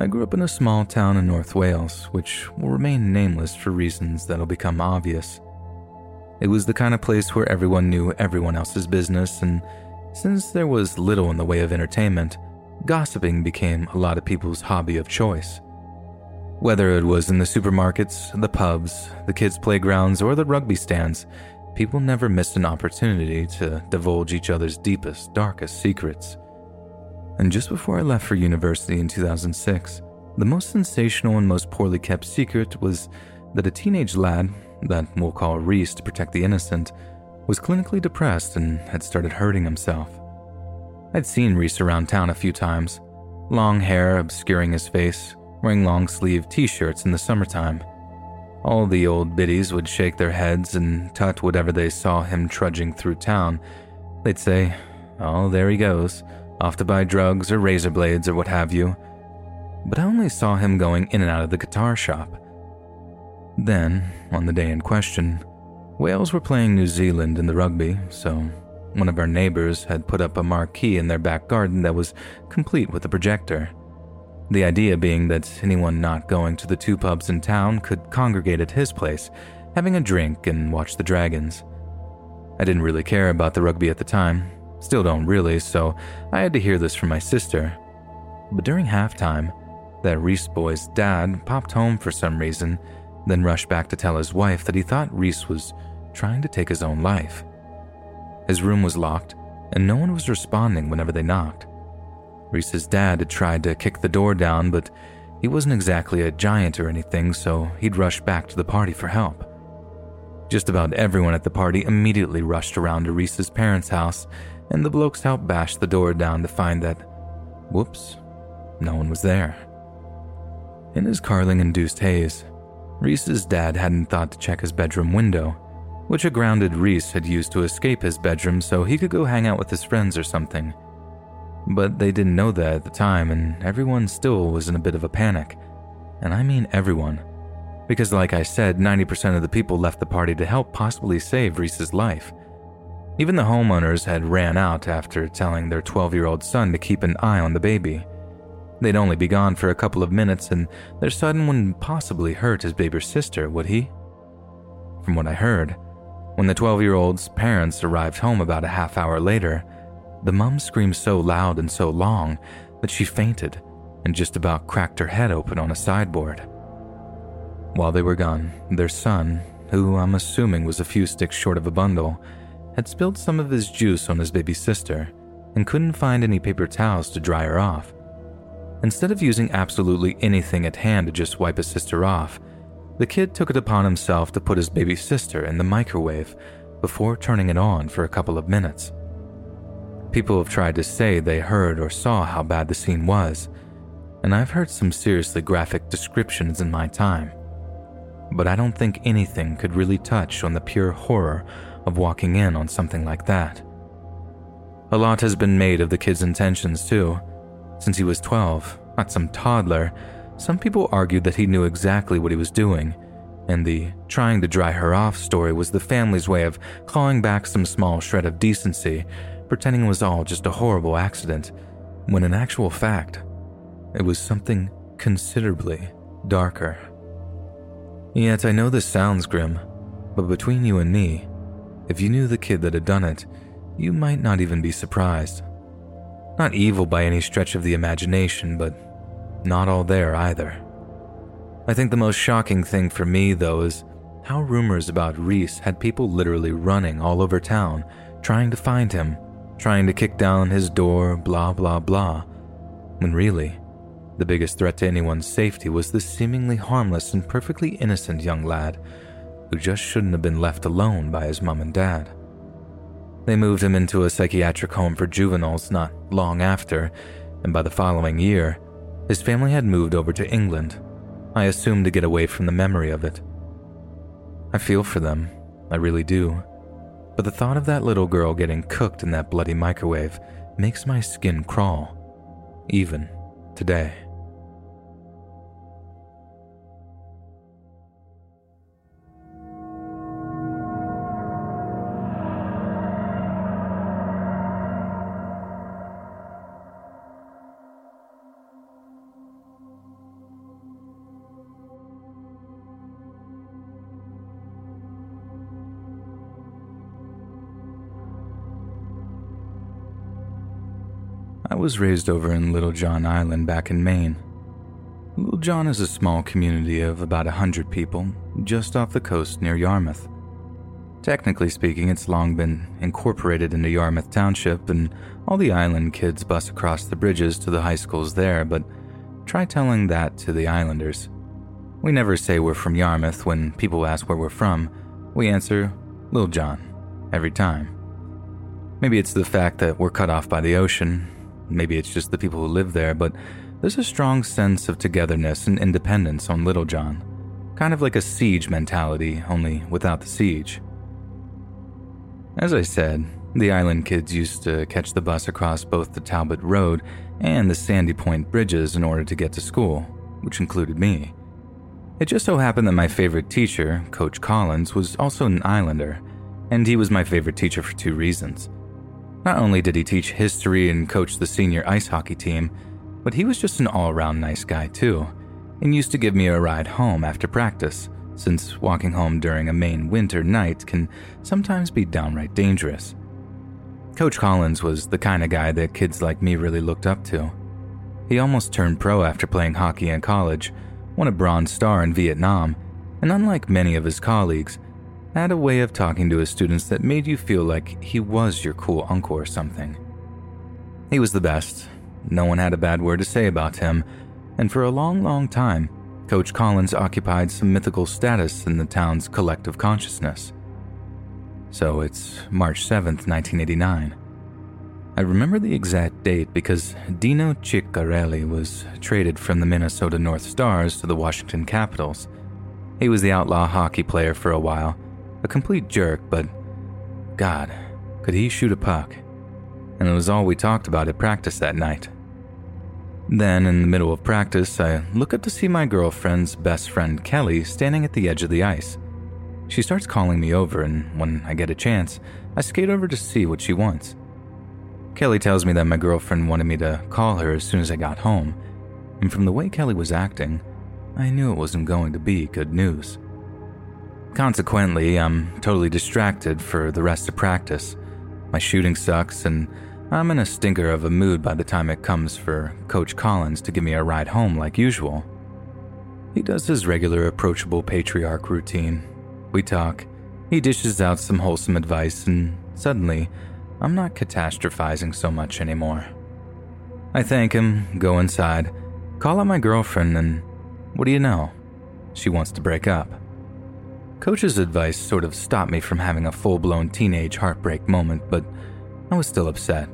I grew up in a small town in North Wales, which will remain nameless for reasons that'll become obvious. It was the kind of place where everyone knew everyone else's business, and since there was little in the way of entertainment, gossiping became a lot of people's hobby of choice. Whether it was in the supermarkets, the pubs, the kids' playgrounds, or the rugby stands, people never missed an opportunity to divulge each other's deepest, darkest secrets. And just before I left for university in 2006, the most sensational and most poorly kept secret was that a teenage lad, that we'll call Reese to protect the innocent, was clinically depressed and had started hurting himself. I'd seen Reese around town a few times, long hair obscuring his face, wearing long sleeved t shirts in the summertime. All the old biddies would shake their heads and tut whatever they saw him trudging through town. They'd say, Oh, there he goes, off to buy drugs or razor blades or what have you. But I only saw him going in and out of the guitar shop. Then, on the day in question, Wales were playing New Zealand in the rugby, so one of our neighbors had put up a marquee in their back garden that was complete with a projector. The idea being that anyone not going to the two pubs in town could congregate at his place, having a drink and watch the Dragons. I didn't really care about the rugby at the time, still don't really, so I had to hear this from my sister. But during halftime, that Reese boy's dad popped home for some reason, then rushed back to tell his wife that he thought Reese was trying to take his own life. His room was locked, and no one was responding whenever they knocked. Reese's dad had tried to kick the door down, but he wasn't exactly a giant or anything, so he'd rushed back to the party for help. Just about everyone at the party immediately rushed around to Reese's parents' house, and the blokes helped bash the door down to find that, whoops, no one was there. In his Carling induced haze, Reese's dad hadn't thought to check his bedroom window, which a grounded Reese had used to escape his bedroom so he could go hang out with his friends or something. But they didn't know that at the time, and everyone still was in a bit of a panic. And I mean everyone. Because, like I said, 90% of the people left the party to help possibly save Reese's life. Even the homeowners had ran out after telling their 12 year old son to keep an eye on the baby. They'd only be gone for a couple of minutes, and their son wouldn't possibly hurt his baby sister, would he? From what I heard, when the 12 year old's parents arrived home about a half hour later, the mum screamed so loud and so long that she fainted and just about cracked her head open on a sideboard. While they were gone, their son, who I'm assuming was a few sticks short of a bundle, had spilled some of his juice on his baby sister and couldn't find any paper towels to dry her off. Instead of using absolutely anything at hand to just wipe his sister off, the kid took it upon himself to put his baby sister in the microwave before turning it on for a couple of minutes. People have tried to say they heard or saw how bad the scene was, and I've heard some seriously graphic descriptions in my time. But I don't think anything could really touch on the pure horror of walking in on something like that. A lot has been made of the kid's intentions, too. Since he was 12, not some toddler, some people argued that he knew exactly what he was doing, and the trying to dry her off story was the family's way of clawing back some small shred of decency, pretending it was all just a horrible accident, when in actual fact, it was something considerably darker. Yet I know this sounds grim, but between you and me, if you knew the kid that had done it, you might not even be surprised. Not evil by any stretch of the imagination, but not all there either. I think the most shocking thing for me, though, is how rumors about Reese had people literally running all over town, trying to find him, trying to kick down his door, blah, blah, blah. When really, the biggest threat to anyone's safety was this seemingly harmless and perfectly innocent young lad who just shouldn't have been left alone by his mom and dad. They moved him into a psychiatric home for juveniles not long after, and by the following year, his family had moved over to England. I assume to get away from the memory of it. I feel for them, I really do. But the thought of that little girl getting cooked in that bloody microwave makes my skin crawl, even today. Was raised over in Littlejohn Island back in Maine. Littlejohn is a small community of about a hundred people just off the coast near Yarmouth. Technically speaking, it's long been incorporated into Yarmouth Township, and all the island kids bus across the bridges to the high schools there, but try telling that to the islanders. We never say we're from Yarmouth when people ask where we're from. We answer, Littlejohn, every time. Maybe it's the fact that we're cut off by the ocean, Maybe it's just the people who live there, but there's a strong sense of togetherness and independence on Littlejohn. Kind of like a siege mentality, only without the siege. As I said, the island kids used to catch the bus across both the Talbot Road and the Sandy Point bridges in order to get to school, which included me. It just so happened that my favorite teacher, Coach Collins, was also an islander, and he was my favorite teacher for two reasons. Not only did he teach history and coach the senior ice hockey team, but he was just an all around nice guy too, and used to give me a ride home after practice, since walking home during a Maine winter night can sometimes be downright dangerous. Coach Collins was the kind of guy that kids like me really looked up to. He almost turned pro after playing hockey in college, won a Bronze Star in Vietnam, and unlike many of his colleagues, had a way of talking to his students that made you feel like he was your cool uncle or something. He was the best. No one had a bad word to say about him, and for a long, long time, Coach Collins occupied some mythical status in the town's collective consciousness. So it's March 7th, 1989. I remember the exact date because Dino Ciccarelli was traded from the Minnesota North Stars to the Washington Capitals. He was the outlaw hockey player for a while a complete jerk, but God, could he shoot a puck? And it was all we talked about at practice that night. Then, in the middle of practice, I look up to see my girlfriend's best friend Kelly standing at the edge of the ice. She starts calling me over, and when I get a chance, I skate over to see what she wants. Kelly tells me that my girlfriend wanted me to call her as soon as I got home, and from the way Kelly was acting, I knew it wasn't going to be good news. Consequently, I'm totally distracted for the rest of practice. My shooting sucks, and I'm in a stinker of a mood by the time it comes for Coach Collins to give me a ride home like usual. He does his regular approachable patriarch routine. We talk, he dishes out some wholesome advice, and suddenly, I'm not catastrophizing so much anymore. I thank him, go inside, call up my girlfriend, and what do you know? She wants to break up. Coach's advice sort of stopped me from having a full blown teenage heartbreak moment, but I was still upset.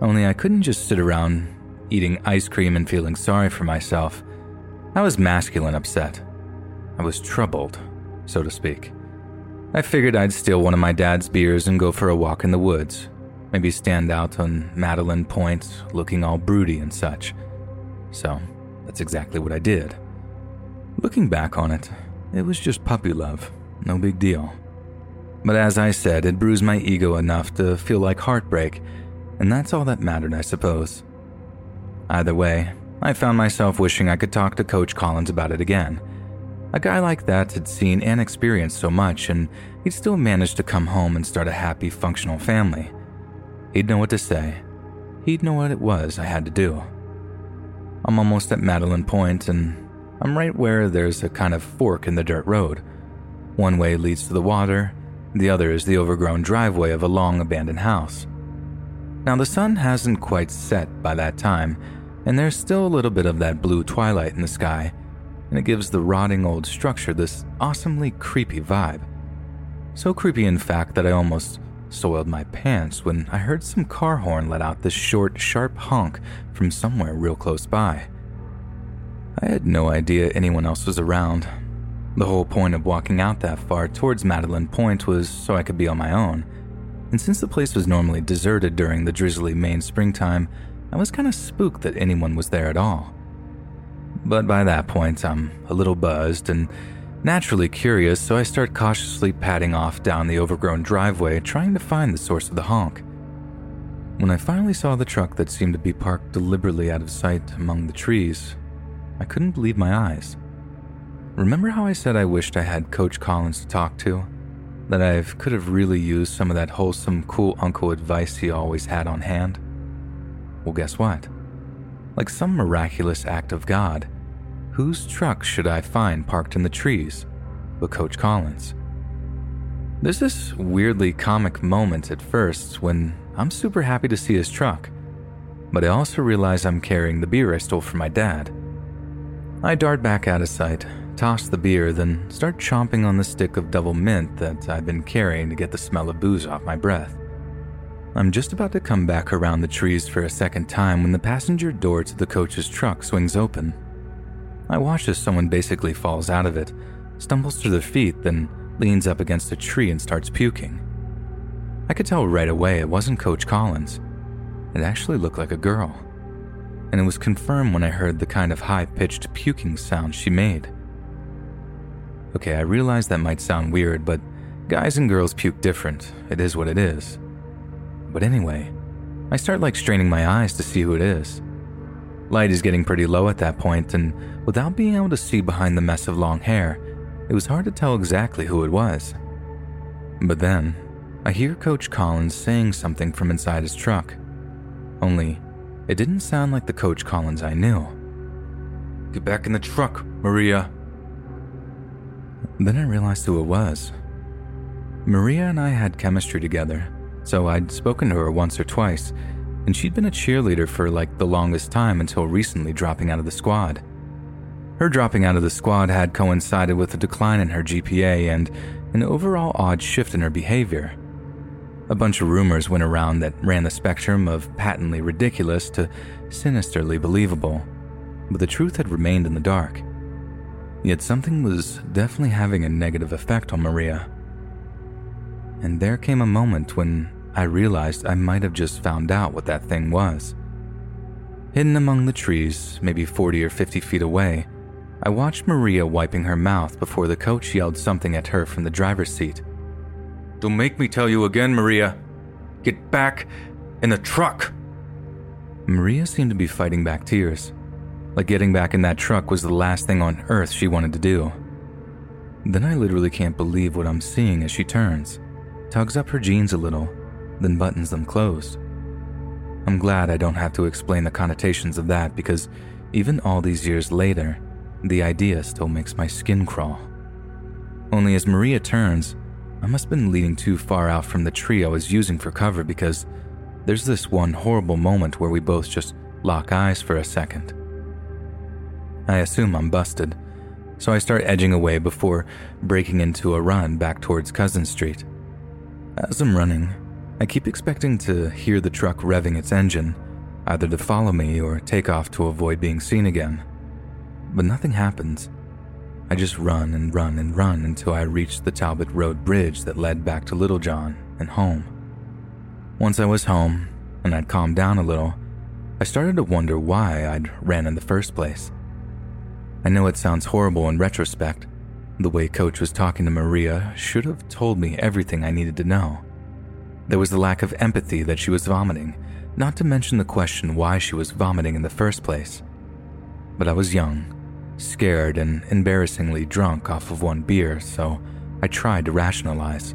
Only I couldn't just sit around eating ice cream and feeling sorry for myself. I was masculine upset. I was troubled, so to speak. I figured I'd steal one of my dad's beers and go for a walk in the woods. Maybe stand out on Madeline Point, looking all broody and such. So, that's exactly what I did. Looking back on it, it was just puppy love, no big deal. But as I said, it bruised my ego enough to feel like heartbreak, and that's all that mattered, I suppose. Either way, I found myself wishing I could talk to Coach Collins about it again. A guy like that had seen and experienced so much, and he'd still managed to come home and start a happy, functional family. He'd know what to say. he'd know what it was I had to do. I'm almost at Madeline Point, and I'm right where there's a kind of fork in the dirt road. One way leads to the water, the other is the overgrown driveway of a long abandoned house. Now, the sun hasn't quite set by that time, and there's still a little bit of that blue twilight in the sky, and it gives the rotting old structure this awesomely creepy vibe. So creepy, in fact, that I almost soiled my pants when I heard some car horn let out this short, sharp honk from somewhere real close by. I had no idea anyone else was around. The whole point of walking out that far towards Madeline Point was so I could be on my own. And since the place was normally deserted during the drizzly Maine springtime, I was kind of spooked that anyone was there at all. But by that point, I'm a little buzzed and naturally curious, so I start cautiously padding off down the overgrown driveway, trying to find the source of the honk. When I finally saw the truck that seemed to be parked deliberately out of sight among the trees, I couldn't believe my eyes. Remember how I said I wished I had Coach Collins to talk to? That I could have really used some of that wholesome, cool uncle advice he always had on hand? Well, guess what? Like some miraculous act of God, whose truck should I find parked in the trees but Coach Collins? There's this weirdly comic moment at first when I'm super happy to see his truck, but I also realize I'm carrying the beer I stole from my dad. I dart back out of sight, toss the beer, then start chomping on the stick of Doublemint that I've been carrying to get the smell of booze off my breath. I'm just about to come back around the trees for a second time when the passenger door to the coach's truck swings open. I watch as someone basically falls out of it, stumbles to their feet, then leans up against a tree and starts puking. I could tell right away it wasn't Coach Collins. It actually looked like a girl. And it was confirmed when I heard the kind of high pitched puking sound she made. Okay, I realize that might sound weird, but guys and girls puke different. It is what it is. But anyway, I start like straining my eyes to see who it is. Light is getting pretty low at that point, and without being able to see behind the mess of long hair, it was hard to tell exactly who it was. But then, I hear Coach Collins saying something from inside his truck. Only, it didn't sound like the Coach Collins I knew. Get back in the truck, Maria, then I realized who it was. Maria and I had chemistry together, so I'd spoken to her once or twice, and she'd been a cheerleader for like the longest time until recently dropping out of the squad. Her dropping out of the squad had coincided with a decline in her GPA and an overall odd shift in her behavior. A bunch of rumors went around that ran the spectrum of patently ridiculous to sinisterly believable, but the truth had remained in the dark. Yet something was definitely having a negative effect on Maria. And there came a moment when I realized I might have just found out what that thing was. Hidden among the trees, maybe 40 or 50 feet away, I watched Maria wiping her mouth before the coach yelled something at her from the driver's seat. Don't make me tell you again, Maria. Get back in the truck. Maria seemed to be fighting back tears. Like getting back in that truck was the last thing on earth she wanted to do. Then I literally can't believe what I'm seeing as she turns, tugs up her jeans a little, then buttons them closed. I'm glad I don't have to explain the connotations of that because even all these years later, the idea still makes my skin crawl. Only as Maria turns, I must have been leaning too far out from the tree I was using for cover because there's this one horrible moment where we both just lock eyes for a second. I assume I'm busted, so I start edging away before breaking into a run back towards Cousin Street. As I'm running, I keep expecting to hear the truck revving its engine, either to follow me or take off to avoid being seen again. But nothing happens. I just run and run and run until I reached the Talbot Road bridge that led back to Littlejohn and home. Once I was home and I'd calmed down a little, I started to wonder why I'd ran in the first place. I know it sounds horrible in retrospect. The way Coach was talking to Maria should have told me everything I needed to know. There was the lack of empathy that she was vomiting, not to mention the question why she was vomiting in the first place. But I was young, scared, and embarrassingly drunk off of one beer, so I tried to rationalize.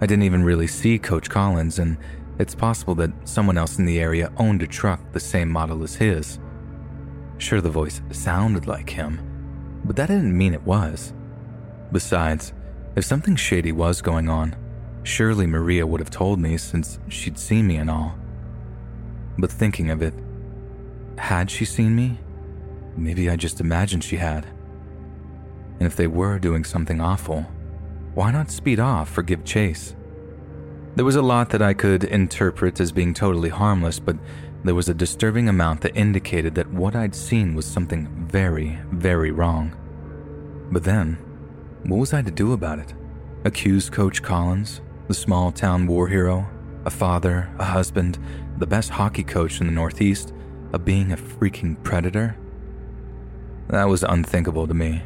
I didn't even really see Coach Collins, and it's possible that someone else in the area owned a truck the same model as his. Sure, the voice sounded like him, but that didn't mean it was. Besides, if something shady was going on, surely Maria would have told me since she'd seen me and all. But thinking of it, had she seen me? Maybe I just imagined she had. And if they were doing something awful, why not speed off or give chase? There was a lot that I could interpret as being totally harmless, but there was a disturbing amount that indicated that what I'd seen was something very, very wrong. But then, what was I to do about it? Accuse Coach Collins, the small town war hero, a father, a husband, the best hockey coach in the Northeast, of being a freaking predator? That was unthinkable to me.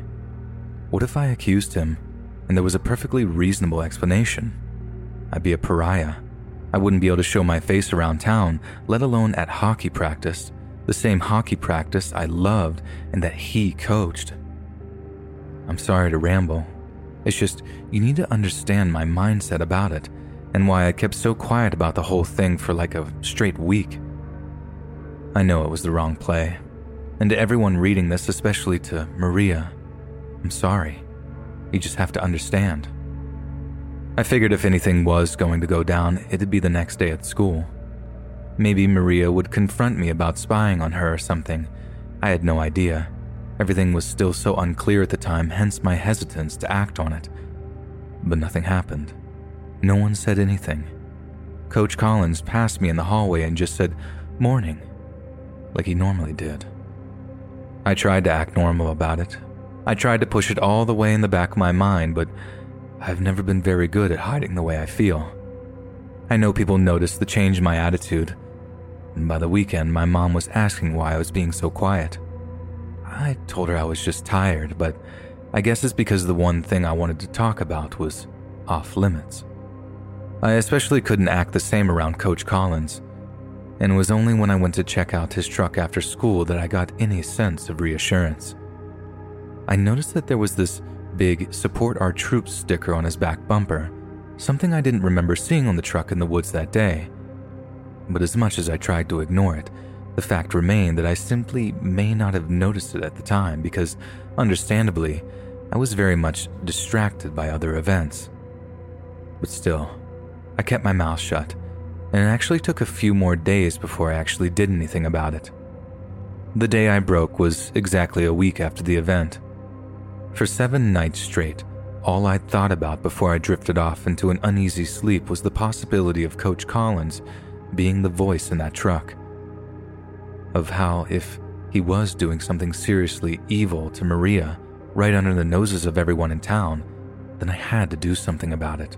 What if I accused him and there was a perfectly reasonable explanation? I'd be a pariah. I wouldn't be able to show my face around town, let alone at hockey practice, the same hockey practice I loved and that he coached. I'm sorry to ramble. It's just, you need to understand my mindset about it and why I kept so quiet about the whole thing for like a straight week. I know it was the wrong play, and to everyone reading this, especially to Maria, I'm sorry. You just have to understand. I figured if anything was going to go down, it'd be the next day at school. Maybe Maria would confront me about spying on her or something. I had no idea. Everything was still so unclear at the time, hence my hesitance to act on it. But nothing happened. No one said anything. Coach Collins passed me in the hallway and just said, Morning, like he normally did. I tried to act normal about it. I tried to push it all the way in the back of my mind, but I've never been very good at hiding the way I feel. I know people noticed the change in my attitude, and by the weekend, my mom was asking why I was being so quiet. I told her I was just tired, but I guess it's because the one thing I wanted to talk about was off limits. I especially couldn't act the same around Coach Collins, and it was only when I went to check out his truck after school that I got any sense of reassurance. I noticed that there was this big Support Our Troops sticker on his back bumper, something I didn't remember seeing on the truck in the woods that day. But as much as I tried to ignore it, the fact remained that I simply may not have noticed it at the time because, understandably, I was very much distracted by other events. But still, I kept my mouth shut, and it actually took a few more days before I actually did anything about it. The day I broke was exactly a week after the event. For seven nights straight, all I'd thought about before I drifted off into an uneasy sleep was the possibility of Coach Collins being the voice in that truck. Of how, if he was doing something seriously evil to Maria right under the noses of everyone in town, then I had to do something about it.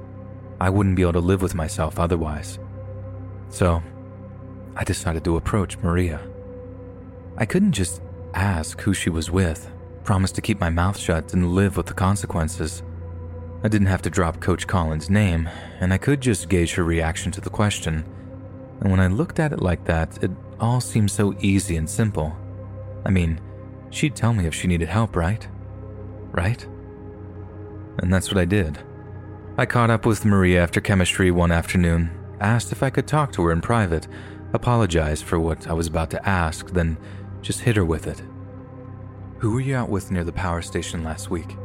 I wouldn't be able to live with myself otherwise. So, I decided to approach Maria. I couldn't just ask who she was with promised to keep my mouth shut and live with the consequences. I didn't have to drop Coach Collins' name, and I could just gauge her reaction to the question. And when I looked at it like that, it all seemed so easy and simple. I mean, she'd tell me if she needed help, right? Right? And that's what I did. I caught up with Maria after chemistry one afternoon, asked if I could talk to her in private, apologized for what I was about to ask, then just hit her with it. Who were you out with near the power station last week?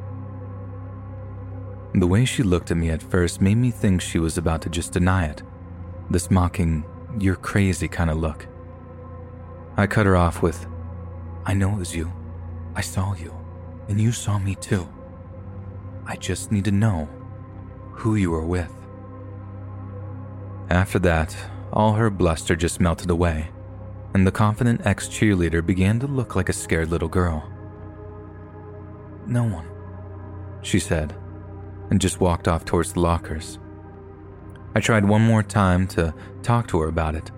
The way she looked at me at first made me think she was about to just deny it. This mocking, you're crazy kind of look. I cut her off with, I know it was you. I saw you. And you saw me too. I just need to know who you were with. After that, all her bluster just melted away, and the confident ex cheerleader began to look like a scared little girl. No one, she said, and just walked off towards the lockers. I tried one more time to talk to her about it,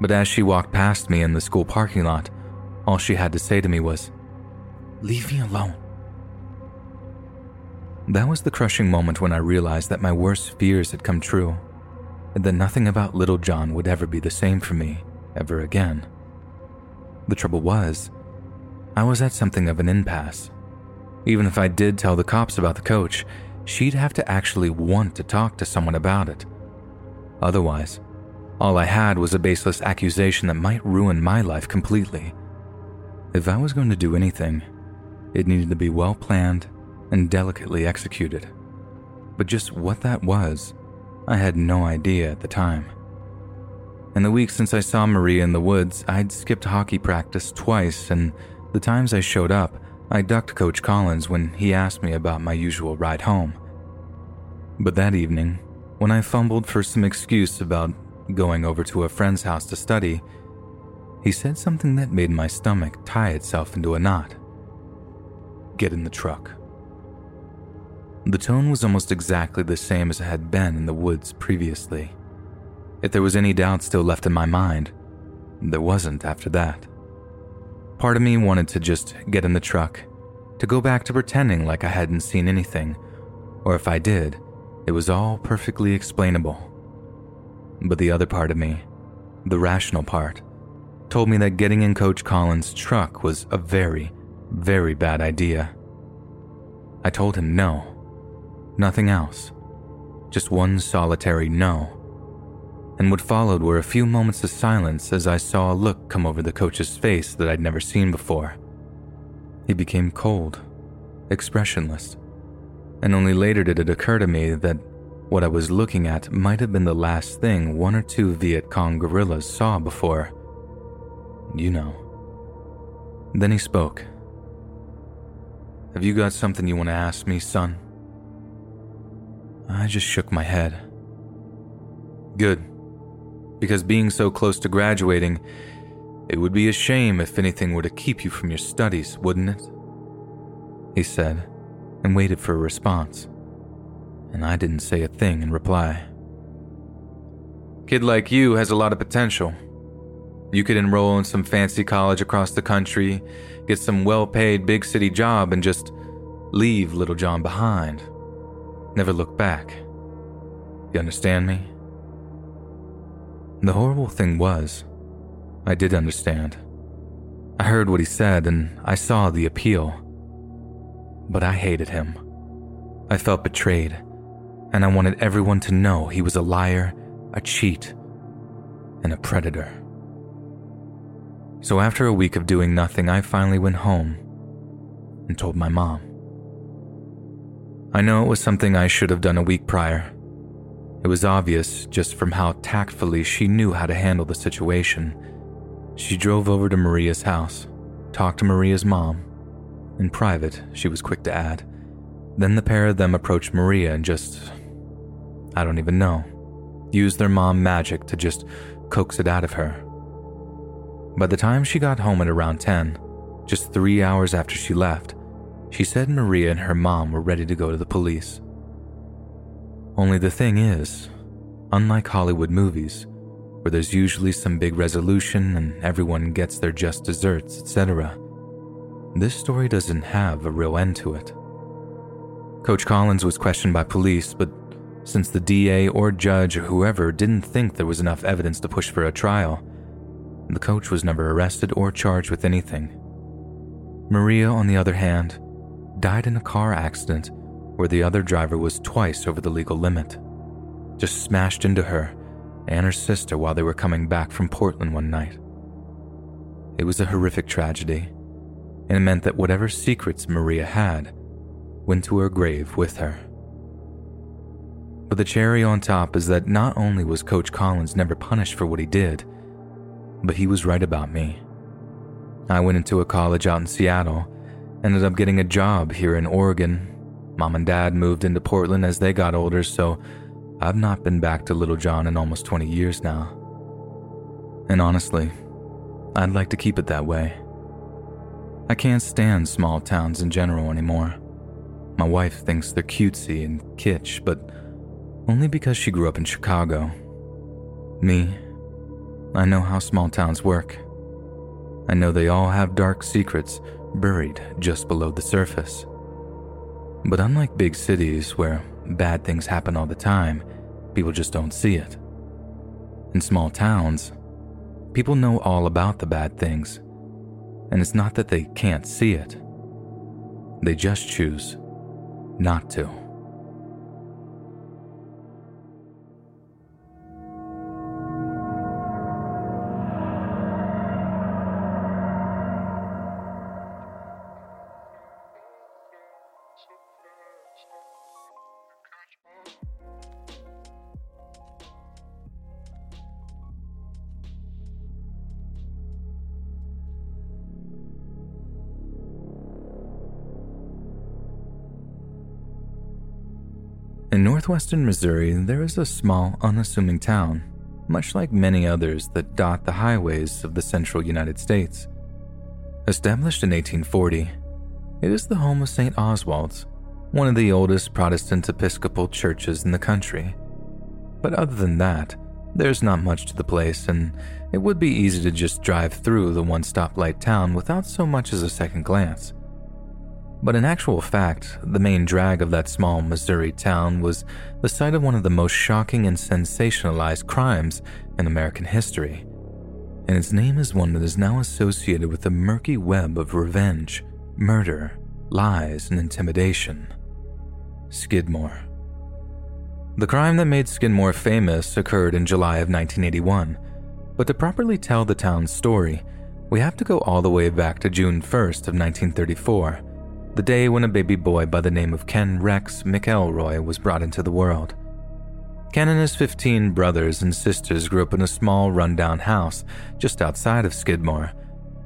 but as she walked past me in the school parking lot, all she had to say to me was, Leave me alone. That was the crushing moment when I realized that my worst fears had come true, and that nothing about Littlejohn would ever be the same for me ever again. The trouble was, I was at something of an impasse. Even if I did tell the cops about the coach, she'd have to actually want to talk to someone about it. Otherwise, All I had was a baseless accusation that might ruin my life completely. If I was going to do anything, it needed to be well planned and delicately executed. But just what that was, I had no idea at the time. In the weeks since I saw Maria in the woods, I'd skipped hockey practice twice, and the times I showed up, I ducked Coach Collins when he asked me about my usual ride home. But that evening, when I fumbled for some excuse about going over to a friend's house to study, he said something that made my stomach tie itself into a knot. Get in the truck. The tone was almost exactly the same as it had been in the woods previously. If there was any doubt still left in my mind, there wasn't after that. Part of me wanted to just get in the truck, to go back to pretending like I hadn't seen anything, or if I did, it was all perfectly explainable. But the other part of me, the rational part, told me that getting in Coach Collins' truck was a very, very bad idea. I told him no. Nothing else. Just one solitary no. And what followed were a few moments of silence as I saw a look come over the coach's face that I'd never seen before. He became cold, expressionless, and only later did it occur to me that what I was looking at might have been the last thing one or two Viet Cong guerrillas saw before. You know. Then he spoke. Have you got something you want to ask me, son? I just shook my head. Good. Because being so close to graduating, it would be a shame if anything were to keep you from your studies, wouldn't it? He said, and waited for a response and I didn't say a thing in reply. Kid like you has a lot of potential. You could enroll in some fancy college across the country, get some well paid big city job, and just leave Littlejohn behind. Never look back. You understand me? The horrible thing was, I did understand. I heard what he said and I saw the appeal. But I hated him. I felt betrayed and I wanted everyone to know he was a liar, a cheat, and a predator. So after a week of doing nothing, I finally went home and told my mom. I know it was something I should have done a week prior. It was obvious just from how tactfully she knew how to handle the situation. She drove over to Maria's house, talked to Maria's mom. In private, she was quick to add. Then the pair of them approached Maria and just. I don't even know. Used their mom magic to just coax it out of her. By the time she got home at around 10, just three hours after she left, she said Maria and her mom were ready to go to the police. Only the thing is, unlike Hollywood movies, where there's usually some big resolution and everyone gets their just desserts, etc., this story doesn't have a real end to it. Coach Collins was questioned by police, but since the DA or judge or whoever didn't think there was enough evidence to push for a trial, the coach was never arrested or charged with anything. Maria, on the other hand, died in a car accident where the other driver was twice over the legal limit. Just smashed into her and her sister while they were coming back from Portland one night. It was a horrific tragedy, and it meant that whatever secrets Maria had went to her grave with her. But the cherry on top is that not only was Coach Collins never punished for what he did, but he was right about me. I went into a college out in Seattle, ended up getting a job here in Oregon. Mom and dad moved into Portland as they got older, so I've not been back to Littlejohn in almost 20 years now. And honestly, I'd like to keep it that way. I can't stand small towns in general anymore. My wife thinks they're cutesy and kitsch, but only because she grew up in Chicago. Me, I know how small towns work. I know they all have dark secrets buried just below the surface. But unlike big cities where bad things happen all the time, people just don't see it. In small towns, people know all about the bad things, and it's not that they can't see it, they just choose not to. Northwestern Missouri, there is a small, unassuming town, much like many others that dot the highways of the central United States. Established in 1840, it is the home of St. Oswald's, one of the oldest Protestant Episcopal churches in the country. But other than that, there's not much to the place, and it would be easy to just drive through the one stoplight town without so much as a second glance. But in actual fact, the main drag of that small Missouri town was the site of one of the most shocking and sensationalized crimes in American history. And its name is one that is now associated with a murky web of revenge, murder, lies, and intimidation. Skidmore. The crime that made Skidmore famous occurred in July of 1981, but to properly tell the town's story, we have to go all the way back to June 1st of 1934, the day when a baby boy by the name of Ken Rex McElroy was brought into the world. Ken and his 15 brothers and sisters grew up in a small rundown house just outside of Skidmore,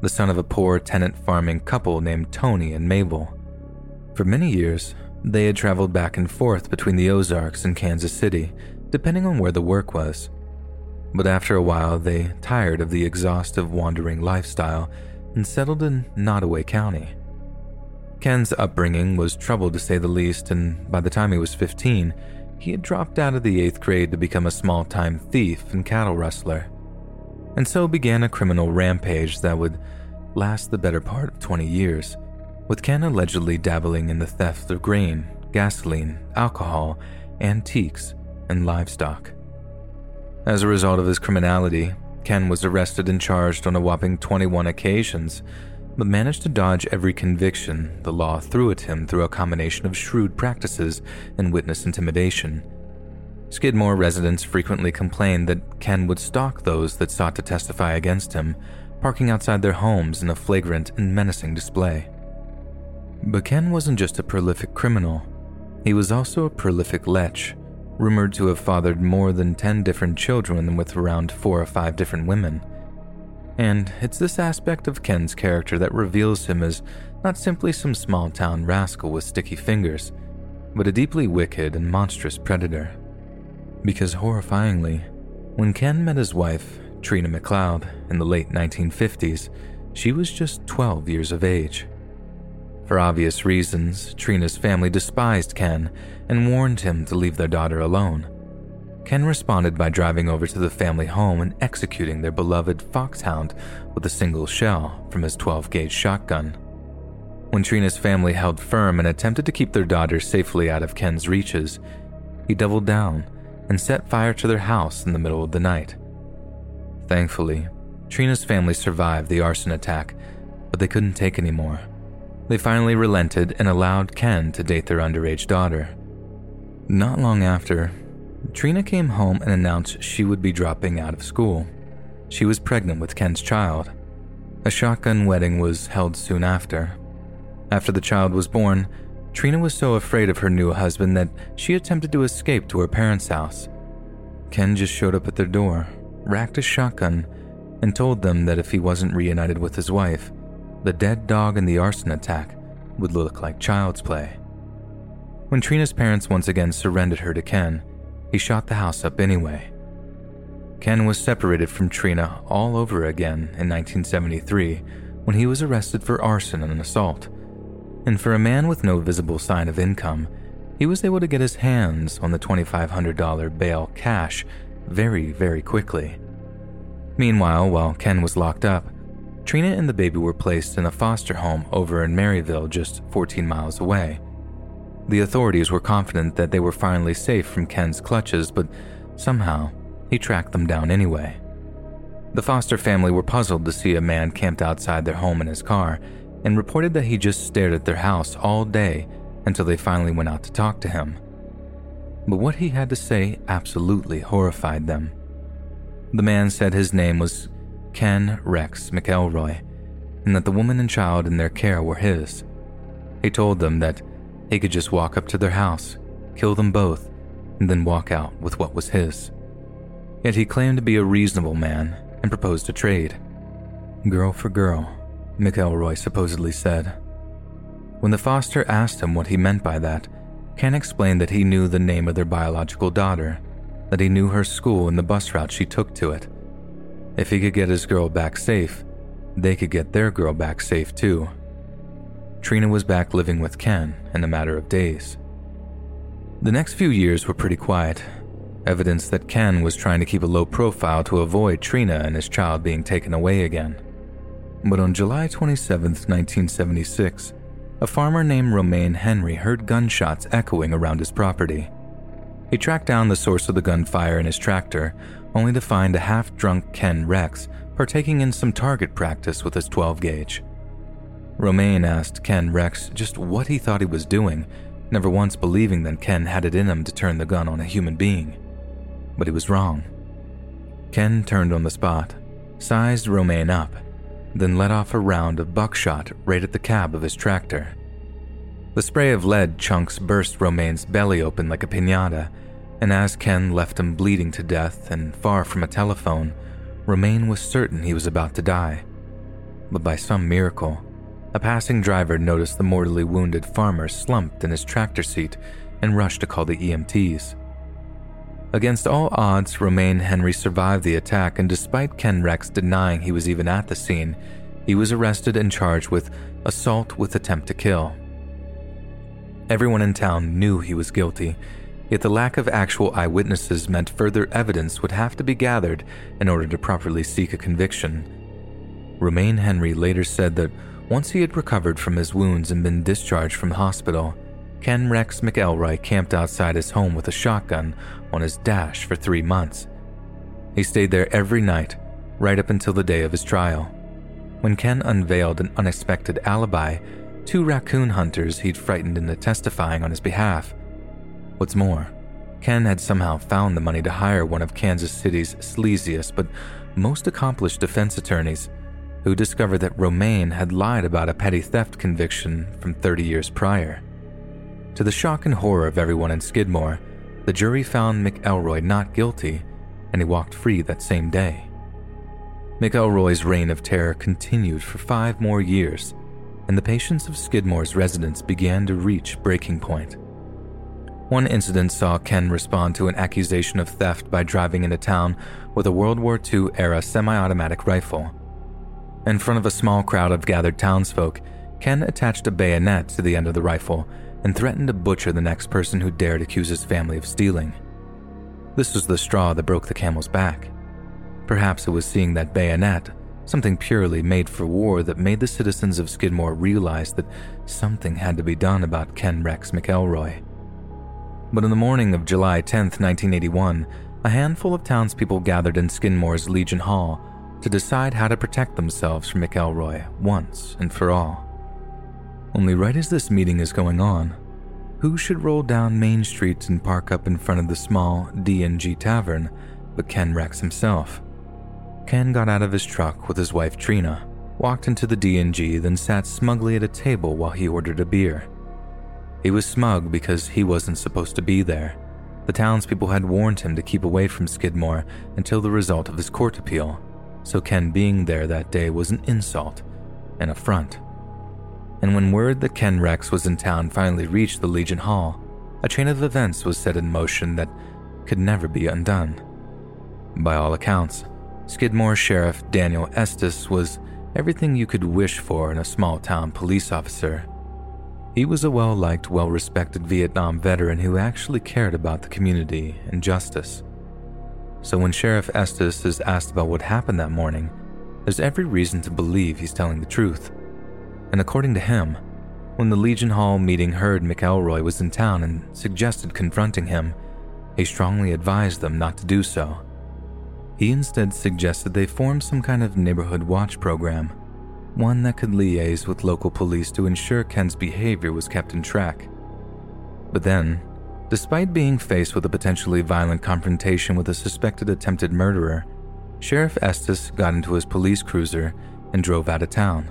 the son of a poor tenant farming couple named Tony and Mabel. For many years, they had traveled back and forth between the Ozarks and Kansas City, depending on where the work was. But after a while, they tired of the exhaustive wandering lifestyle and settled in Nodaway County. Ken's upbringing was troubled to say the least, and by the time he was 15, he had dropped out of the eighth grade to become a small time thief and cattle rustler. And so began a criminal rampage that would last the better part of 20 years with Ken allegedly dabbling in the theft of grain, gasoline, alcohol, antiques, and livestock. As a result of his criminality, Ken was arrested and charged on a whopping 21 occasions, but managed to dodge every conviction the law threw at him through a combination of shrewd practices and witness intimidation. Skidmore residents frequently complained that Ken would stalk those that sought to testify against him, parking outside their homes in a flagrant and menacing display. But Ken wasn't just a prolific criminal, he was also a prolific lech, rumored to have fathered more than 10 different children with around 4 or 5 different women. And it's this aspect of Ken's character that reveals him as not simply some small town rascal with sticky fingers, but a deeply wicked and monstrous predator. Because horrifyingly, when Ken met his wife, Trina McCloud, in the late 1950s, she was just 12 years of age. For obvious reasons, Trina's family despised Ken and warned him to leave their daughter alone. Ken responded by driving over to the family home and executing their beloved foxhound with a single shell from his 12 gauge shotgun. When Trina's family held firm and attempted to keep their daughter safely out of Ken's reaches, he doubled down and set fire to their house in the middle of the night. Thankfully, Trina's family survived the arson attack, but they couldn't take any more. They finally relented and allowed Ken to date their underage daughter. Not long after, Trina came home and announced she would be dropping out of school. She was pregnant with Ken's child. A shotgun wedding was held soon after. After the child was born, Trina was so afraid of her new husband that she attempted to escape to her parents' house. Ken just showed up at their door, racked a shotgun, and told them that if he wasn't reunited with his wife, the dead dog in the arson attack would look like child's play. When Trina's parents once again surrendered her to Ken, he shot the house up anyway. Ken was separated from Trina all over again in 1973 when he was arrested for arson and assault. And for a man with no visible sign of income, he was able to get his hands on the $2,500 bail cash very, very quickly. Meanwhile, while Ken was locked up, Trina and the baby were placed in a foster home over in Maryville, just 14 miles away. The authorities were confident that they were finally safe from Ken's clutches, but somehow he tracked them down anyway. The foster family were puzzled to see a man camped outside their home in his car and reported that he just stared at their house all day until they finally went out to talk to him. But what he had to say absolutely horrified them. The man said his name was Ken Rex McElroy, and that the woman and child in their care were his. He told them that he could just walk up to their house, kill them both, and then walk out with what was his. Yet he claimed to be a reasonable man and proposed a trade. Girl for girl, McElroy supposedly said. When the foster asked him what he meant by that, Ken explained that he knew the name of their biological daughter, that he knew her school and the bus route she took to it. If he could get his girl back safe, they could get their girl back safe too. Trina was back living with Ken in a matter of days. The next few years were pretty quiet, evidence that Ken was trying to keep a low profile to avoid Trina and his child being taken away again. But on July 27, 1976, a farmer named Romaine Henry heard gunshots echoing around his property. He tracked down the source of the gunfire in his tractor, only to find a half drunk Ken Rex partaking in some target practice with his 12 gauge. Romaine asked Ken Rex just what he thought he was doing, never once believing that Ken had it in him to turn the gun on a human being. But he was wrong. Ken turned on the spot, sized Romaine up, then let off a round of buckshot right at the cab of his tractor. The spray of lead chunks burst Romaine's belly open like a pinata, and as Ken left him bleeding to death and far from a telephone, Romaine was certain he was about to die. But by some miracle, a passing driver noticed the mortally wounded farmer slumped in his tractor seat and rushed to call the EMTs. Against all odds, Romaine Henry survived the attack, and despite Ken Rex denying he was even at the scene, he was arrested and charged with assault with attempt to kill. Everyone in town knew he was guilty, yet the lack of actual eyewitnesses meant further evidence would have to be gathered in order to properly seek a conviction. Romaine Henry later said that once he had recovered from his wounds and been discharged from hospital, Ken Rex McElroy camped outside his home with a shotgun on his dash for three months. He stayed there every night, right up until the day of his trial. When Ken unveiled an unexpected alibi, two raccoon hunters he'd frightened into testifying on his behalf. What's more, Ken had somehow found the money to hire one of Kansas City's sleaziest but most accomplished defense attorneys who discovered that Romaine had lied about a petty theft conviction from 30 years prior. To the shock and horror of everyone in Skidmore, the jury found McElroy not guilty and he walked free that same day. McElroy's reign of terror continued for five more years, and the patience of Skidmore's residents began to reach breaking point. One incident saw Ken respond to an accusation of theft by driving into town with a World War II era semi automatic rifle. In front of a small crowd of gathered townsfolk, Ken attached a bayonet to the end of the rifle and threatened to butcher the next person who dared accuse his family of stealing. This was the straw that broke the camel's back. Perhaps it was seeing that bayonet, something purely made for war, that made the citizens of Skidmore realize that something had to be done about Ken Rex McElroy. But in the morning of July 10, 1981, a handful of townspeople gathered in Skidmore's Legion Hall to decide how to protect themselves from McElroy once and for all. Only right as this meeting is going on, who should roll down Main Street and park up in front of the small D&G Tavern but Ken Rex himself? Ken got out of his truck with his wife Trina, walked into the D&G, then sat smugly at a table while he ordered a beer. He was smug because he wasn't supposed to be there. The townspeople had warned him to keep away from Skidmore until the result of his court appeal so Ken being there that day was an insult, an affront. And when word that Ken Rex was in town finally reached the Legion Hall, a chain of events was set in motion that could never be undone. By all accounts, Skidmore Sheriff Daniel Estes was everything you could wish for in a small town police officer. He was a well liked, well respected Vietnam veteran who actually cared about the community and justice. So when Sheriff Estes is asked about what happened that morning, there's every reason to believe he's telling the truth. And according to him, when the Legion Hall meeting heard McElroy was in town and suggested confronting him, he strongly advised them not to do so. He instead suggested they form some kind of neighborhood watch program, one that could liaise with local police to ensure Ken's behavior was kept in track. But then, Despite being faced with a potentially violent confrontation with a suspected attempted murderer, Sheriff Estes got into his police cruiser and drove out of town.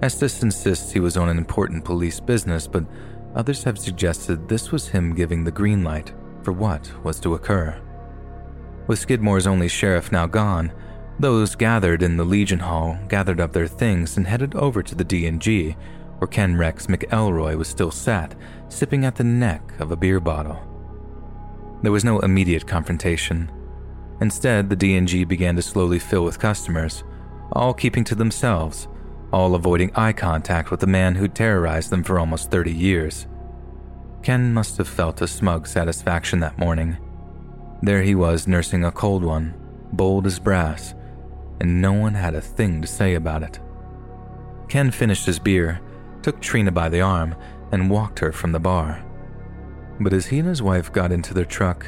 Estes insists he was on an important police business, but others have suggested this was him giving the green light for what was to occur. With Skidmore's only sheriff now gone, those gathered in the Legion Hall gathered up their things and headed over to the D&G, where Ken Rex McElroy was still sat, sipping at the neck of a beer bottle. There was no immediate confrontation. Instead, the D&G began to slowly fill with customers, all keeping to themselves, all avoiding eye contact with the man who'd terrorized them for almost 30 years. Ken must have felt a smug satisfaction that morning. There he was nursing a cold one, bold as brass, and no one had a thing to say about it. Ken finished his beer, took Trina by the arm, and walked her from the bar. But as he and his wife got into their truck,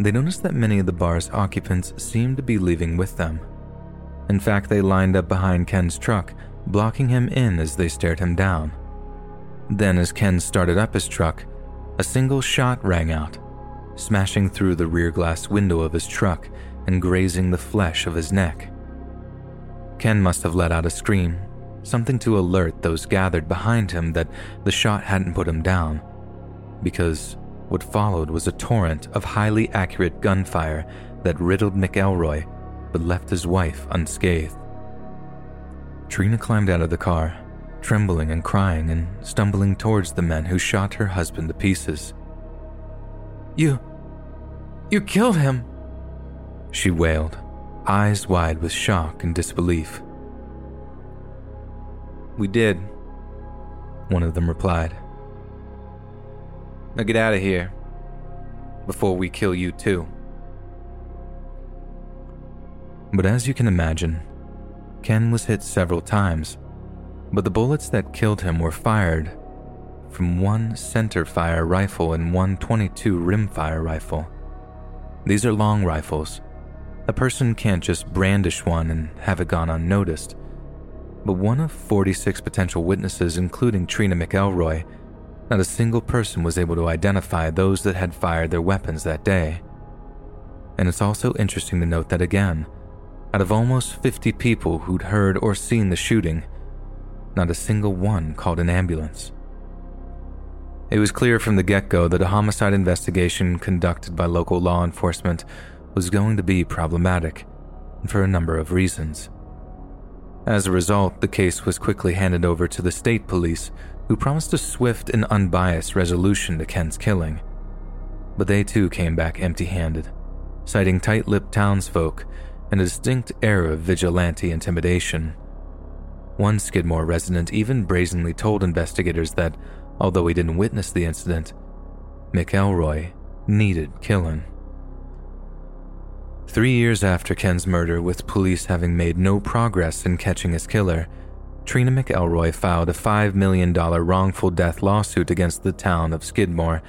they noticed that many of the bar's occupants seemed to be leaving with them. In fact, they lined up behind Ken's truck, blocking him in as they stared him down. Then, as Ken started up his truck, a single shot rang out, smashing through the rear glass window of his truck and grazing the flesh of his neck. Ken must have let out a scream, something to alert those gathered behind him that the shot hadn't put him down, because what followed was a torrent of highly accurate gunfire that riddled McElroy but left his wife unscathed. Trina climbed out of the car, trembling and crying and stumbling towards the men who shot her husband to pieces. You. you killed him, she wailed, eyes wide with shock and disbelief. We did, one of them replied. Now get out of here before we kill you too. But as you can imagine, Ken was hit several times, but the bullets that killed him were fired from one center fire rifle and one 22 rimfire rifle. These are long rifles. A person can't just brandish one and have it gone unnoticed but one of 46 potential witnesses, including Trina McElroy, not a single person was able to identify those that had fired their weapons that day. And it's also interesting to note that again, out of almost 50 people who'd heard or seen the shooting, not a single one called an ambulance. It was clear from the get go that a homicide investigation conducted by local law enforcement was going to be problematic, for a number of reasons. As a result, the case was quickly handed over to the state police, who promised a swift and unbiased resolution to Ken's killing. But they too came back empty handed, citing tight lipped townsfolk and a distinct air of vigilante intimidation. One Skidmore resident even brazenly told investigators that, although he didn't witness the incident, McElroy needed killing. Three years after Ken's murder, with police having made no progress in catching his killer, Trina McElroy filed a $5 million wrongful death lawsuit against the town of Skidmore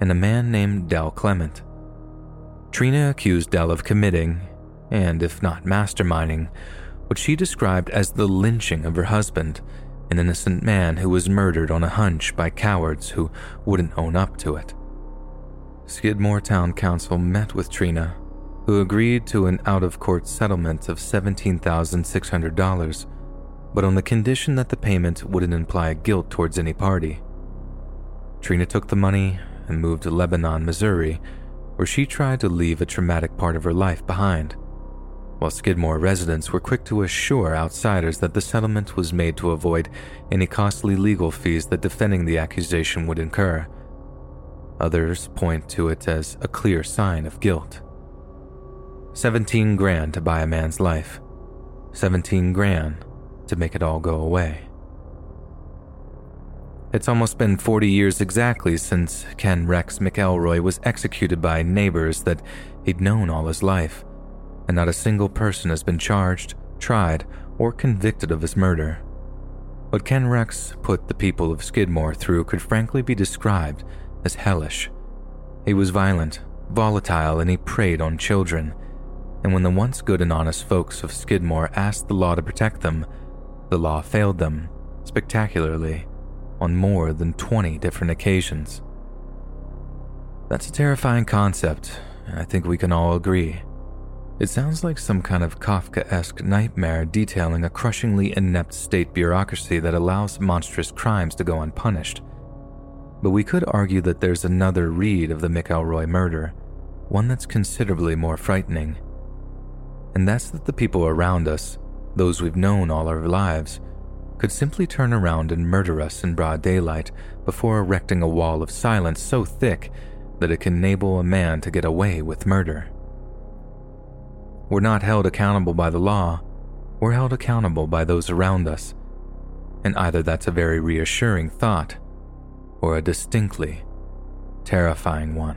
and a man named Del Clement. Trina accused Del of committing, and if not masterminding, what she described as the lynching of her husband, an innocent man who was murdered on a hunch by cowards who wouldn't own up to it. Skidmore Town Council met with Trina who agreed to an out of court settlement of $17,600, but on the condition that the payment wouldn't imply guilt towards any party. Trina took the money and moved to Lebanon, Missouri, where she tried to leave a traumatic part of her life behind, while Skidmore residents were quick to assure outsiders that the settlement was made to avoid any costly legal fees that defending the accusation would incur. Others point to it as a clear sign of guilt. 17 grand to buy a man's life. 17 grand to make it all go away. It's almost been 40 years exactly since Ken Rex McElroy was executed by neighbors that he'd known all his life, and not a single person has been charged, tried, or convicted of his murder. What Ken Rex put the people of Skidmore through could frankly be described as hellish. He was violent, volatile, and he preyed on children and when the once good and honest folks of Skidmore asked the law to protect them, the law failed them, spectacularly, on more than 20 different occasions. That's a terrifying concept, and I think we can all agree. It sounds like some kind of Kafka esque nightmare detailing a crushingly inept state bureaucracy that allows monstrous crimes to go unpunished. But we could argue that there's another read of the McElroy murder, one that's considerably more frightening and that's that the people around us, those we've known all our lives, could simply turn around and murder us in broad daylight before erecting a wall of silence so thick that it can enable a man to get away with murder. We're not held accountable by the law, we're held accountable by those around us. And either that's a very reassuring thought or a distinctly terrifying one.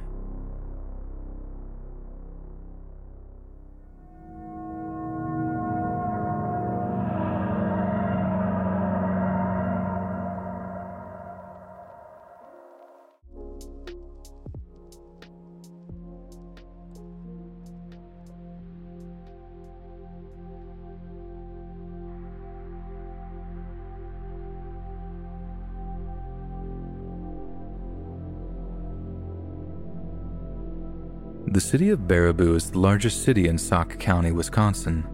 The city of Baraboo is the largest city in Sauk County, Wisconsin.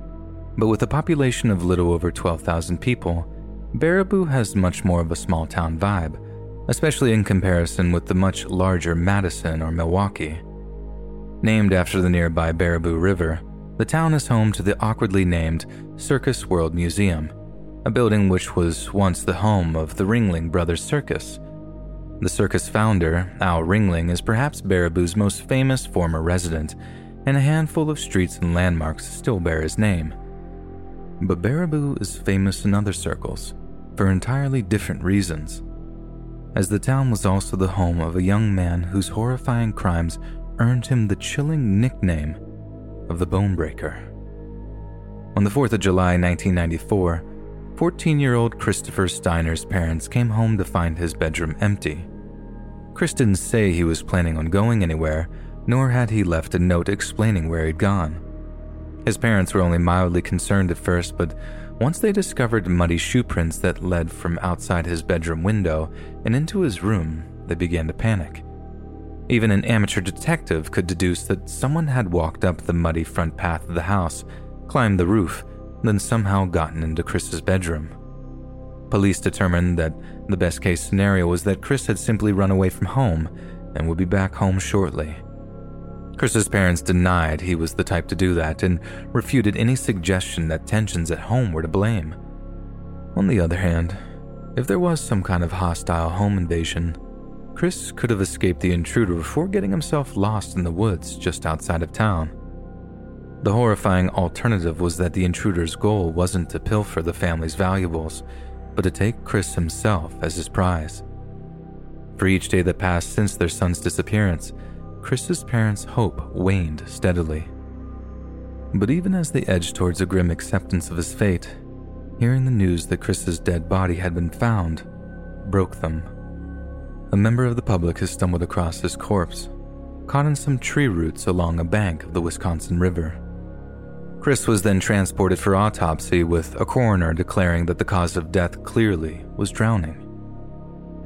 But with a population of little over 12,000 people, Baraboo has much more of a small town vibe, especially in comparison with the much larger Madison or Milwaukee. Named after the nearby Baraboo River, the town is home to the awkwardly named Circus World Museum, a building which was once the home of the Ringling Brothers Circus the circus founder, Al Ringling, is perhaps Baraboo's most famous former resident, and a handful of streets and landmarks still bear his name. But Baraboo is famous in other circles, for entirely different reasons, as the town was also the home of a young man whose horrifying crimes earned him the chilling nickname of the Bonebreaker. On the 4th of July 1994, 14 year old Christopher Steiner's parents came home to find his bedroom empty. Chris didn't say he was planning on going anywhere, nor had he left a note explaining where he'd gone. His parents were only mildly concerned at first, but once they discovered muddy shoe prints that led from outside his bedroom window and into his room, they began to panic. Even an amateur detective could deduce that someone had walked up the muddy front path of the house, climbed the roof, then somehow gotten into Chris's bedroom. Police determined that the best case scenario was that Chris had simply run away from home and would be back home shortly. Chris's parents denied he was the type to do that and refuted any suggestion that tensions at home were to blame. On the other hand, if there was some kind of hostile home invasion, Chris could have escaped the intruder before getting himself lost in the woods just outside of town. The horrifying alternative was that the intruder's goal wasn't to pilfer the family's valuables, but to take Chris himself as his prize. For each day that passed since their son's disappearance, Chris's parents' hope waned steadily. But even as they edged towards a grim acceptance of his fate, hearing the news that Chris's dead body had been found broke them. A member of the public has stumbled across his corpse, caught in some tree roots along a bank of the Wisconsin River. Chris was then transported for autopsy, with a coroner declaring that the cause of death clearly was drowning.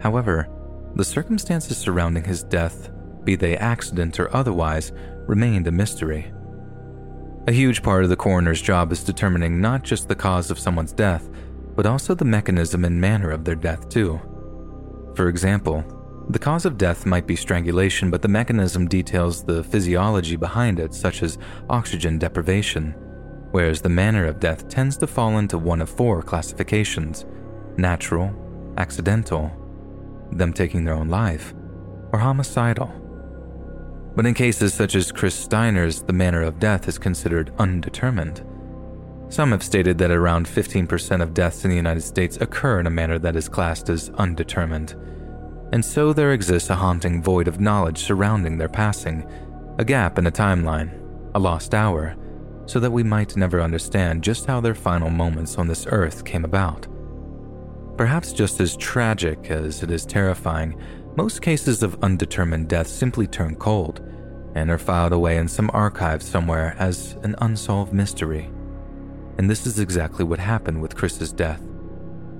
However, the circumstances surrounding his death, be they accident or otherwise, remained a mystery. A huge part of the coroner's job is determining not just the cause of someone's death, but also the mechanism and manner of their death, too. For example, the cause of death might be strangulation, but the mechanism details the physiology behind it, such as oxygen deprivation, whereas the manner of death tends to fall into one of four classifications natural, accidental, them taking their own life, or homicidal. But in cases such as Chris Steiner's, the manner of death is considered undetermined. Some have stated that around 15% of deaths in the United States occur in a manner that is classed as undetermined and so there exists a haunting void of knowledge surrounding their passing, a gap in a timeline, a lost hour, so that we might never understand just how their final moments on this earth came about. Perhaps just as tragic as it is terrifying, most cases of undetermined death simply turn cold and are filed away in some archive somewhere as an unsolved mystery. And this is exactly what happened with Chris's death.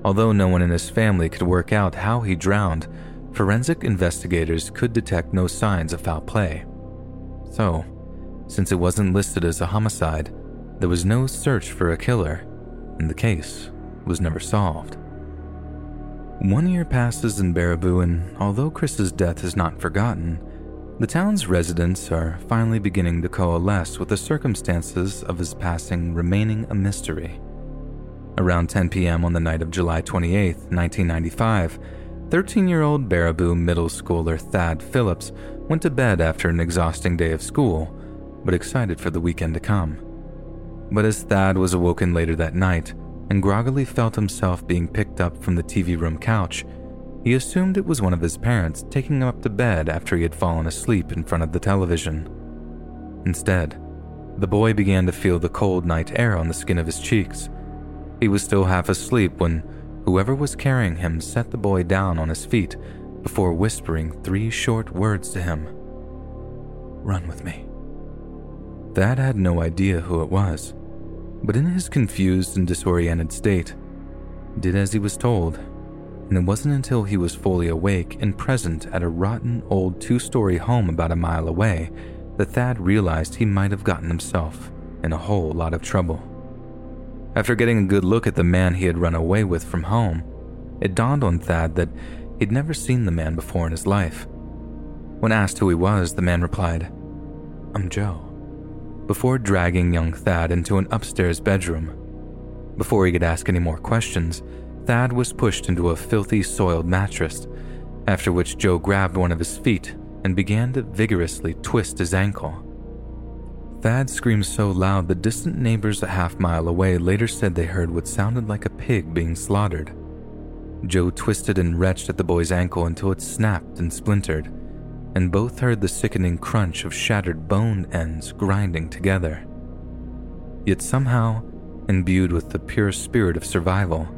Although no one in his family could work out how he drowned, forensic investigators could detect no signs of foul play. So, since it wasn't listed as a homicide, there was no search for a killer, and the case was never solved. One year passes in Baraboo, and although Chris's death is not forgotten, the town's residents are finally beginning to coalesce with the circumstances of his passing remaining a mystery. Around 10 p.m. on the night of July 28, 1995, 13 year old Baraboo middle schooler Thad Phillips went to bed after an exhausting day of school, but excited for the weekend to come. But as Thad was awoken later that night and groggily felt himself being picked up from the TV room couch, he assumed it was one of his parents taking him up to bed after he had fallen asleep in front of the television. Instead, the boy began to feel the cold night air on the skin of his cheeks. He was still half asleep when whoever was carrying him set the boy down on his feet before whispering three short words to him Run with me. Thad had no idea who it was, but in his confused and disoriented state, did as he was told and it wasn't until he was fully awake and present at a rotten old two story home about a mile away that Thad realized he might have gotten himself in a whole lot of trouble. After getting a good look at the man he had run away with from home, it dawned on Thad that he'd never seen the man before in his life. When asked who he was, the man replied, I'm Joe, before dragging young Thad into an upstairs bedroom. Before he could ask any more questions, Thad was pushed into a filthy, soiled mattress, after which Joe grabbed one of his feet and began to vigorously twist his ankle. Thad screamed so loud that distant neighbors a half mile away later said they heard what sounded like a pig being slaughtered. Joe twisted and wrenched at the boy's ankle until it snapped and splintered, and both heard the sickening crunch of shattered bone ends grinding together. Yet somehow, imbued with the pure spirit of survival,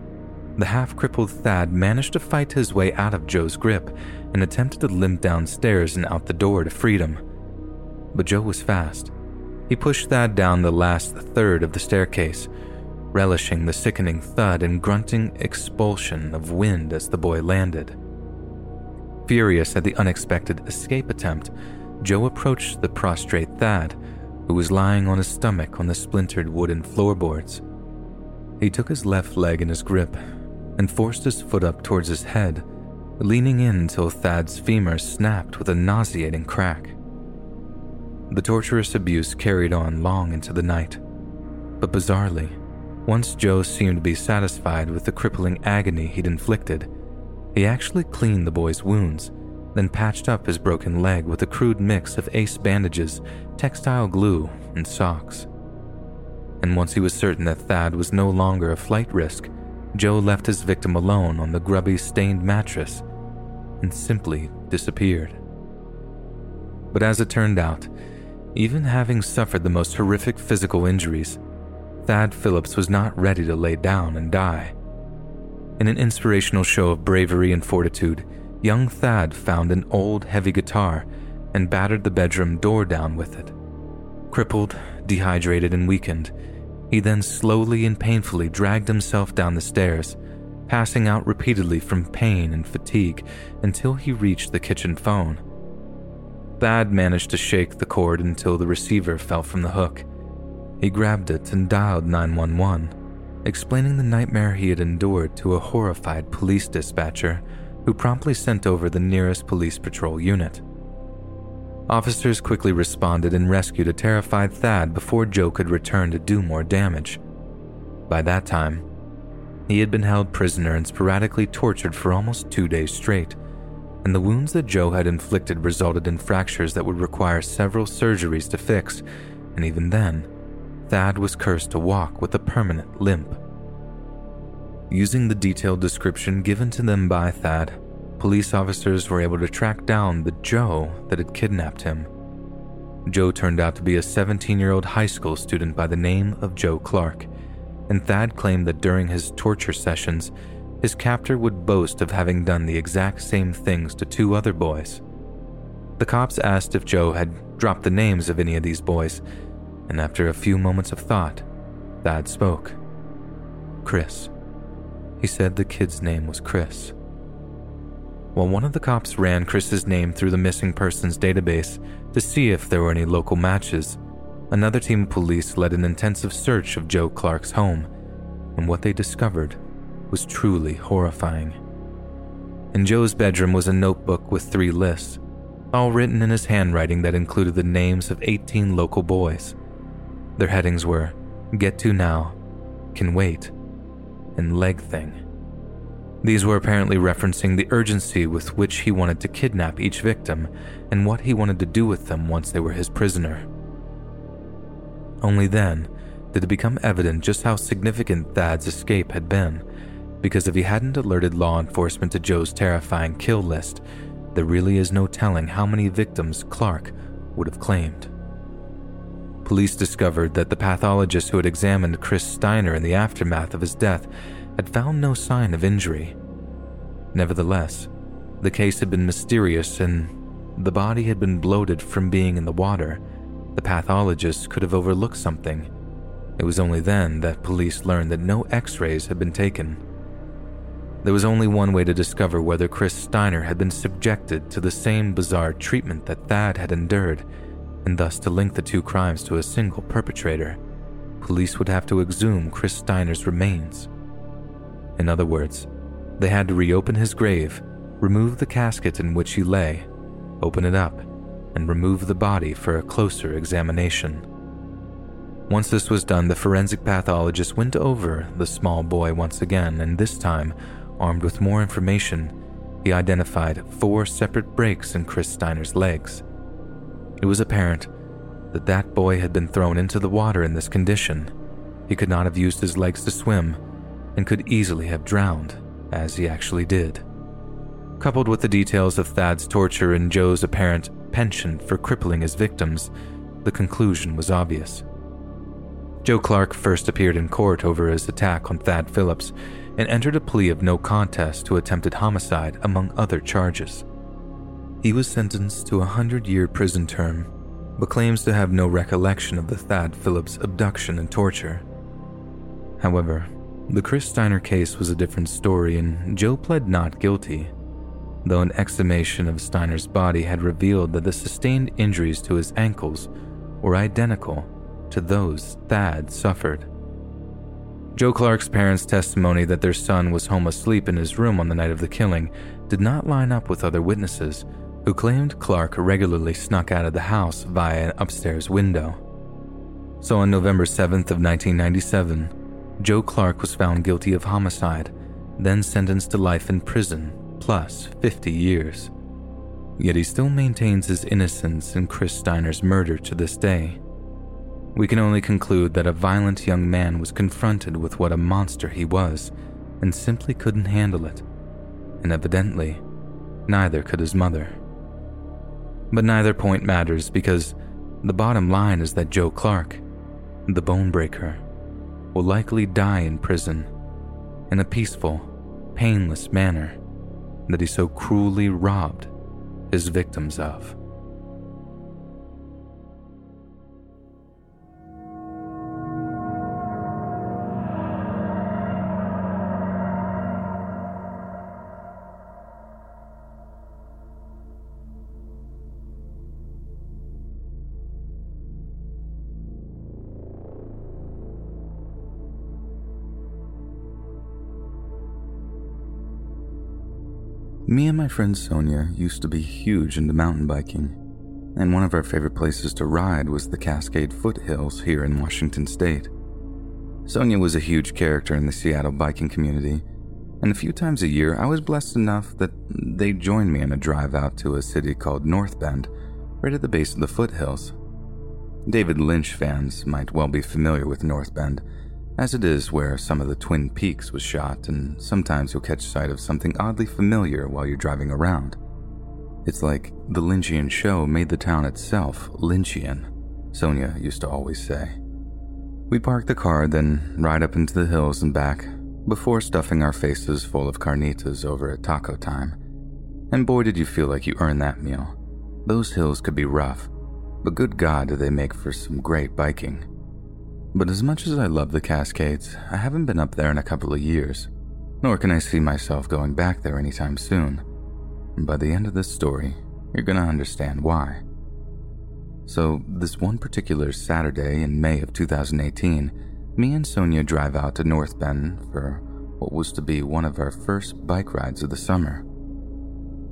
the half crippled Thad managed to fight his way out of Joe's grip and attempted to limp downstairs and out the door to freedom. But Joe was fast. He pushed Thad down the last third of the staircase, relishing the sickening thud and grunting expulsion of wind as the boy landed. Furious at the unexpected escape attempt, Joe approached the prostrate Thad, who was lying on his stomach on the splintered wooden floorboards. He took his left leg in his grip and forced his foot up towards his head, leaning in until Thad's femur snapped with a nauseating crack. The torturous abuse carried on long into the night, but bizarrely, once Joe seemed to be satisfied with the crippling agony he'd inflicted, he actually cleaned the boy's wounds, then patched up his broken leg with a crude mix of ace bandages, textile glue, and socks. And once he was certain that Thad was no longer a flight risk, Joe left his victim alone on the grubby, stained mattress and simply disappeared. But as it turned out, even having suffered the most horrific physical injuries, Thad Phillips was not ready to lay down and die. In an inspirational show of bravery and fortitude, young Thad found an old, heavy guitar and battered the bedroom door down with it. Crippled, dehydrated, and weakened, he then slowly and painfully dragged himself down the stairs, passing out repeatedly from pain and fatigue until he reached the kitchen phone. Thad managed to shake the cord until the receiver fell from the hook. He grabbed it and dialed 911, explaining the nightmare he had endured to a horrified police dispatcher who promptly sent over the nearest police patrol unit. Officers quickly responded and rescued a terrified Thad before Joe could return to do more damage. By that time, he had been held prisoner and sporadically tortured for almost two days straight, and the wounds that Joe had inflicted resulted in fractures that would require several surgeries to fix, and even then, Thad was cursed to walk with a permanent limp. Using the detailed description given to them by Thad, police officers were able to track down the Joe that had kidnapped him. Joe turned out to be a 17 year old high school student by the name of Joe Clark, and Thad claimed that during his torture sessions, his captor would boast of having done the exact same things to two other boys. The cops asked if Joe had dropped the names of any of these boys, and after a few moments of thought, Thad spoke. Chris. He said the kid's name was Chris. While one of the cops ran Chris's name through the missing persons database to see if there were any local matches, another team of police led an intensive search of Joe Clark's home, and what they discovered was truly horrifying. In Joe's bedroom was a notebook with three lists, all written in his handwriting that included the names of 18 local boys. Their headings were Get to Now, Can Wait, and leg thing. These were apparently referencing the urgency with which he wanted to kidnap each victim and what he wanted to do with them once they were his prisoner. Only then did it become evident just how significant Thad's escape had been, because if he hadn't alerted law enforcement to Joe's terrifying kill list, there really is no telling how many victims Clark would have claimed. Police discovered that the pathologist who had examined Chris Steiner in the aftermath of his death had found no sign of injury. Nevertheless, the case had been mysterious and the body had been bloated from being in the water. The pathologist could have overlooked something. It was only then that police learned that no x rays had been taken. There was only one way to discover whether Chris Steiner had been subjected to the same bizarre treatment that Thad had endured, and thus to link the two crimes to a single perpetrator. Police would have to exhume Chris Steiner's remains. In other words, they had to reopen his grave, remove the casket in which he lay, open it up, and remove the body for a closer examination. Once this was done, the forensic pathologist went over the small boy once again, and this time, armed with more information, he identified four separate breaks in Chris Steiner's legs. It was apparent that that boy had been thrown into the water in this condition. He could not have used his legs to swim, and could easily have drowned, as he actually did. Coupled with the details of Thad's torture and Joe's apparent penchant for crippling his victims, the conclusion was obvious. Joe Clark first appeared in court over his attack on Thad Phillips and entered a plea of no contest to attempted homicide, among other charges. He was sentenced to a hundred year prison term, but claims to have no recollection of the Thad Phillips abduction and torture. However, the Chris Steiner case was a different story, and Joe pled not guilty, though an exhumation of Steiner's body had revealed that the sustained injuries to his ankles were identical to those Thad suffered. Joe Clark's parents' testimony that their son was home asleep in his room on the night of the killing did not line up with other witnesses who claimed Clark regularly snuck out of the house via an upstairs window. So on November 7th of 1997, Joe Clark was found guilty of homicide, then sentenced to life in prison, plus 50 years. Yet he still maintains his innocence in Chris Steiner's murder to this day. We can only conclude that a violent young man was confronted with what a monster he was and simply couldn't handle it. And evidently, neither could his mother. But neither point matters because the bottom line is that Joe Clark, the bone breaker, will likely die in prison in a peaceful, painless manner that he so cruelly robbed his victims of. Me and my friend Sonia used to be huge into mountain biking, and one of our favorite places to ride was the Cascade Foothills here in Washington state. Sonia was a huge character in the Seattle biking community, and a few times a year I was blessed enough that they'd join me in a drive out to a city called North Bend, right at the base of the foothills. David Lynch fans might well be familiar with North Bend as it is where some of the Twin Peaks was shot, and sometimes you'll catch sight of something oddly familiar while you're driving around. It's like the Lynchian show made the town itself Lynchian, Sonia used to always say. We park the car, then ride up into the hills and back, before stuffing our faces full of carnitas over at taco time. And boy, did you feel like you earned that meal. Those hills could be rough, but good God, do they make for some great biking. But as much as I love the Cascades, I haven't been up there in a couple of years, nor can I see myself going back there anytime soon. By the end of this story, you're gonna understand why. So, this one particular Saturday in May of 2018, me and Sonia drive out to North Bend for what was to be one of our first bike rides of the summer.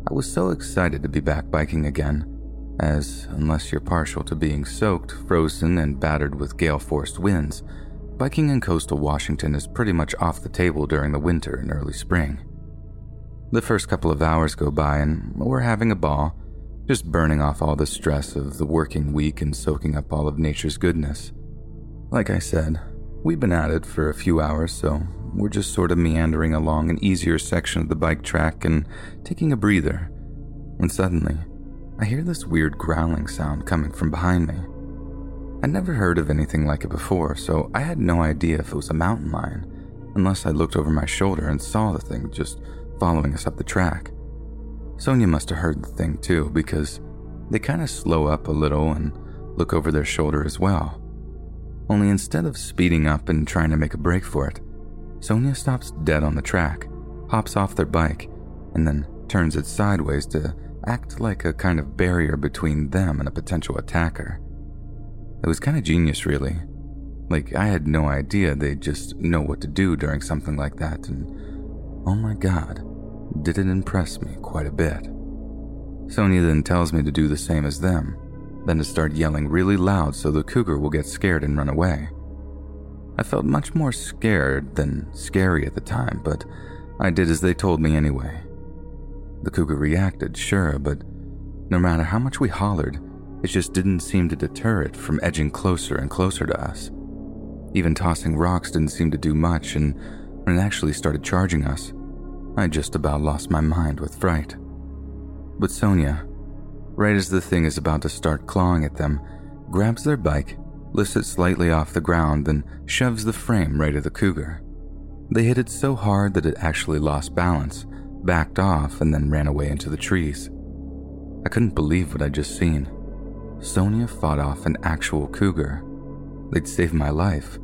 I was so excited to be back biking again as, unless you're partial to being soaked, frozen, and battered with gale force winds, biking in coastal Washington is pretty much off the table during the winter and early spring. The first couple of hours go by and we're having a ball, just burning off all the stress of the working week and soaking up all of nature's goodness. Like I said, we've been at it for a few hours, so we're just sort of meandering along an easier section of the bike track and taking a breather. When suddenly, I hear this weird growling sound coming from behind me. I'd never heard of anything like it before, so I had no idea if it was a mountain lion, unless I looked over my shoulder and saw the thing just following us up the track. Sonia must have heard the thing too, because they kind of slow up a little and look over their shoulder as well. Only instead of speeding up and trying to make a break for it, Sonia stops dead on the track, hops off their bike, and then turns it sideways to act like a kind of barrier between them and a potential attacker. It was kind of genius, really. Like, I had no idea they'd just know what to do during something like that, and oh my god, did it impress me quite a bit. Sonia then tells me to do the same as them, then to start yelling really loud so the cougar will get scared and run away. I felt much more scared than scary at the time, but I did as they told me anyway. The cougar reacted, sure, but no matter how much we hollered, it just didn't seem to deter it from edging closer and closer to us. Even tossing rocks didn't seem to do much, and when it actually started charging us, I just about lost my mind with fright. But Sonia, right as the thing is about to start clawing at them, grabs their bike, lifts it slightly off the ground, then shoves the frame right at the cougar. They hit it so hard that it actually lost balance, backed off, and then ran away into the trees. I couldn't believe what I'd just seen. Sonia fought off an actual cougar. They'd saved my life,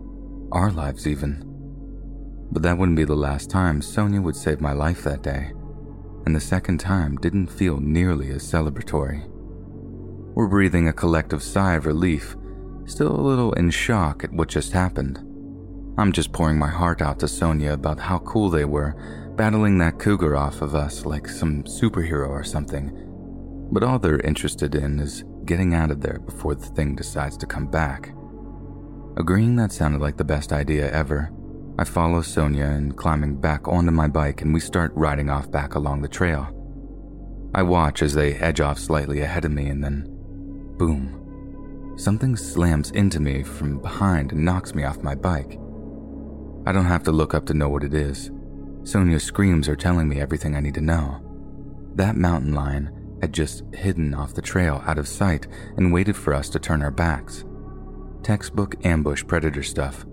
our lives even. But that wouldn't be the last time Sonia would save my life that day, and the second time didn't feel nearly as celebratory. We're breathing a collective sigh of relief, still a little in shock at what just happened. I'm just pouring my heart out to Sonia about how cool they were, battling that cougar off of us like some superhero or something. But all they're interested in is getting out of there before the thing decides to come back. Agreeing that sounded like the best idea ever, I follow Sonia and climbing back onto my bike and we start riding off back along the trail. I watch as they edge off slightly ahead of me and then boom. Something slams into me from behind and knocks me off my bike. I don't have to look up to know what it is. Sonia's screams are telling me everything I need to know. That mountain lion had just hidden off the trail out of sight and waited for us to turn our backs. Textbook ambush predator stuff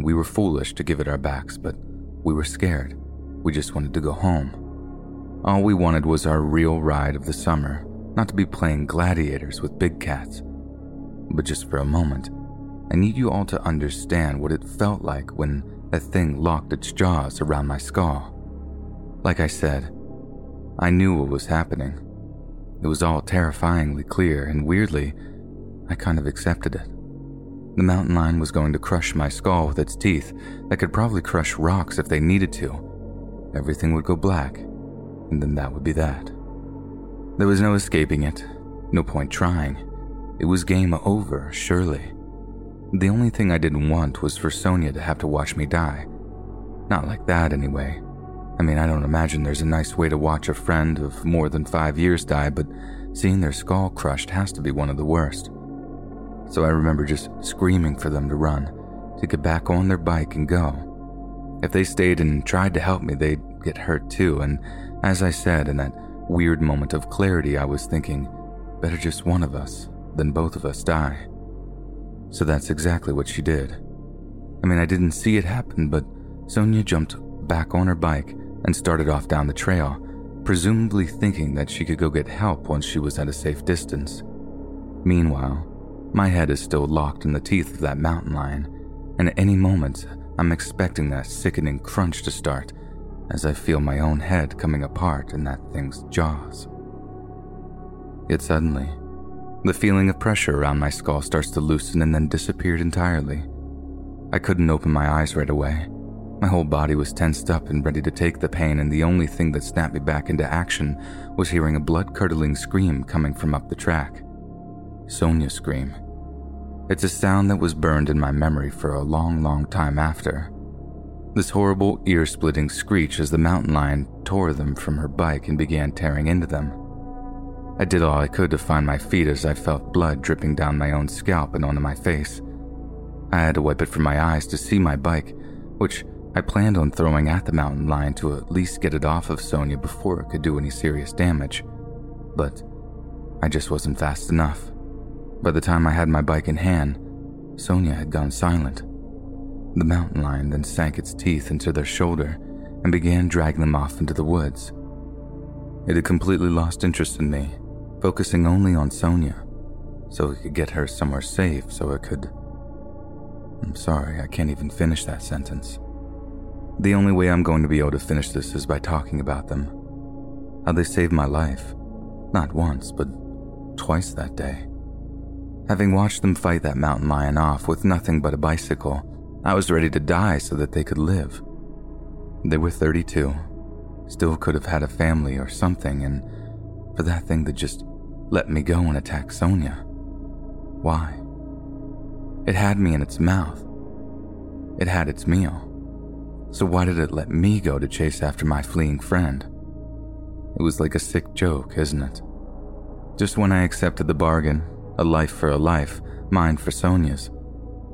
we were foolish to give it our backs, but we were scared. We just wanted to go home. All we wanted was our real ride of the summer, not to be playing gladiators with big cats. But just for a moment, I need you all to understand what it felt like when that thing locked its jaws around my skull. Like I said, I knew what was happening. It was all terrifyingly clear, and weirdly, I kind of accepted it. The mountain lion was going to crush my skull with its teeth that could probably crush rocks if they needed to. Everything would go black, and then that would be that. There was no escaping it, no point trying. It was game over, surely. The only thing I didn't want was for Sonia to have to watch me die. Not like that, anyway. I mean, I don't imagine there's a nice way to watch a friend of more than five years die, but seeing their skull crushed has to be one of the worst so I remember just screaming for them to run, to get back on their bike and go. If they stayed and tried to help me, they'd get hurt too, and as I said, in that weird moment of clarity, I was thinking, better just one of us than both of us die. So that's exactly what she did. I mean, I didn't see it happen, but Sonia jumped back on her bike and started off down the trail, presumably thinking that she could go get help once she was at a safe distance. Meanwhile, my head is still locked in the teeth of that mountain lion, and at any moment, I'm expecting that sickening crunch to start as I feel my own head coming apart in that thing's jaws. Yet suddenly, the feeling of pressure around my skull starts to loosen and then disappeared entirely. I couldn't open my eyes right away. My whole body was tensed up and ready to take the pain, and the only thing that snapped me back into action was hearing a blood curdling scream coming from up the track. Sonia's scream. It's a sound that was burned in my memory for a long, long time after. This horrible, ear splitting screech as the mountain lion tore them from her bike and began tearing into them. I did all I could to find my feet as I felt blood dripping down my own scalp and onto my face. I had to wipe it from my eyes to see my bike, which I planned on throwing at the mountain lion to at least get it off of Sonia before it could do any serious damage. But I just wasn't fast enough. By the time I had my bike in hand, Sonia had gone silent. The mountain lion then sank its teeth into their shoulder and began dragging them off into the woods. It had completely lost interest in me, focusing only on Sonia, so it could get her somewhere safe so it could. I'm sorry, I can't even finish that sentence. The only way I'm going to be able to finish this is by talking about them. How they saved my life. Not once, but twice that day. Having watched them fight that mountain lion off with nothing but a bicycle, I was ready to die so that they could live. They were 32, still could have had a family or something, and for that thing to just let me go and attack Sonia. Why? It had me in its mouth. It had its meal. So why did it let me go to chase after my fleeing friend? It was like a sick joke, isn't it? Just when I accepted the bargain, a life for a life, mine for Sonia's,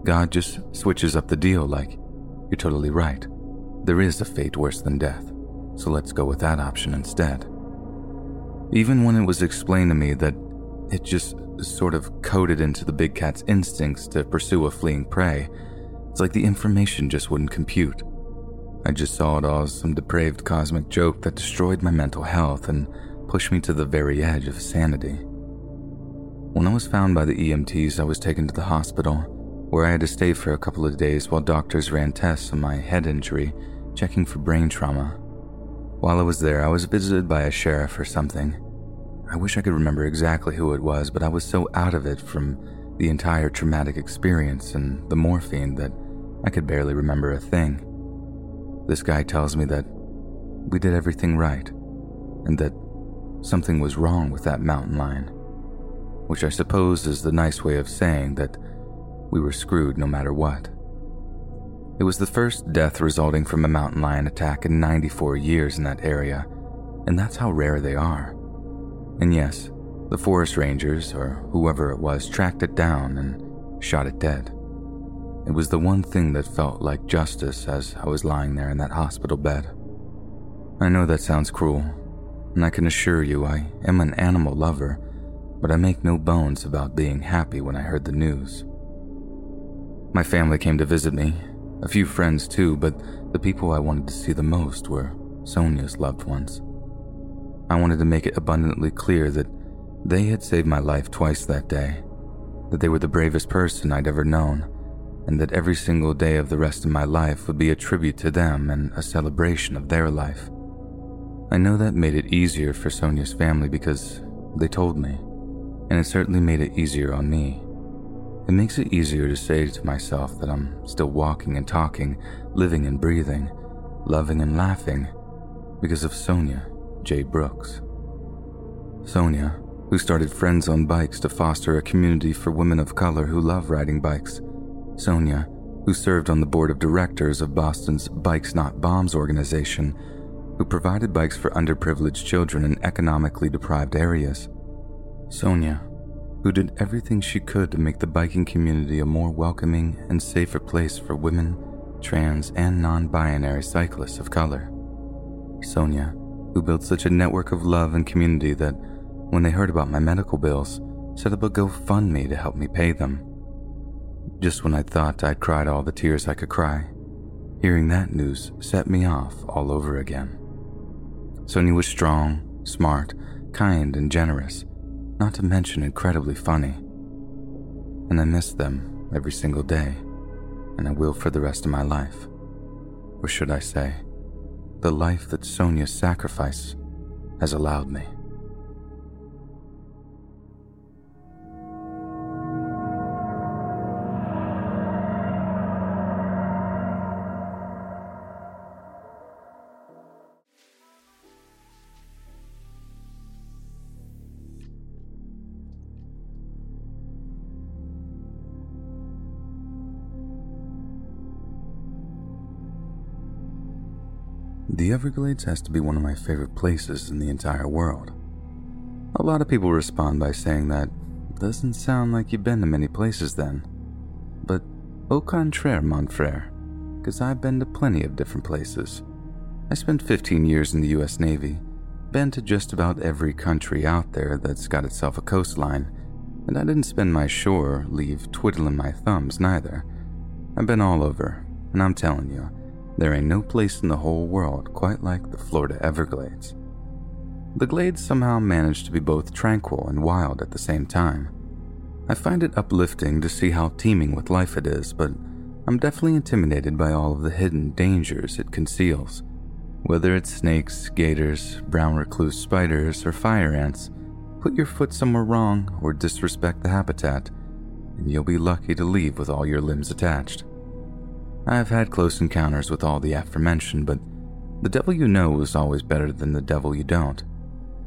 God just switches up the deal like, you're totally right. There is a fate worse than death, so let's go with that option instead. Even when it was explained to me that it just sort of coded into the big cat's instincts to pursue a fleeing prey, it's like the information just wouldn't compute. I just saw it all as some depraved cosmic joke that destroyed my mental health and pushed me to the very edge of sanity. When I was found by the EMTs, I was taken to the hospital where I had to stay for a couple of days while doctors ran tests on my head injury, checking for brain trauma. While I was there, I was visited by a sheriff or something. I wish I could remember exactly who it was, but I was so out of it from the entire traumatic experience and the morphine that I could barely remember a thing. This guy tells me that we did everything right, and that something was wrong with that mountain lion, which I suppose is the nice way of saying that we were screwed no matter what. It was the first death resulting from a mountain lion attack in 94 years in that area, and that's how rare they are. And yes, the forest rangers, or whoever it was, tracked it down and shot it dead. It was the one thing that felt like justice as I was lying there in that hospital bed. I know that sounds cruel, and I can assure you I am an animal lover, but I make no bones about being happy when I heard the news. My family came to visit me, a few friends too, but the people I wanted to see the most were Sonia's loved ones. I wanted to make it abundantly clear that they had saved my life twice that day, that they were the bravest person I'd ever known, and that every single day of the rest of my life would be a tribute to them and a celebration of their life. I know that made it easier for Sonia's family because they told me, and it certainly made it easier on me. It makes it easier to say to myself that I'm still walking and talking, living and breathing, loving and laughing because of Sonia J. Brooks. Sonia, who started Friends on Bikes to foster a community for women of color who love riding bikes. Sonia, who served on the board of directors of Boston's Bikes Not Bombs organization, who provided bikes for underprivileged children in economically deprived areas. Sonia, who did everything she could to make the biking community a more welcoming and safer place for women, trans, and non binary cyclists of color. Sonia, who built such a network of love and community that, when they heard about my medical bills, set up a GoFundMe to help me pay them. Just when I thought I'd cried all the tears I could cry, hearing that news set me off all over again. Sonia was strong, smart, kind, and generous not to mention incredibly funny. And I miss them every single day, and I will for the rest of my life. Or should I say, the life that Sonia's sacrifice has allowed me. The Everglades has to be one of my favorite places in the entire world. A lot of people respond by saying that doesn't sound like you've been to many places then. But au contraire, mon frere, because I've been to plenty of different places. I spent 15 years in the US Navy, been to just about every country out there that's got itself a coastline, and I didn't spend my shore leave twiddling my thumbs neither. I've been all over, and I'm telling you, there ain't no place in the whole world quite like the Florida Everglades. The glades somehow manage to be both tranquil and wild at the same time. I find it uplifting to see how teeming with life it is, but I'm definitely intimidated by all of the hidden dangers it conceals. Whether it's snakes, gators, brown recluse spiders, or fire ants, put your foot somewhere wrong or disrespect the habitat, and you'll be lucky to leave with all your limbs attached. I've had close encounters with all the aforementioned, but the devil you know is always better than the devil you don't,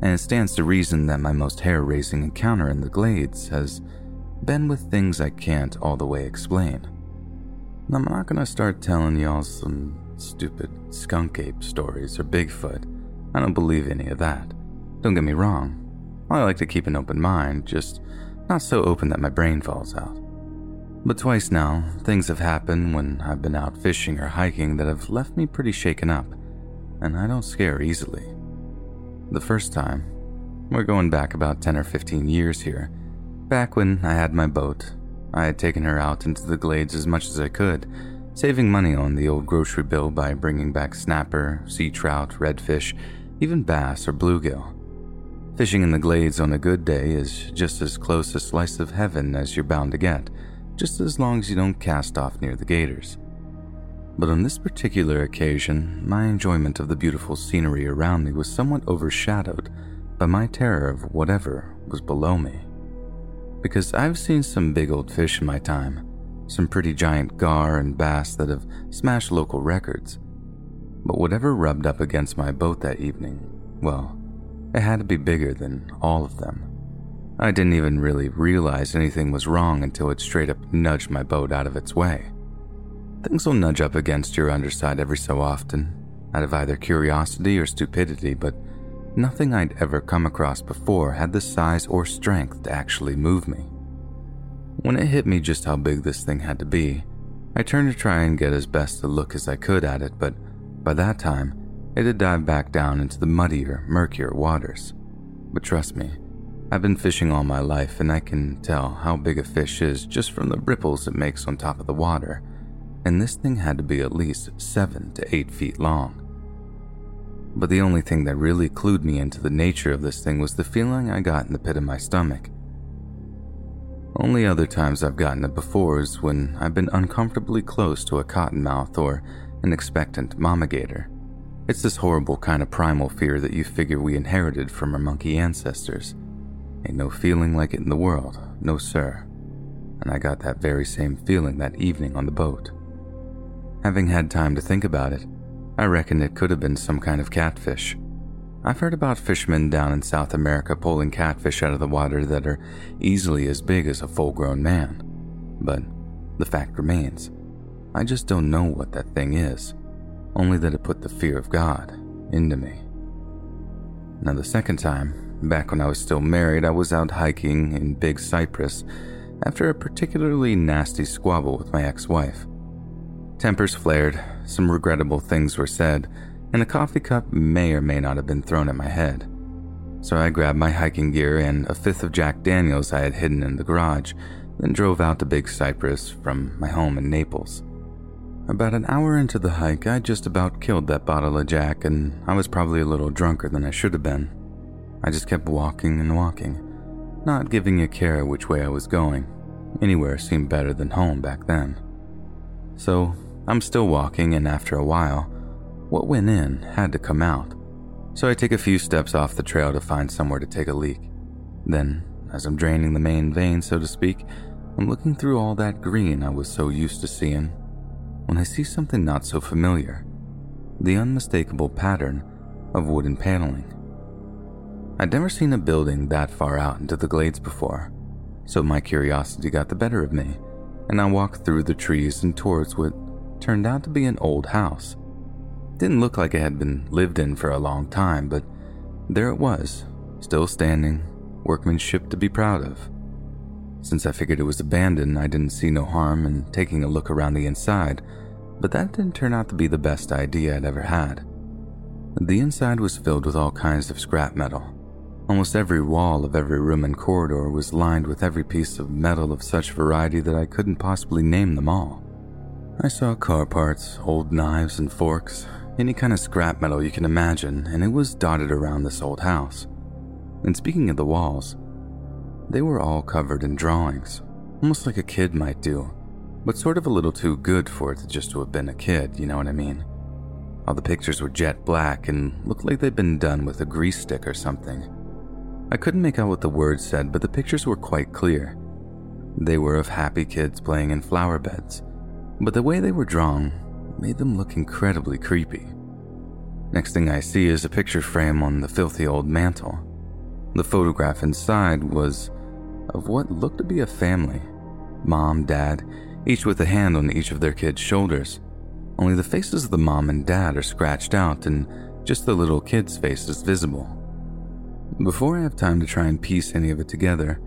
and it stands to reason that my most hair raising encounter in the glades has been with things I can't all the way explain. I'm not gonna start telling y'all some stupid skunk ape stories or Bigfoot. I don't believe any of that. Don't get me wrong. I like to keep an open mind, just not so open that my brain falls out. But twice now, things have happened when I've been out fishing or hiking that have left me pretty shaken up, and I don't scare easily. The first time, we're going back about 10 or 15 years here, back when I had my boat. I had taken her out into the glades as much as I could, saving money on the old grocery bill by bringing back snapper, sea trout, redfish, even bass or bluegill. Fishing in the glades on a good day is just as close a slice of heaven as you're bound to get just as long as you don't cast off near the gators. But on this particular occasion, my enjoyment of the beautiful scenery around me was somewhat overshadowed by my terror of whatever was below me. Because I've seen some big old fish in my time, some pretty giant gar and bass that have smashed local records. But whatever rubbed up against my boat that evening, well, it had to be bigger than all of them. I didn't even really realize anything was wrong until it straight up nudged my boat out of its way. Things will nudge up against your underside every so often, out of either curiosity or stupidity, but nothing I'd ever come across before had the size or strength to actually move me. When it hit me just how big this thing had to be, I turned to try and get as best a look as I could at it, but by that time, it had dived back down into the muddier, murkier waters. But trust me, I've been fishing all my life and I can tell how big a fish is just from the ripples it makes on top of the water, and this thing had to be at least 7 to 8 feet long. But the only thing that really clued me into the nature of this thing was the feeling I got in the pit of my stomach. Only other times I've gotten it before is when I've been uncomfortably close to a cottonmouth or an expectant mama gator. It's this horrible kind of primal fear that you figure we inherited from our monkey ancestors. Ain't no feeling like it in the world, no sir. And I got that very same feeling that evening on the boat. Having had time to think about it, I reckon it could have been some kind of catfish. I've heard about fishermen down in South America pulling catfish out of the water that are easily as big as a full grown man. But the fact remains, I just don't know what that thing is, only that it put the fear of God into me. Now, the second time, Back when I was still married, I was out hiking in Big Cypress after a particularly nasty squabble with my ex wife. Tempers flared, some regrettable things were said, and a coffee cup may or may not have been thrown at my head. So I grabbed my hiking gear and a fifth of Jack Daniels I had hidden in the garage, then drove out to Big Cypress from my home in Naples. About an hour into the hike, I just about killed that bottle of Jack, and I was probably a little drunker than I should have been. I just kept walking and walking, not giving a care which way I was going. Anywhere seemed better than home back then. So I'm still walking, and after a while, what went in had to come out. So I take a few steps off the trail to find somewhere to take a leak. Then, as I'm draining the main vein, so to speak, I'm looking through all that green I was so used to seeing when I see something not so familiar the unmistakable pattern of wooden paneling. I'd never seen a building that far out into the glades before, so my curiosity got the better of me, and I walked through the trees and towards what turned out to be an old house. didn't look like it had been lived in for a long time, but there it was, still standing, workmanship to be proud of. Since I figured it was abandoned, I didn't see no harm in taking a look around the inside, but that didn't turn out to be the best idea I'd ever had. The inside was filled with all kinds of scrap metal. Almost every wall of every room and corridor was lined with every piece of metal of such variety that I couldn't possibly name them all. I saw car parts, old knives and forks, any kind of scrap metal you can imagine, and it was dotted around this old house. And speaking of the walls, they were all covered in drawings, almost like a kid might do, but sort of a little too good for it to just to have been a kid, you know what I mean? All the pictures were jet black and looked like they'd been done with a grease stick or something. I couldn't make out what the words said, but the pictures were quite clear. They were of happy kids playing in flower beds, but the way they were drawn made them look incredibly creepy. Next thing I see is a picture frame on the filthy old mantel. The photograph inside was of what looked to be a family mom, dad, each with a hand on each of their kids' shoulders. Only the faces of the mom and dad are scratched out and just the little kid's face is visible. Before I have time to try and piece any of it together,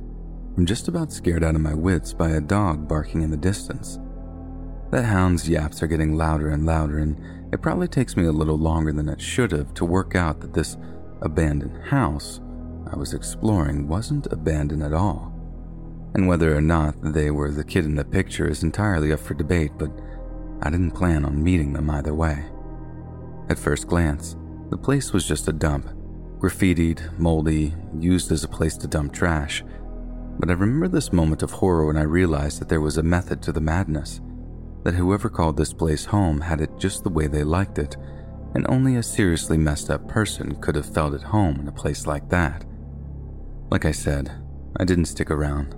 I'm just about scared out of my wits by a dog barking in the distance. That hound's yaps are getting louder and louder, and it probably takes me a little longer than it should have to work out that this abandoned house I was exploring wasn't abandoned at all. And whether or not they were the kid in the picture is entirely up for debate, but I didn't plan on meeting them either way. At first glance, the place was just a dump, graffitied, moldy, used as a place to dump trash. But I remember this moment of horror when I realized that there was a method to the madness, that whoever called this place home had it just the way they liked it, and only a seriously messed up person could have felt at home in a place like that. Like I said, I didn't stick around.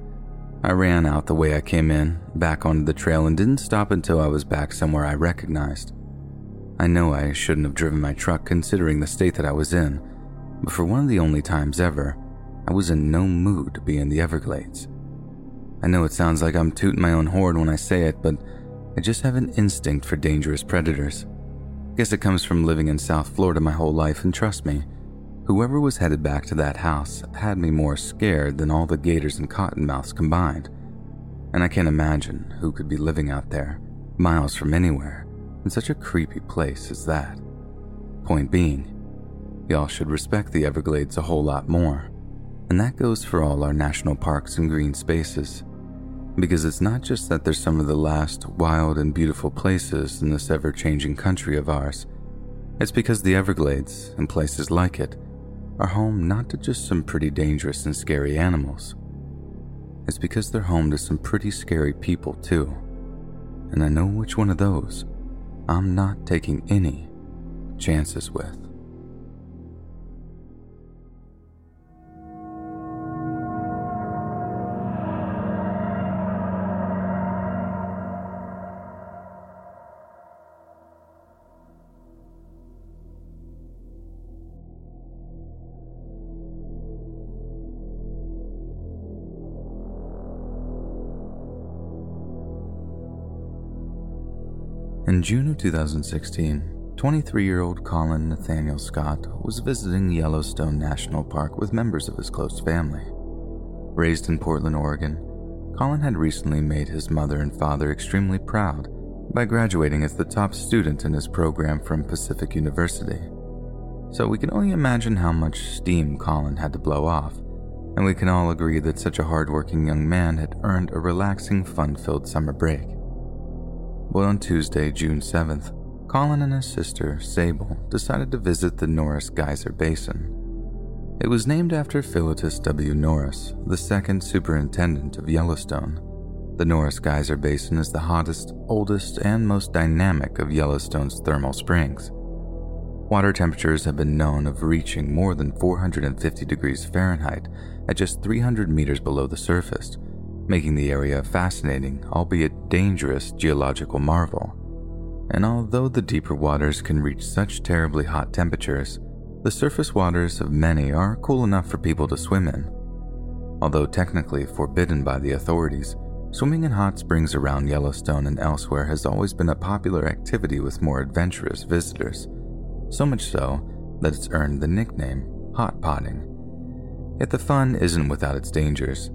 I ran out the way I came in, back onto the trail, and didn't stop until I was back somewhere I recognized. I know I shouldn't have driven my truck considering the state that I was in, but for one of the only times ever, I was in no mood to be in the Everglades. I know it sounds like I'm tooting my own horn when I say it, but I just have an instinct for dangerous predators. Guess it comes from living in South Florida my whole life, and trust me, Whoever was headed back to that house had me more scared than all the gators and cottonmouths combined. And I can't imagine who could be living out there, miles from anywhere, in such a creepy place as that. Point being, y'all should respect the Everglades a whole lot more. And that goes for all our national parks and green spaces. Because it's not just that they're some of the last wild and beautiful places in this ever changing country of ours, it's because the Everglades and places like it are home not to just some pretty dangerous and scary animals. It's because they're home to some pretty scary people, too. And I know which one of those I'm not taking any chances with. In June of 2016, 23 year old Colin Nathaniel Scott was visiting Yellowstone National Park with members of his close family. Raised in Portland, Oregon, Colin had recently made his mother and father extremely proud by graduating as the top student in his program from Pacific University. So we can only imagine how much steam Colin had to blow off, and we can all agree that such a hardworking young man had earned a relaxing, fun filled summer break. But on Tuesday, June 7th, Colin and his sister, Sable, decided to visit the Norris Geyser Basin. It was named after Philetus W. Norris, the second superintendent of Yellowstone. The Norris Geyser Basin is the hottest, oldest, and most dynamic of Yellowstone's thermal springs. Water temperatures have been known of reaching more than 450 degrees Fahrenheit at just 300 meters below the surface, making the area a fascinating, albeit dangerous, geological marvel. And although the deeper waters can reach such terribly hot temperatures, the surface waters of many are cool enough for people to swim in. Although technically forbidden by the authorities, swimming in hot springs around Yellowstone and elsewhere has always been a popular activity with more adventurous visitors, so much so that it's earned the nickname hot potting. Yet the fun isn't without its dangers.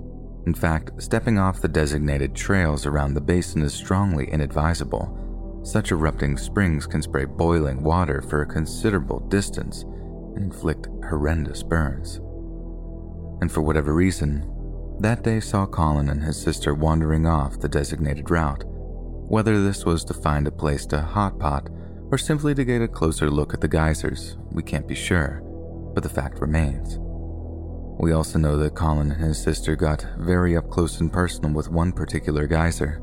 In fact, stepping off the designated trails around the basin is strongly inadvisable. Such erupting springs can spray boiling water for a considerable distance and inflict horrendous burns. And for whatever reason, that day saw Colin and his sister wandering off the designated route. Whether this was to find a place to hot pot or simply to get a closer look at the geysers, we can't be sure, but the fact remains. We also know that Colin and his sister got very up close and personal with one particular geyser.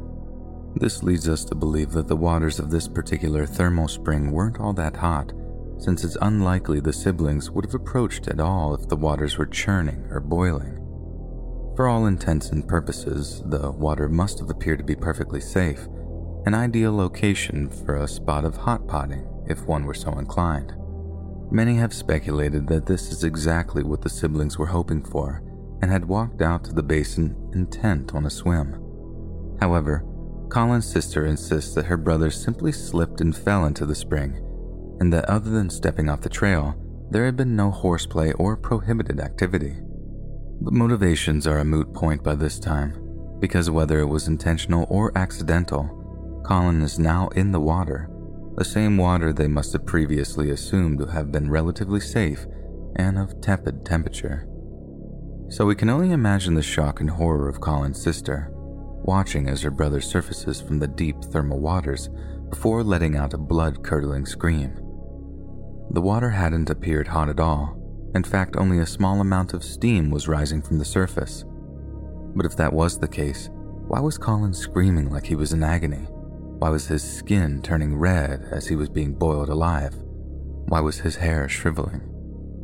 This leads us to believe that the waters of this particular thermal spring weren't all that hot, since it's unlikely the siblings would have approached at all if the waters were churning or boiling. For all intents and purposes, the water must have appeared to be perfectly safe, an ideal location for a spot of hot potting if one were so inclined. Many have speculated that this is exactly what the siblings were hoping for and had walked out to the basin intent on a swim. However, Colin's sister insists that her brother simply slipped and fell into the spring, and that other than stepping off the trail, there had been no horseplay or prohibited activity. But motivations are a moot point by this time, because whether it was intentional or accidental, Colin is now in the water the same water they must have previously assumed to have been relatively safe and of tepid temperature. So we can only imagine the shock and horror of Colin's sister, watching as her brother surfaces from the deep thermal waters before letting out a blood curdling scream. The water hadn't appeared hot at all. In fact, only a small amount of steam was rising from the surface. But if that was the case, why was Colin screaming like he was in agony? Why was his skin turning red as he was being boiled alive? Why was his hair shriveling?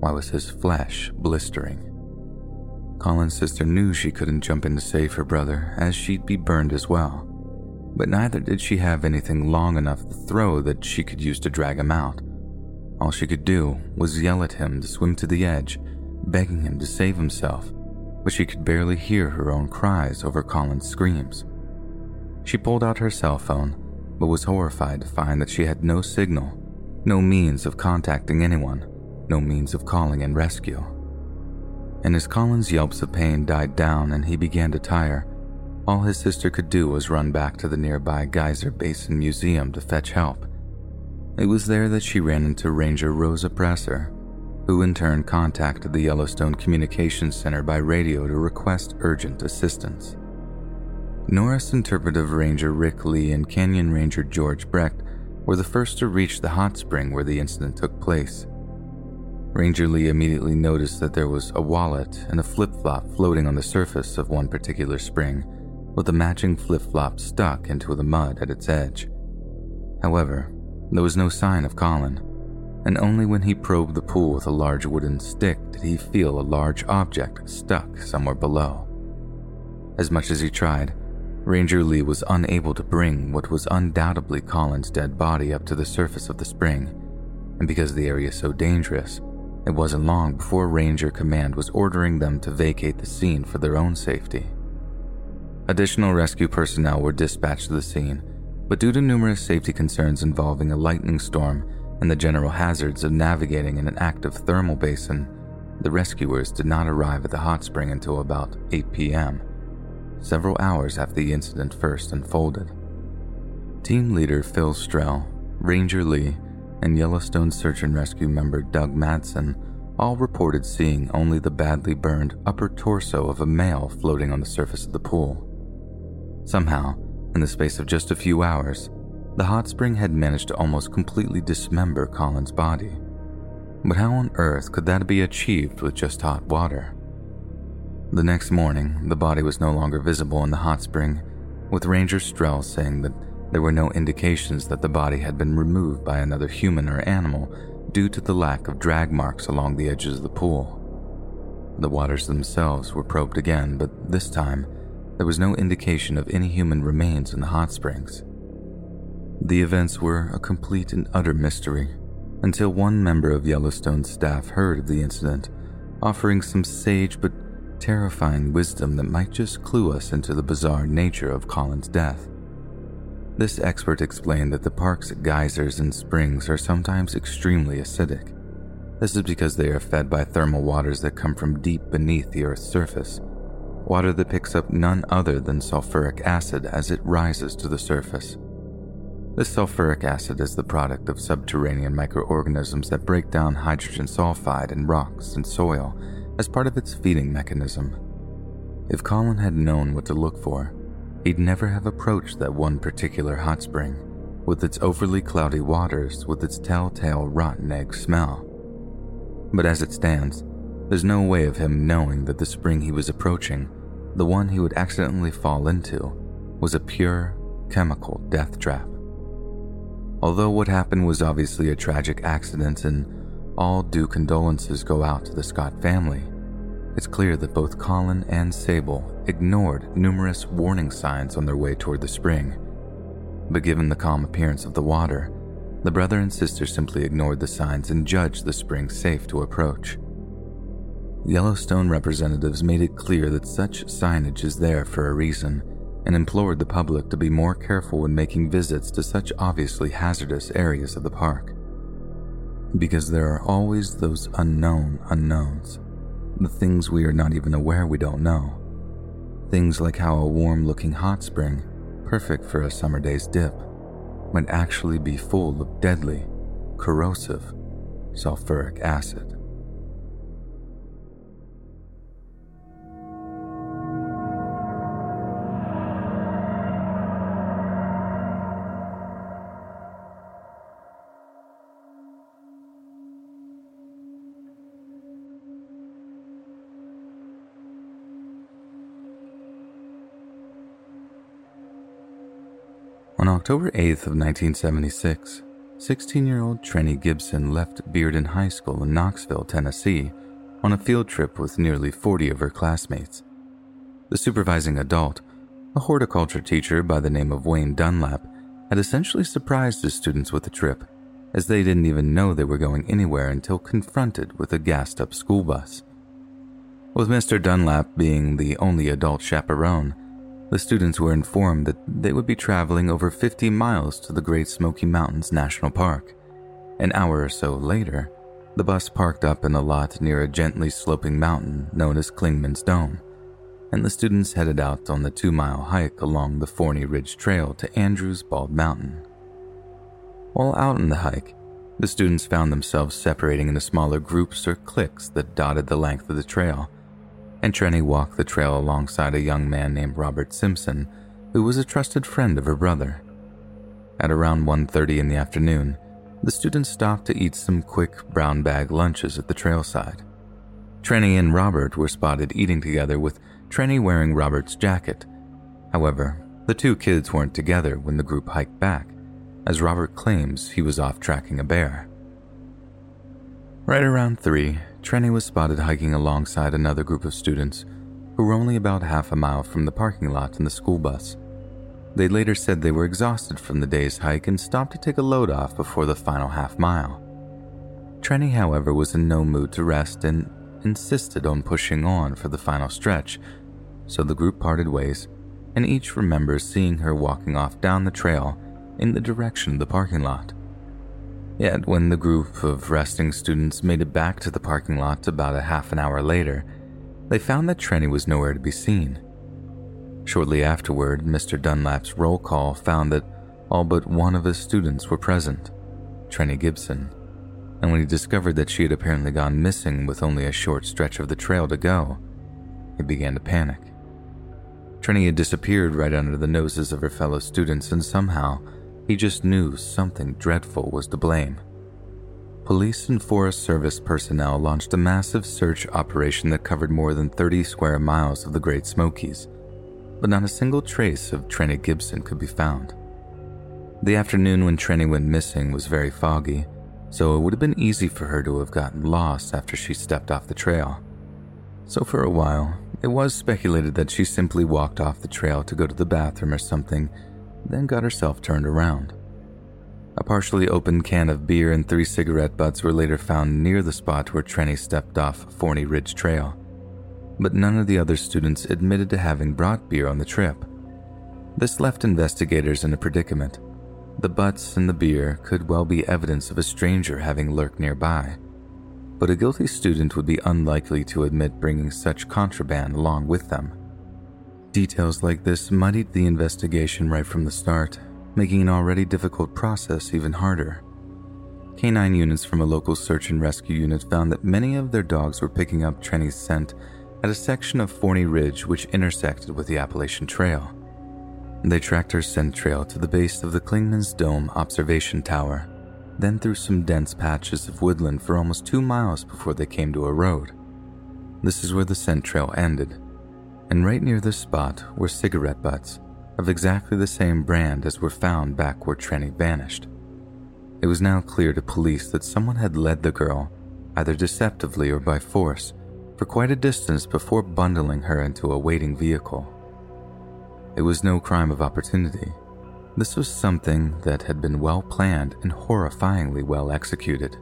Why was his flesh blistering? Colin's sister knew she couldn't jump in to save her brother, as she'd be burned as well. But neither did she have anything long enough to throw that she could use to drag him out. All she could do was yell at him to swim to the edge, begging him to save himself, but she could barely hear her own cries over Colin's screams. She pulled out her cell phone but was horrified to find that she had no signal, no means of contacting anyone, no means of calling in rescue. And as Colin's yelps of pain died down and he began to tire, all his sister could do was run back to the nearby Geyser Basin Museum to fetch help. It was there that she ran into Ranger Rosa Presser, who in turn contacted the Yellowstone Communications Center by radio to request urgent assistance. Norris Interpretive Ranger Rick Lee and Canyon Ranger George Brecht were the first to reach the hot spring where the incident took place. Ranger Lee immediately noticed that there was a wallet and a flip flop floating on the surface of one particular spring, with the matching flip flop stuck into the mud at its edge. However, there was no sign of Colin, and only when he probed the pool with a large wooden stick did he feel a large object stuck somewhere below. As much as he tried, Ranger Lee was unable to bring what was undoubtedly Colin's dead body up to the surface of the spring, and because the area is so dangerous, it wasn't long before Ranger Command was ordering them to vacate the scene for their own safety. Additional rescue personnel were dispatched to the scene, but due to numerous safety concerns involving a lightning storm and the general hazards of navigating in an active thermal basin, the rescuers did not arrive at the hot spring until about 8 p.m several hours after the incident first unfolded. Team leader Phil Strell, Ranger Lee, and Yellowstone Search and Rescue member Doug Madsen all reported seeing only the badly burned upper torso of a male floating on the surface of the pool. Somehow, in the space of just a few hours, the hot spring had managed to almost completely dismember Colin's body. But how on earth could that be achieved with just hot water? The next morning, the body was no longer visible in the hot spring, with Ranger Strell saying that there were no indications that the body had been removed by another human or animal due to the lack of drag marks along the edges of the pool. The waters themselves were probed again, but this time, there was no indication of any human remains in the hot springs. The events were a complete and utter mystery until one member of Yellowstone's staff heard of the incident, offering some sage but terrifying wisdom that might just clue us into the bizarre nature of Colin's death. This expert explained that the park's geysers and springs are sometimes extremely acidic. This is because they are fed by thermal waters that come from deep beneath the Earth's surface, water that picks up none other than sulfuric acid as it rises to the surface. This sulfuric acid is the product of subterranean microorganisms that break down hydrogen sulfide in rocks and soil as part of its feeding mechanism. If Colin had known what to look for, he'd never have approached that one particular hot spring, with its overly cloudy waters, with its telltale rotten egg smell. But as it stands, there's no way of him knowing that the spring he was approaching, the one he would accidentally fall into, was a pure, chemical death trap. Although what happened was obviously a tragic accident and all due condolences go out to the Scott family, it's clear that both Colin and Sable ignored numerous warning signs on their way toward the spring. But given the calm appearance of the water, the brother and sister simply ignored the signs and judged the spring safe to approach. Yellowstone representatives made it clear that such signage is there for a reason and implored the public to be more careful when making visits to such obviously hazardous areas of the park. Because there are always those unknown unknowns, the things we are not even aware we don't know. Things like how a warm looking hot spring, perfect for a summer day's dip, might actually be full of deadly, corrosive sulfuric acid. On October 8th of 1976, 16-year-old Trenny Gibson left Bearden High School in Knoxville, Tennessee, on a field trip with nearly 40 of her classmates. The supervising adult, a horticulture teacher by the name of Wayne Dunlap, had essentially surprised his students with the trip, as they didn't even know they were going anywhere until confronted with a gassed up school bus. With Mr. Dunlap being the only adult chaperone, the students were informed that they would be traveling over 50 miles to the Great Smoky Mountains National Park. An hour or so later, the bus parked up in a lot near a gently sloping mountain known as Clingmans Dome, and the students headed out on the two mile hike along the Forney Ridge Trail to Andrews Bald Mountain. While out on the hike, the students found themselves separating into smaller groups or cliques that dotted the length of the trail and Trenny walked the trail alongside a young man named Robert Simpson, who was a trusted friend of her brother. At around 1:30 in the afternoon, the students stopped to eat some quick brown bag lunches at the trailside. Trenny and Robert were spotted eating together with Trenny wearing Robert's jacket. However, the two kids weren't together when the group hiked back, as Robert claims he was off tracking a bear. Right around 3, Trenny was spotted hiking alongside another group of students who were only about half a mile from the parking lot and the school bus. They later said they were exhausted from the day's hike and stopped to take a load off before the final half mile. Trenny, however, was in no mood to rest and insisted on pushing on for the final stretch, so the group parted ways, and each remembers seeing her walking off down the trail in the direction of the parking lot. Yet, when the group of resting students made it back to the parking lot about a half an hour later, they found that Trenny was nowhere to be seen. Shortly afterward, Mr. Dunlap's roll call found that all but one of his students were present, Trenny Gibson, and when he discovered that she had apparently gone missing with only a short stretch of the trail to go, he began to panic. Trenny had disappeared right under the noses of her fellow students, and somehow he just knew something dreadful was to blame. Police and Forest Service personnel launched a massive search operation that covered more than 30 square miles of the Great Smokies, but not a single trace of Trenny Gibson could be found. The afternoon when Trenny went missing was very foggy, so it would have been easy for her to have gotten lost after she stepped off the trail. So, for a while, it was speculated that she simply walked off the trail to go to the bathroom or something then got herself turned around. A partially opened can of beer and three cigarette butts were later found near the spot where Trenny stepped off Forney Ridge Trail, but none of the other students admitted to having brought beer on the trip. This left investigators in a predicament. The butts and the beer could well be evidence of a stranger having lurked nearby, but a guilty student would be unlikely to admit bringing such contraband along with them. Details like this muddied the investigation right from the start, making an already difficult process even harder. Canine units from a local search and rescue unit found that many of their dogs were picking up Trenny's scent at a section of Forney Ridge which intersected with the Appalachian Trail. They tracked her scent trail to the base of the Clingmans Dome observation tower, then through some dense patches of woodland for almost two miles before they came to a road. This is where the scent trail ended, and right near this spot were cigarette butts of exactly the same brand as were found back where Trenny vanished. It was now clear to police that someone had led the girl, either deceptively or by force, for quite a distance before bundling her into a waiting vehicle. It was no crime of opportunity. This was something that had been well planned and horrifyingly well executed.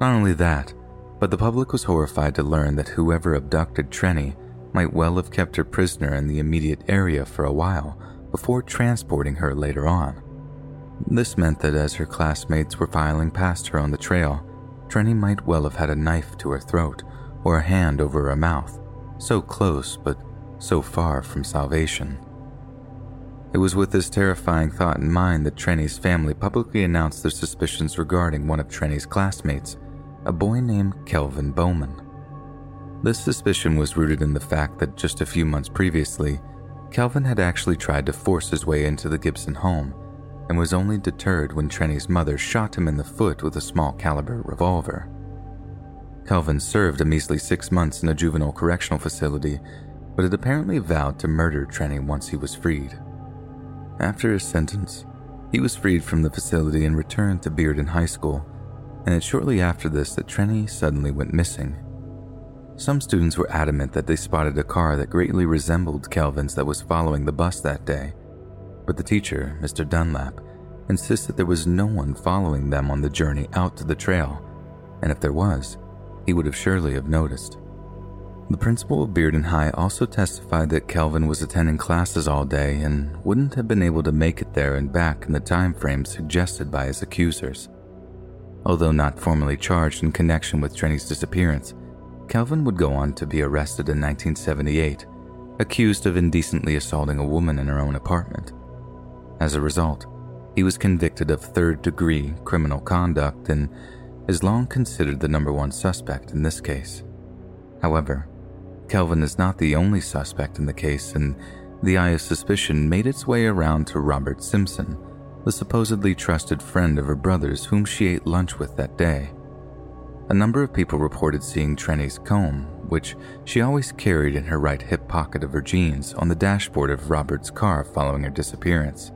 Not only that, but the public was horrified to learn that whoever abducted Trenny might well have kept her prisoner in the immediate area for a while before transporting her later on. This meant that as her classmates were filing past her on the trail, Trenny might well have had a knife to her throat or a hand over her mouth, so close but so far from salvation. It was with this terrifying thought in mind that Trenny's family publicly announced their suspicions regarding one of Trenny's classmates, a boy named Kelvin Bowman. This suspicion was rooted in the fact that just a few months previously, Calvin had actually tried to force his way into the Gibson home and was only deterred when Trenny's mother shot him in the foot with a small caliber revolver. Calvin served a measly six months in a juvenile correctional facility but had apparently vowed to murder Trenny once he was freed. After his sentence, he was freed from the facility and returned to Bearden High School, and it's shortly after this that Trenny suddenly went missing. Some students were adamant that they spotted a car that greatly resembled Kelvin's that was following the bus that day, but the teacher, Mr. Dunlap, insisted there was no one following them on the journey out to the trail, and if there was, he would have surely have noticed. The principal of Bearden High also testified that Kelvin was attending classes all day and wouldn't have been able to make it there and back in the time frame suggested by his accusers. Although not formally charged in connection with Trenny's disappearance, Kelvin would go on to be arrested in 1978, accused of indecently assaulting a woman in her own apartment. As a result, he was convicted of third degree criminal conduct and is long considered the number one suspect in this case. However, Kelvin is not the only suspect in the case, and the eye of suspicion made its way around to Robert Simpson, the supposedly trusted friend of her brother's whom she ate lunch with that day. A number of people reported seeing Trenny's comb, which she always carried in her right hip pocket of her jeans, on the dashboard of Robert's car following her disappearance.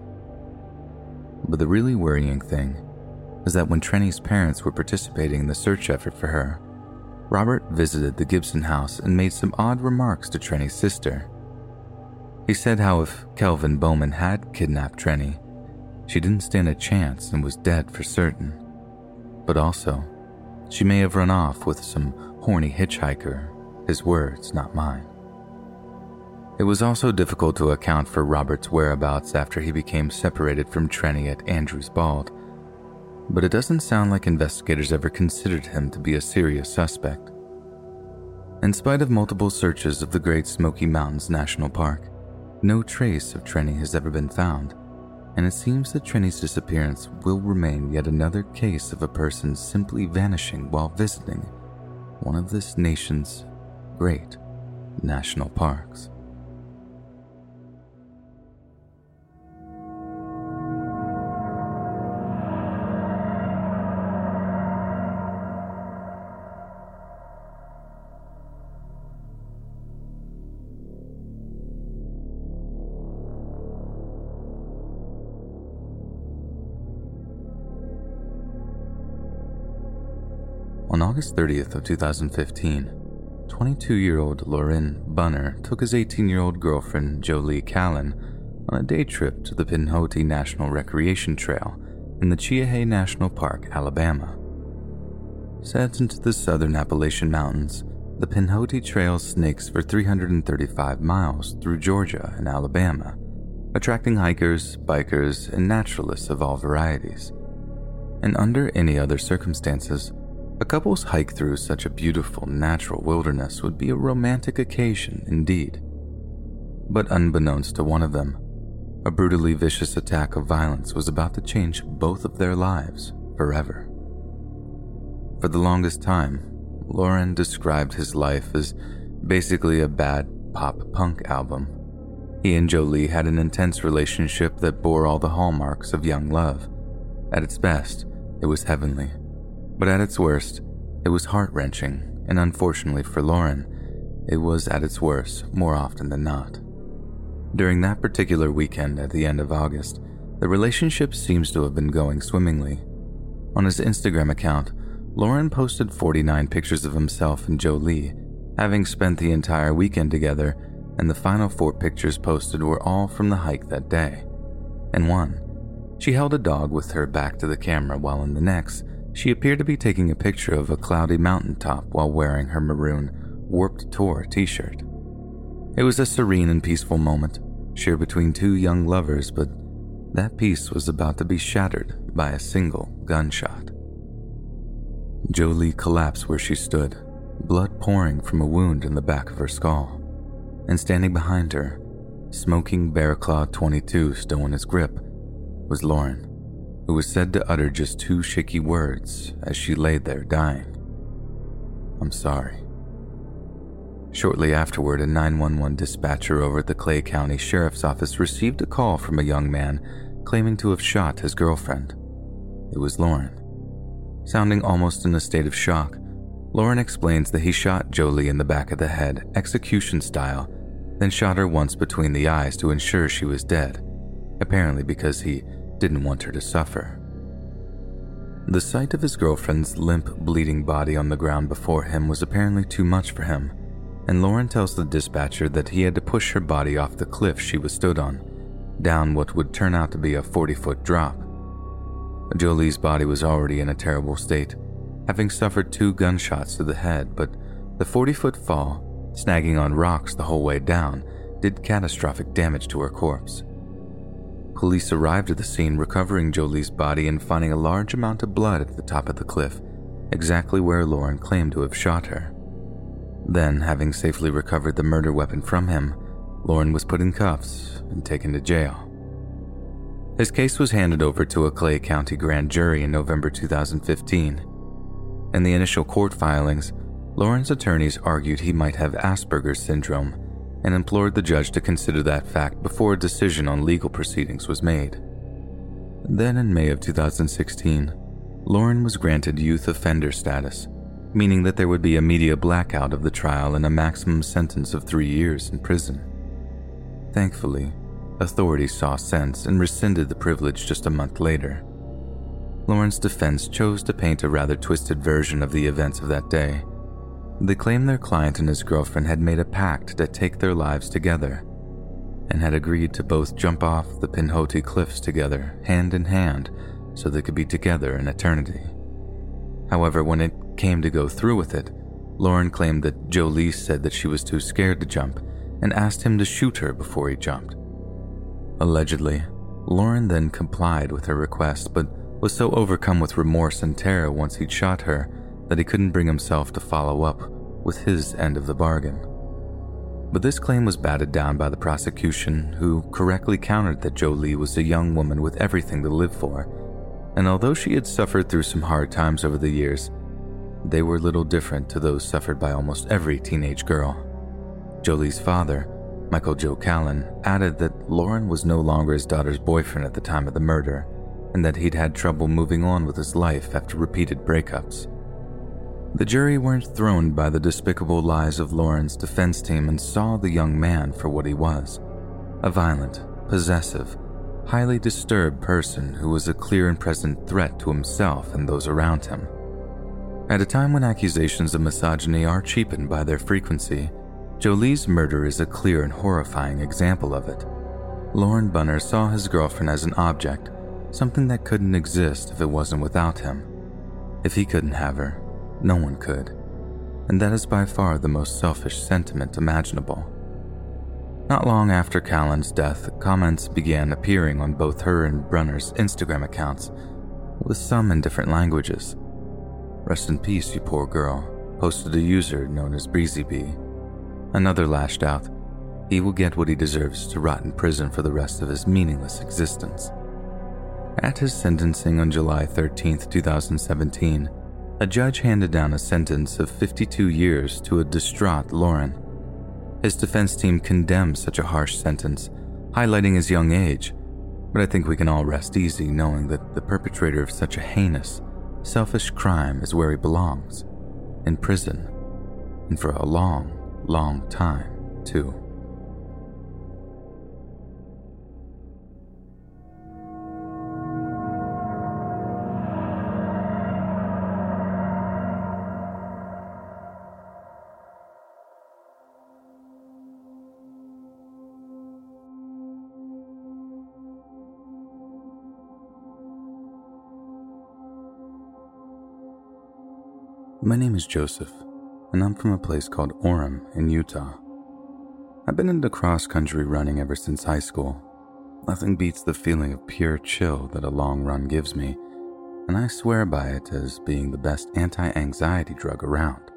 But the really worrying thing was that when Trenny's parents were participating in the search effort for her, Robert visited the Gibson house and made some odd remarks to Trenny's sister. He said how if Kelvin Bowman had kidnapped Trenny, she didn't stand a chance and was dead for certain. But also, she may have run off with some horny hitchhiker, his words, not mine. It was also difficult to account for Robert's whereabouts after he became separated from Trenny at Andrews Bald, but it doesn't sound like investigators ever considered him to be a serious suspect. In spite of multiple searches of the Great Smoky Mountains National Park, no trace of Trenny has ever been found, and it seems that Trenny's disappearance will remain yet another case of a person simply vanishing while visiting one of this nation's great national parks. On August 30th of 2015, 22-year-old Lorin Bunner took his 18-year-old girlfriend Jolie Callan on a day trip to the Pinhoti National Recreation Trail in the Cheaha National Park, Alabama. Set into the southern Appalachian Mountains, the Pinhoti Trail snakes for 335 miles through Georgia and Alabama, attracting hikers, bikers, and naturalists of all varieties. And under any other circumstances, a couple's hike through such a beautiful natural wilderness would be a romantic occasion indeed. But unbeknownst to one of them, a brutally vicious attack of violence was about to change both of their lives forever. For the longest time, Lauren described his life as basically a bad pop punk album. He and Jolie had an intense relationship that bore all the hallmarks of young love. At its best, it was heavenly. But at its worst, it was heart wrenching, and unfortunately for Lauren, it was at its worst more often than not. During that particular weekend at the end of August, the relationship seems to have been going swimmingly. On his Instagram account, Lauren posted 49 pictures of himself and Jolie, having spent the entire weekend together, and the final four pictures posted were all from the hike that day. In one, she held a dog with her back to the camera, while in the next, she appeared to be taking a picture of a cloudy mountaintop while wearing her maroon Warped Tour t shirt. It was a serene and peaceful moment, shared between two young lovers, but that peace was about to be shattered by a single gunshot. Jolie collapsed where she stood, blood pouring from a wound in the back of her skull. And standing behind her, smoking Bear Claw 22 still in his grip, was Lauren, who was said to utter just two shaky words as she lay there dying. I'm sorry. Shortly afterward, a 911 dispatcher over at the Clay County Sheriff's Office received a call from a young man claiming to have shot his girlfriend. It was Lauren. Sounding almost in a state of shock, Lauren explains that he shot Jolie in the back of the head, execution style, then shot her once between the eyes to ensure she was dead, apparently because he didn't want her to suffer. The sight of his girlfriend's limp, bleeding body on the ground before him was apparently too much for him, and Lauren tells the dispatcher that he had to push her body off the cliff she was stood on, down what would turn out to be a 40 foot drop. Jolie's body was already in a terrible state, having suffered two gunshots to the head, but the 40 foot fall, snagging on rocks the whole way down, did catastrophic damage to her corpse. Police arrived at the scene, recovering Jolie's body and finding a large amount of blood at the top of the cliff, exactly where Lauren claimed to have shot her. Then, having safely recovered the murder weapon from him, Lauren was put in cuffs and taken to jail. His case was handed over to a Clay County grand jury in November 2015. In the initial court filings, Lauren's attorneys argued he might have Asperger's syndrome and implored the judge to consider that fact before a decision on legal proceedings was made. Then, in May of 2016, Lauren was granted youth offender status, meaning that there would be a media blackout of the trial and a maximum sentence of three years in prison. Thankfully, Authorities saw sense and rescinded the privilege just a month later. Lauren's defense chose to paint a rather twisted version of the events of that day. They claimed their client and his girlfriend had made a pact to take their lives together and had agreed to both jump off the Pinhoti cliffs together, hand in hand, so they could be together in eternity. However, when it came to go through with it, Lauren claimed that Jolie said that she was too scared to jump and asked him to shoot her before he jumped. Allegedly, Lauren then complied with her request, but was so overcome with remorse and terror once he'd shot her that he couldn't bring himself to follow up with his end of the bargain. But this claim was batted down by the prosecution, who correctly countered that Jolie was a young woman with everything to live for, and although she had suffered through some hard times over the years, they were little different to those suffered by almost every teenage girl. Jolie's father, Michael Joe Callan added that Lauren was no longer his daughter's boyfriend at the time of the murder, and that he'd had trouble moving on with his life after repeated breakups. The jury weren't thrown by the despicable lies of Lauren's defense team and saw the young man for what he was a violent, possessive, highly disturbed person who was a clear and present threat to himself and those around him. At a time when accusations of misogyny are cheapened by their frequency, Jolie's murder is a clear and horrifying example of it. Lauren Brunner saw his girlfriend as an object, something that couldn't exist if it wasn't without him. If he couldn't have her, no one could. And that is by far the most selfish sentiment imaginable. Not long after Callan's death, comments began appearing on both her and Brunner's Instagram accounts, with some in different languages. Rest in peace, you poor girl, posted a user known as Breezy Bee. Another lashed out, he will get what he deserves to rot in prison for the rest of his meaningless existence. At his sentencing on July 13, 2017, a judge handed down a sentence of 52 years to a distraught Lauren. His defense team condemned such a harsh sentence, highlighting his young age, but I think we can all rest easy knowing that the perpetrator of such a heinous, selfish crime is where he belongs in prison, and for a long, long time, too. My name is Joseph, and I'm from a place called Orem in Utah. I've been into cross country running ever since high school. Nothing beats the feeling of pure chill that a long run gives me, and I swear by it as being the best anti anxiety drug around.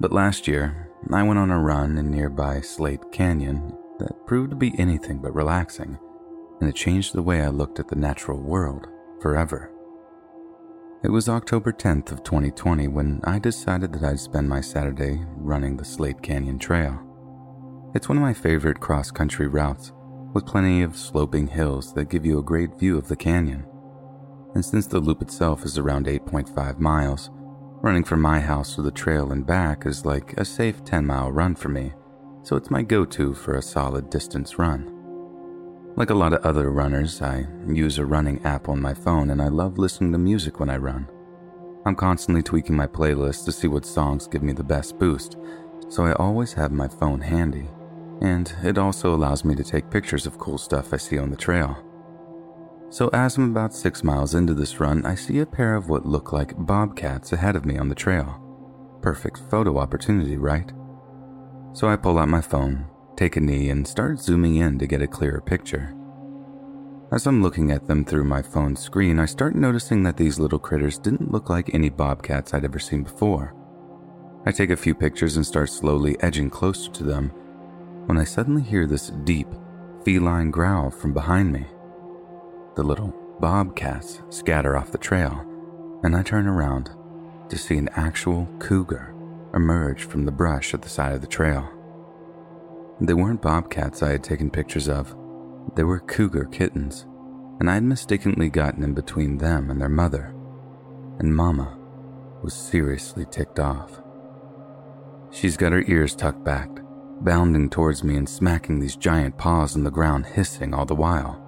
But last year, I went on a run in nearby Slate Canyon that proved to be anything but relaxing, and it changed the way I looked at the natural world forever. It was October 10th of 2020 when I decided that I'd spend my Saturday running the Slate Canyon Trail. It's one of my favorite cross-country routes, with plenty of sloping hills that give you a great view of the canyon. And since the loop itself is around 8.5 miles, running from my house to the trail and back is like a safe 10-mile run for me, so it's my go-to for a solid distance run. Like a lot of other runners, I use a running app on my phone and I love listening to music when I run. I'm constantly tweaking my playlist to see what songs give me the best boost, so I always have my phone handy. And it also allows me to take pictures of cool stuff I see on the trail. So, as I'm about six miles into this run, I see a pair of what look like bobcats ahead of me on the trail. Perfect photo opportunity, right? So I pull out my phone, take a knee, and start zooming in to get a clearer picture. As I'm looking at them through my phone screen, I start noticing that these little critters didn't look like any bobcats I'd ever seen before. I take a few pictures and start slowly edging closer to them when I suddenly hear this deep, feline growl from behind me. The little bobcats scatter off the trail, and I turn around to see an actual cougar emerge from the brush at the side of the trail. They weren't bobcats I had taken pictures of, they were cougar kittens, and I had mistakenly gotten in between them and their mother. And Mama was seriously ticked off. She's got her ears tucked back, bounding towards me and smacking these giant paws on the ground, hissing all the while.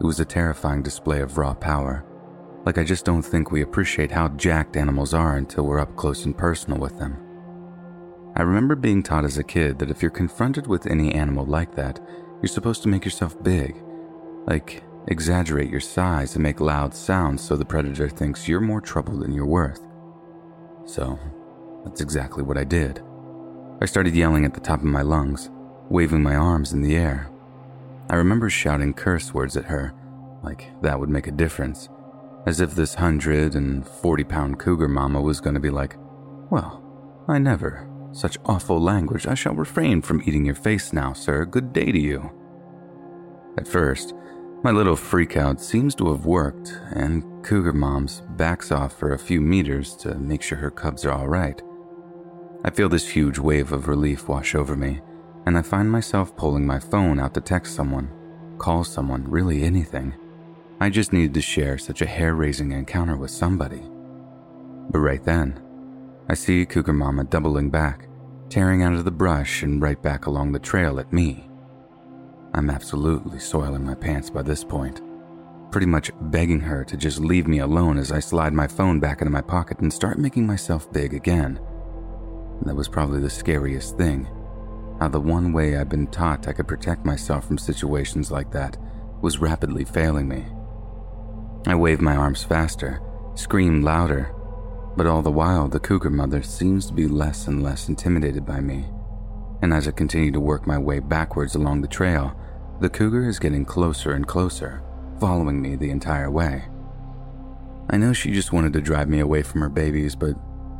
It was a terrifying display of raw power. Like, I just don't think we appreciate how jacked animals are until we're up close and personal with them. I remember being taught as a kid that if you're confronted with any animal like that, you're supposed to make yourself big. Like, exaggerate your size and make loud sounds so the predator thinks you're more trouble than you're worth. So, that's exactly what I did. I started yelling at the top of my lungs, waving my arms in the air. I remember shouting curse words at her, like that would make a difference, as if this 140 pound cougar mama was going to be like, Well, I never. Such awful language. I shall refrain from eating your face now, sir. Good day to you. At first, my little freakout seems to have worked, and Cougar Moms backs off for a few meters to make sure her cubs are all right. I feel this huge wave of relief wash over me, and I find myself pulling my phone out to text someone, call someone, really anything. I just needed to share such a hair raising encounter with somebody. But right then, I see Cougar Mama doubling back, tearing out of the brush and right back along the trail at me. I'm absolutely soiling my pants by this point, pretty much begging her to just leave me alone as I slide my phone back into my pocket and start making myself big again. That was probably the scariest thing. How the one way I'd been taught I could protect myself from situations like that was rapidly failing me. I waved my arms faster, screamed louder, but all the while, the cougar mother seems to be less and less intimidated by me. and as I continue to work my way backwards along the trail, the cougar is getting closer and closer, following me the entire way. I know she just wanted to drive me away from her babies, but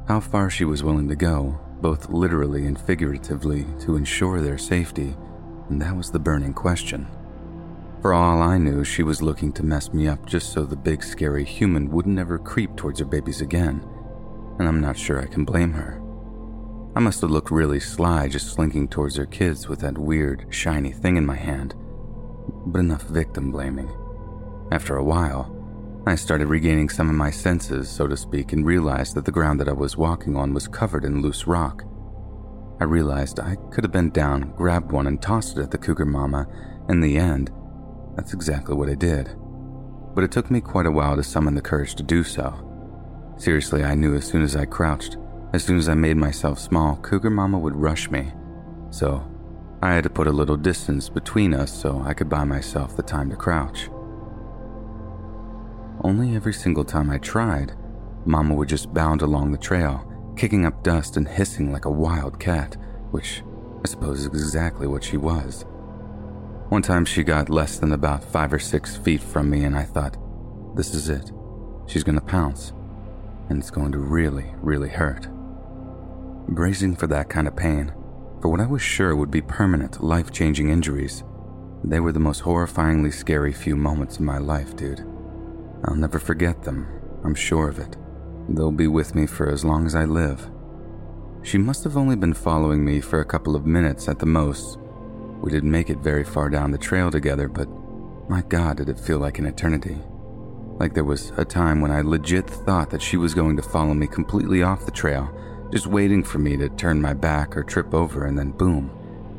how far she was willing to go, both literally and figuratively, to ensure their safety, and that was the burning question. For all I knew, she was looking to mess me up just so the big scary human wouldn't ever creep towards her babies again, and I'm not sure I can blame her. I must have looked really sly just slinking towards her kids with that weird, shiny thing in my hand. But enough victim blaming. After a while, I started regaining some of my senses, so to speak, and realized that the ground that I was walking on was covered in loose rock. I realized I could have bent down, grabbed one, and tossed it at the cougar mama. In the end, that's exactly what I did. But it took me quite a while to summon the courage to do so. Seriously, I knew as soon as I crouched, as soon as I made myself small, Cougar Mama would rush me. So, I had to put a little distance between us so I could buy myself the time to crouch. Only every single time I tried, Mama would just bound along the trail, kicking up dust and hissing like a wild cat, which I suppose is exactly what she was. One time she got less than about five or six feet from me, and I thought, this is it. She's gonna pounce, and it's going to really, really hurt bracing for that kind of pain, for what I was sure would be permanent, life changing injuries. They were the most horrifyingly scary few moments of my life, dude. I'll never forget them, I'm sure of it. They'll be with me for as long as I live. She must have only been following me for a couple of minutes at the most. We didn't make it very far down the trail together, but my god, did it feel like an eternity. Like there was a time when I legit thought that she was going to follow me completely off the trail just waiting for me to turn my back or trip over, and then boom,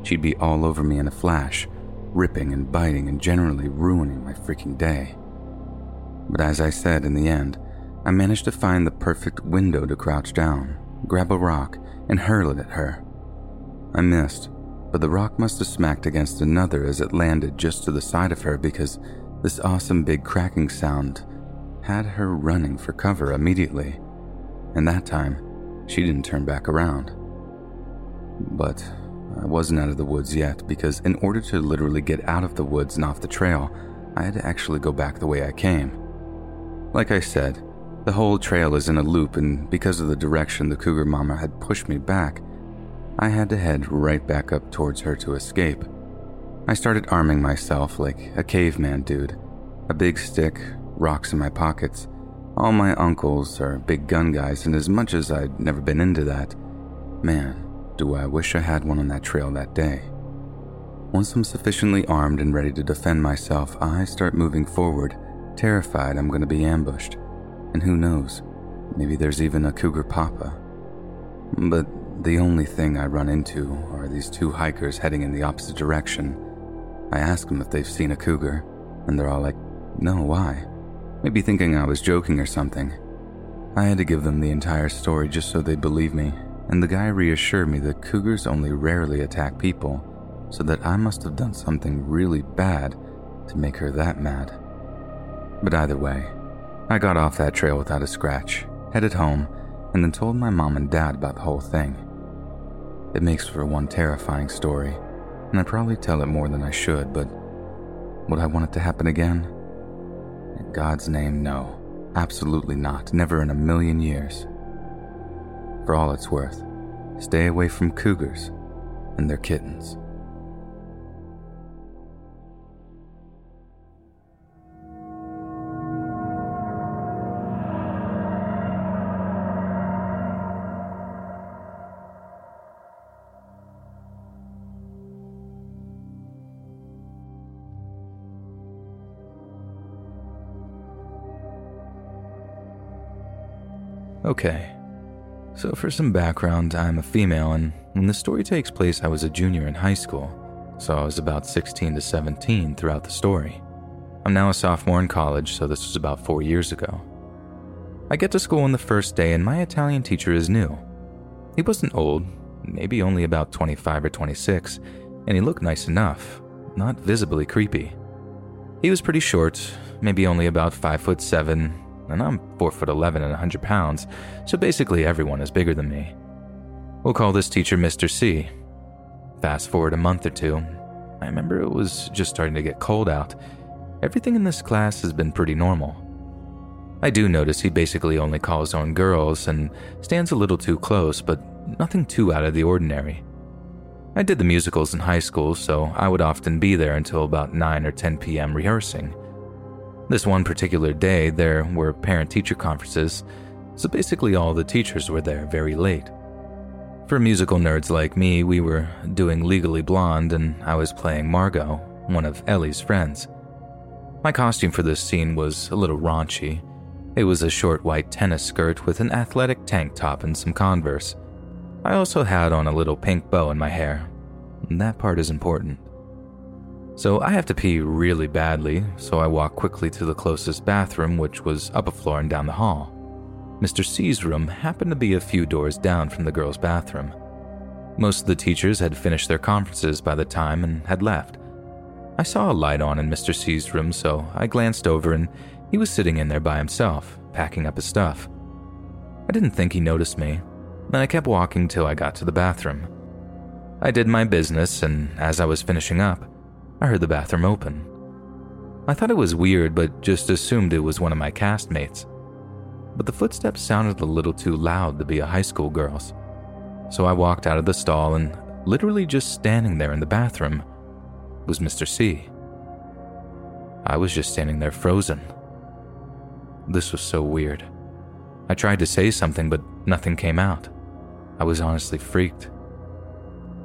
she'd be all over me in a flash, ripping and biting and generally ruining my freaking day. But as I said, in the end, I managed to find the perfect window to crouch down, grab a rock, and hurl it at her. I missed, but the rock must have smacked against another as it landed just to the side of her because this awesome big cracking sound had her running for cover immediately. And that time, she didn't turn back around. But I wasn't out of the woods yet because, in order to literally get out of the woods and off the trail, I had to actually go back the way I came. Like I said, the whole trail is in a loop, and because of the direction the cougar mama had pushed me back, I had to head right back up towards her to escape. I started arming myself like a caveman dude a big stick, rocks in my pockets, all my uncles are big gun guys, and as much as I'd never been into that, man, do I wish I had one on that trail that day. Once I'm sufficiently armed and ready to defend myself, I start moving forward, terrified I'm going to be ambushed. And who knows, maybe there's even a cougar papa. But the only thing I run into are these two hikers heading in the opposite direction. I ask them if they've seen a cougar, and they're all like, no, why? maybe thinking I was joking or something. I had to give them the entire story just so they'd believe me, and the guy reassured me that cougars only rarely attack people, so that I must have done something really bad to make her that mad. But either way, I got off that trail without a scratch, headed home, and then told my mom and dad about the whole thing. It makes for one terrifying story, and I'd probably tell it more than I should, but would I want it to happen again? In God's name, no. Absolutely not. Never in a million years. For all it's worth, stay away from cougars and their kittens. Okay. So, for some background, I'm a female, and when the story takes place, I was a junior in high school, so I was about 16 to 17 throughout the story. I'm now a sophomore in college, so this was about four years ago. I get to school on the first day, and my Italian teacher is new. He wasn't old, maybe only about 25 or 26, and he looked nice enough, not visibly creepy. He was pretty short, maybe only about 5 foot 7, and I'm 4 foot 11 and 100 pounds, so basically everyone is bigger than me. We'll call this teacher Mr. C. Fast forward a month or two, I remember it was just starting to get cold out. Everything in this class has been pretty normal. I do notice he basically only calls on girls and stands a little too close, but nothing too out of the ordinary. I did the musicals in high school, so I would often be there until about 9 or 10 p.m. rehearsing. This one particular day, there were parent teacher conferences, so basically all the teachers were there very late. For musical nerds like me, we were doing Legally Blonde, and I was playing Margot, one of Ellie's friends. My costume for this scene was a little raunchy. It was a short white tennis skirt with an athletic tank top and some Converse. I also had on a little pink bow in my hair. That part is important. So I have to pee really badly, so I walk quickly to the closest bathroom, which was up a floor and down the hall. Mr. C's room happened to be a few doors down from the girls' bathroom. Most of the teachers had finished their conferences by the time and had left. I saw a light on in Mr. C's room, so I glanced over and he was sitting in there by himself, packing up his stuff. I didn't think he noticed me, and I kept walking till I got to the bathroom. I did my business, and as I was finishing up, I heard the bathroom open. I thought it was weird, but just assumed it was one of my castmates but the footsteps sounded a little too loud to be a high school girl's. So I walked out of the stall and literally just standing there in the bathroom was Mr. C. I was just standing there frozen. This was so weird. I tried to say something, but nothing came out. I was honestly freaked.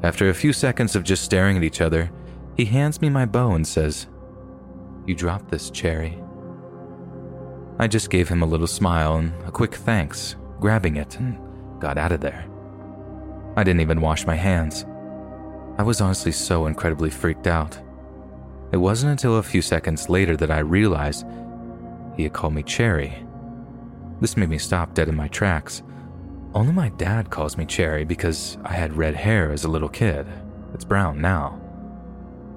After a few seconds of just staring at each other, he hands me my bow and says, You dropped this, Cherry. I just gave him a little smile and a quick thanks, grabbing it, and got out of there. I didn't even wash my hands. I was honestly so incredibly freaked out. It wasn't until a few seconds later that I realized he had called me Cherry. This made me stop dead in my tracks. Only my dad calls me Cherry because I had red hair as a little kid. It's brown now.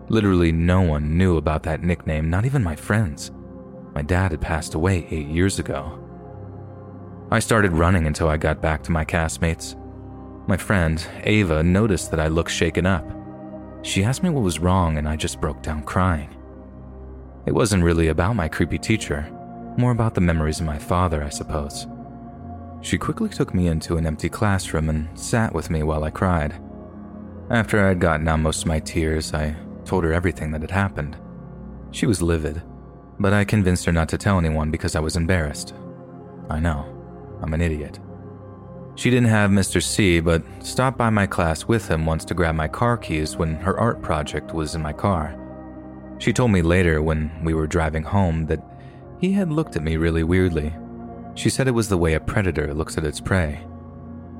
Literally no one knew about that nickname, not even my friends. My dad had passed away eight years ago. I started running until I got back to my castmates. My friend, Ava, noticed that I looked shaken up. She asked me what was wrong, and I just broke down crying. It wasn't really about my creepy teacher, more about the memories of my father, I suppose. She quickly took me into an empty classroom and sat with me while I cried. After I had gotten out most of my tears, I told her everything that had happened. She was livid but I convinced her not to tell anyone because I was embarrassed. I know, I'm an idiot. She didn't have Mr. C, but stopped by my class with him once to grab my car keys when her art project was in my car. She told me later when we were driving home that he had looked at me really weirdly. She said it was the way a predator looks at its prey.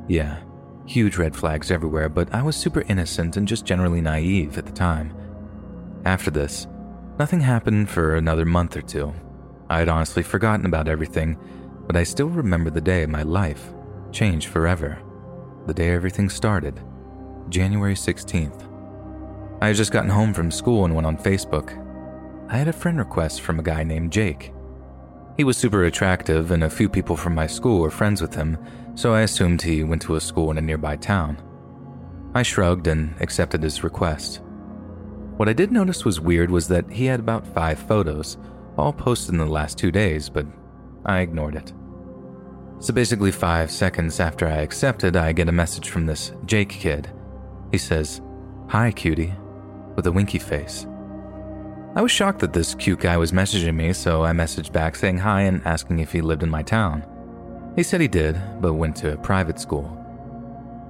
Yeah, huge red flags everywhere, but I was super innocent and just generally naive at the time. After this, Nothing happened for another month or two. I had honestly forgotten about everything, but I still remember the day my life changed forever. The day everything started, January 16th. I had just gotten home from school and went on Facebook. I had a friend request from a guy named Jake. He was super attractive, and a few people from my school were friends with him, so I assumed he went to a school in a nearby town. I shrugged and accepted his request. What I did notice was weird was that he had about five photos, all posted in the last two days, but I ignored it. So basically, five seconds after I accepted, I get a message from this Jake kid. He says, Hi, cutie, with a winky face. I was shocked that this cute guy was messaging me, so I messaged back saying hi and asking if he lived in my town. He said he did, but went to a private school.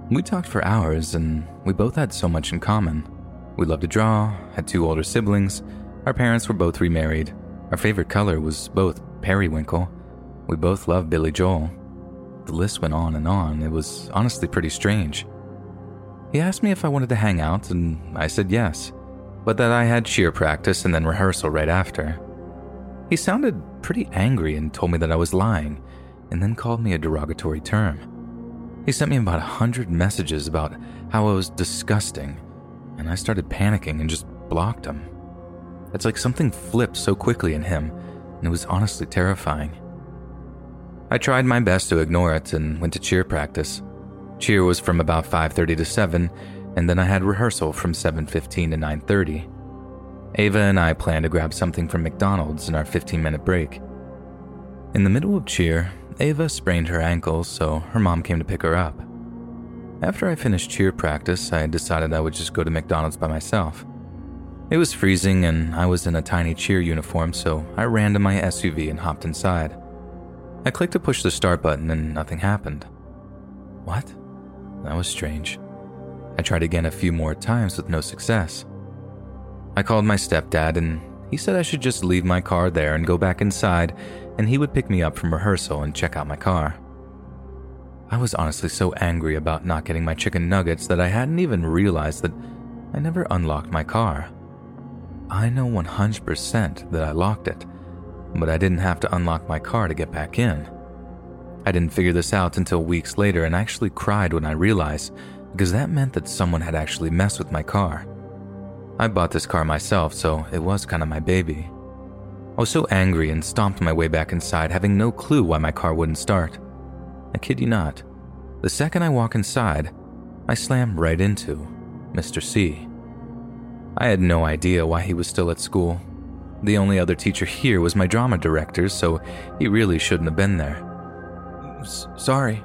We talked for hours, and we both had so much in common. We loved to draw, had two older siblings, our parents were both remarried, our favorite color was both periwinkle, we both loved Billy Joel. The list went on and on, it was honestly pretty strange. He asked me if I wanted to hang out, and I said yes, but that I had cheer practice and then rehearsal right after. He sounded pretty angry and told me that I was lying, and then called me a derogatory term. He sent me about a hundred messages about how I was disgusting and I started panicking and just blocked him. It's like something flipped so quickly in him, and it was honestly terrifying. I tried my best to ignore it and went to cheer practice. Cheer was from about 5:30 to 7, and then I had rehearsal from 7:15 to 9:30. Ava and I planned to grab something from McDonald's in our 15-minute break. In the middle of cheer, Ava sprained her ankle, so her mom came to pick her up. After I finished cheer practice, I decided I would just go to McDonald's by myself. It was freezing and I was in a tiny cheer uniform, so I ran to my SUV and hopped inside. I clicked to push the start button and nothing happened. What? That was strange. I tried again a few more times with no success. I called my stepdad and he said I should just leave my car there and go back inside and he would pick me up from rehearsal and check out my car. I was honestly so angry about not getting my chicken nuggets that I hadn't even realized that I never unlocked my car. I know 100% that I locked it, but I didn't have to unlock my car to get back in. I didn't figure this out until weeks later and actually cried when I realized because that meant that someone had actually messed with my car. I bought this car myself, so it was kind of my baby. I was so angry and stomped my way back inside, having no clue why my car wouldn't start. I kid you not. The second I walk inside, I slam right into Mr. C. I had no idea why he was still at school. The only other teacher here was my drama director, so he really shouldn't have been there. Sorry,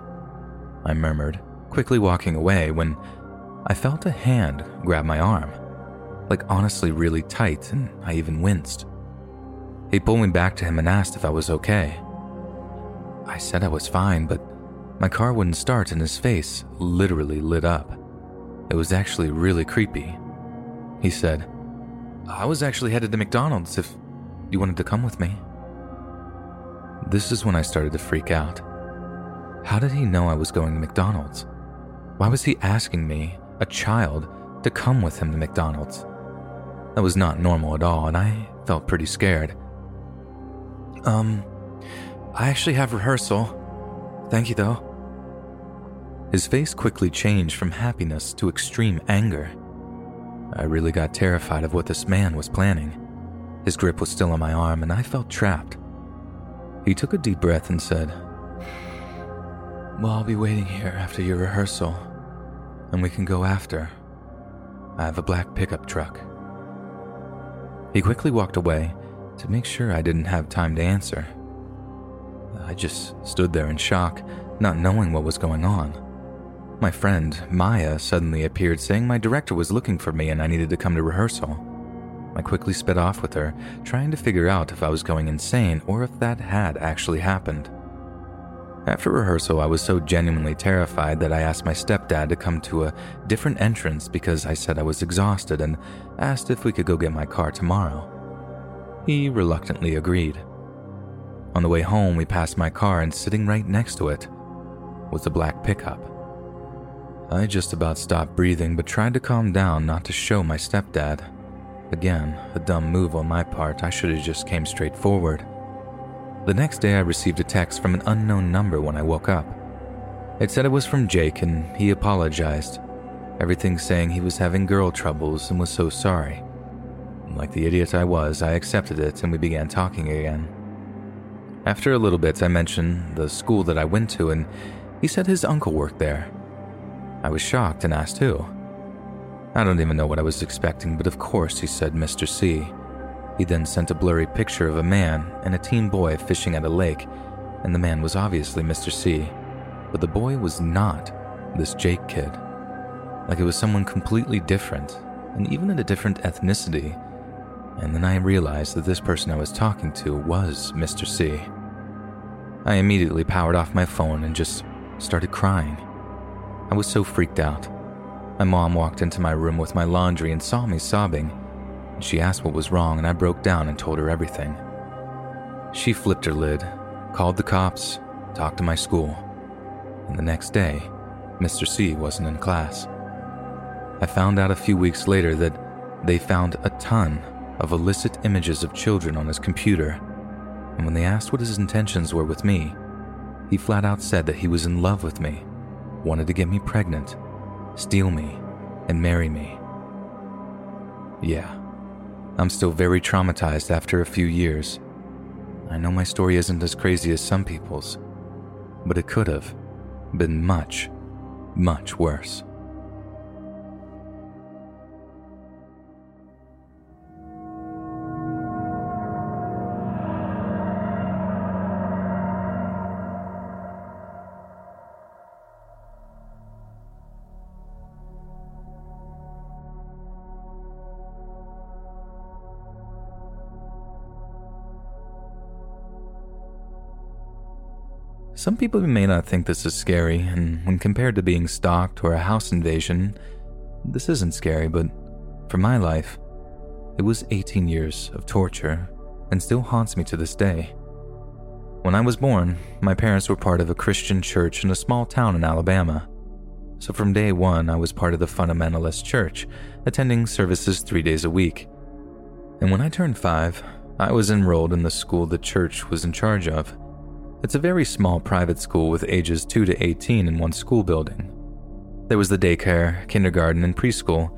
I murmured, quickly walking away when I felt a hand grab my arm, like honestly really tight, and I even winced. He pulled me back to him and asked if I was okay. I said I was fine, but my car wouldn't start and his face literally lit up. It was actually really creepy. He said, I was actually headed to McDonald's if you wanted to come with me. This is when I started to freak out. How did he know I was going to McDonald's? Why was he asking me, a child, to come with him to McDonald's? That was not normal at all, and I felt pretty scared. Um, I actually have rehearsal. Thank you, though. His face quickly changed from happiness to extreme anger. I really got terrified of what this man was planning. His grip was still on my arm, and I felt trapped. He took a deep breath and said, Well, I'll be waiting here after your rehearsal, and we can go after. I have a black pickup truck. He quickly walked away to make sure I didn't have time to answer. I just stood there in shock, not knowing what was going on. My friend, Maya, suddenly appeared saying my director was looking for me and I needed to come to rehearsal. I quickly sped off with her, trying to figure out if I was going insane or if that had actually happened. After rehearsal, I was so genuinely terrified that I asked my stepdad to come to a different entrance because I said I was exhausted and asked if we could go get my car tomorrow. He reluctantly agreed. On the way home, we passed my car, and sitting right next to it was a black pickup. I just about stopped breathing but tried to calm down not to show my stepdad. Again, a dumb move on my part, I should have just came straight forward. The next day, I received a text from an unknown number when I woke up. It said it was from Jake and he apologized, everything saying he was having girl troubles and was so sorry. Like the idiot I was, I accepted it and we began talking again. After a little bit, I mentioned the school that I went to, and he said his uncle worked there. I was shocked and asked who. I don't even know what I was expecting, but of course he said Mr. C. He then sent a blurry picture of a man and a teen boy fishing at a lake, and the man was obviously Mr. C. But the boy was not this Jake kid. Like it was someone completely different, and even in a different ethnicity. And then I realized that this person I was talking to was Mr. C. I immediately powered off my phone and just started crying. I was so freaked out. My mom walked into my room with my laundry and saw me sobbing. She asked what was wrong, and I broke down and told her everything. She flipped her lid, called the cops, talked to my school, and the next day, Mr. C wasn't in class. I found out a few weeks later that they found a ton of illicit images of children on his computer, and when they asked what his intentions were with me, he flat out said that he was in love with me wanted to get me pregnant, steal me, and marry me. Yeah, I'm still very traumatized after a few years. I know my story isn't as crazy as some people's, but it could have been much, much worse. Some people may not think this is scary, and when compared to being stalked or a house invasion, this isn't scary, but for my life, it was 18 years of torture and still haunts me to this day. When I was born, my parents were part of a Christian church in a small town in Alabama. So from day one, I was part of the fundamentalist church, attending services three days a week. And when I turned five, I was enrolled in the school the church was in charge of. It's a very small private school with ages 2 to 18 in one school building. There was the daycare, kindergarten, and preschool,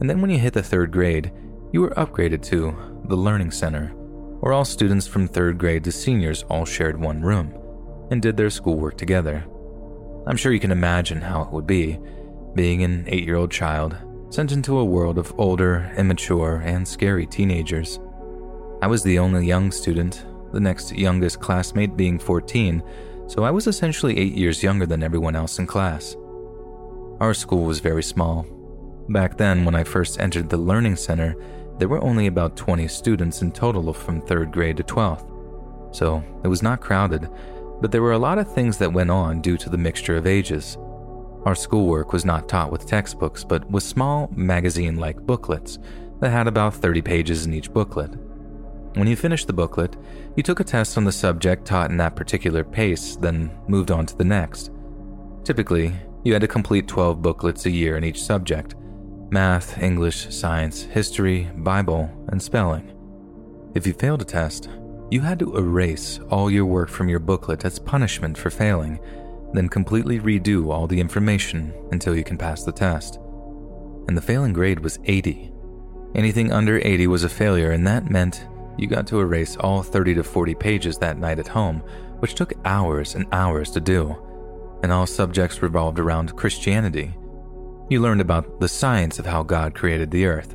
and then when you hit the third grade, you were upgraded to the Learning Center, where all students from third grade to seniors all shared one room and did their schoolwork together. I'm sure you can imagine how it would be, being an eight year old child sent into a world of older, immature, and scary teenagers. I was the only young student, the next youngest classmate being 14, so I was essentially eight years younger than everyone else in class. Our school was very small. Back then, when I first entered the Learning Center, there were only about 20 students in total from 3rd grade to 12th, so it was not crowded, but there were a lot of things that went on due to the mixture of ages. Our schoolwork was not taught with textbooks, but with small magazine like booklets that had about 30 pages in each booklet. When you finished the booklet, you took a test on the subject taught in that particular pace, then moved on to the next. Typically, you had to complete 12 booklets a year in each subject math, English, science, history, Bible, and spelling. If you failed a test, you had to erase all your work from your booklet as punishment for failing, then completely redo all the information until you can pass the test. And the failing grade was 80. Anything under 80 was a failure, and that meant you got to erase all 30 to 40 pages that night at home, which took hours and hours to do. And all subjects revolved around Christianity. You learned about the science of how God created the earth,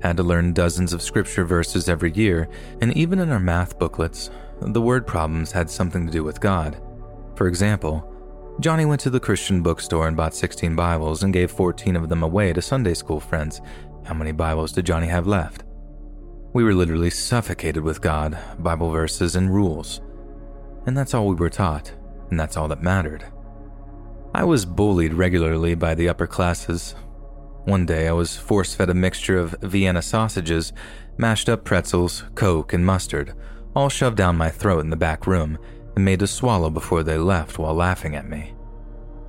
had to learn dozens of scripture verses every year, and even in our math booklets, the word problems had something to do with God. For example, Johnny went to the Christian bookstore and bought 16 Bibles and gave 14 of them away to Sunday school friends. How many Bibles did Johnny have left? We were literally suffocated with God, Bible verses, and rules. And that's all we were taught, and that's all that mattered. I was bullied regularly by the upper classes. One day I was force fed a mixture of Vienna sausages, mashed up pretzels, Coke, and mustard, all shoved down my throat in the back room and made to swallow before they left while laughing at me.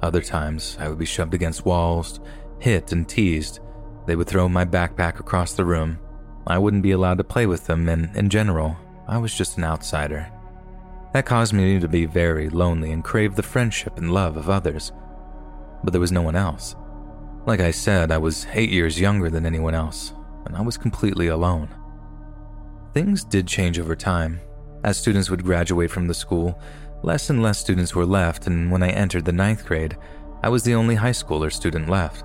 Other times, I would be shoved against walls, hit, and teased. They would throw my backpack across the room, I wouldn't be allowed to play with them, and in general, I was just an outsider. That caused me to be very lonely and crave the friendship and love of others. But there was no one else. Like I said, I was eight years younger than anyone else, and I was completely alone. Things did change over time. As students would graduate from the school, less and less students were left, and when I entered the ninth grade, I was the only high schooler student left.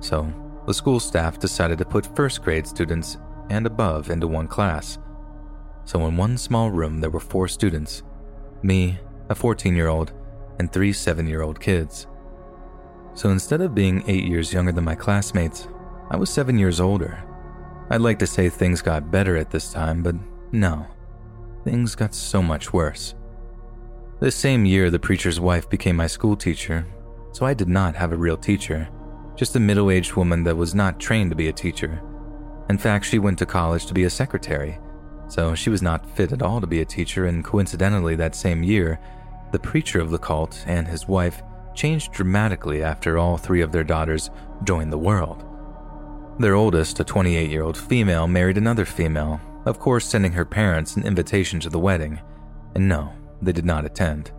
So, the school staff decided to put first grade students and above into one class. So, in one small room, there were four students me, a 14 year old, and three 7 year old kids. So, instead of being 8 years younger than my classmates, I was 7 years older. I'd like to say things got better at this time, but no. Things got so much worse. This same year, the preacher's wife became my school teacher, so I did not have a real teacher, just a middle aged woman that was not trained to be a teacher in fact, she went to college to be a secretary, so she was not fit at all to be a teacher, and coincidentally, that same year, the preacher of the cult and his wife changed dramatically after all three of their daughters joined the world. Their oldest, a 28 year old female, married another female, of course, sending her parents an invitation to the wedding. And no, they did not attend.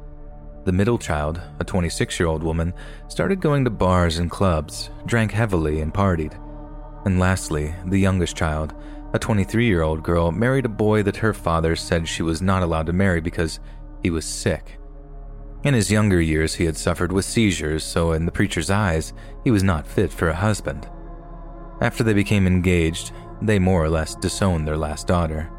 The middle child, a 26 year old woman, started going to bars and clubs, drank heavily, and partied. And lastly, the youngest child, a 23 year old girl, married a boy that her father said she was not allowed to marry because he was sick. In his younger years, he had suffered with seizures, so in the preacher's eyes, he was not fit for a husband. After they became engaged, they more or less disowned their last daughter.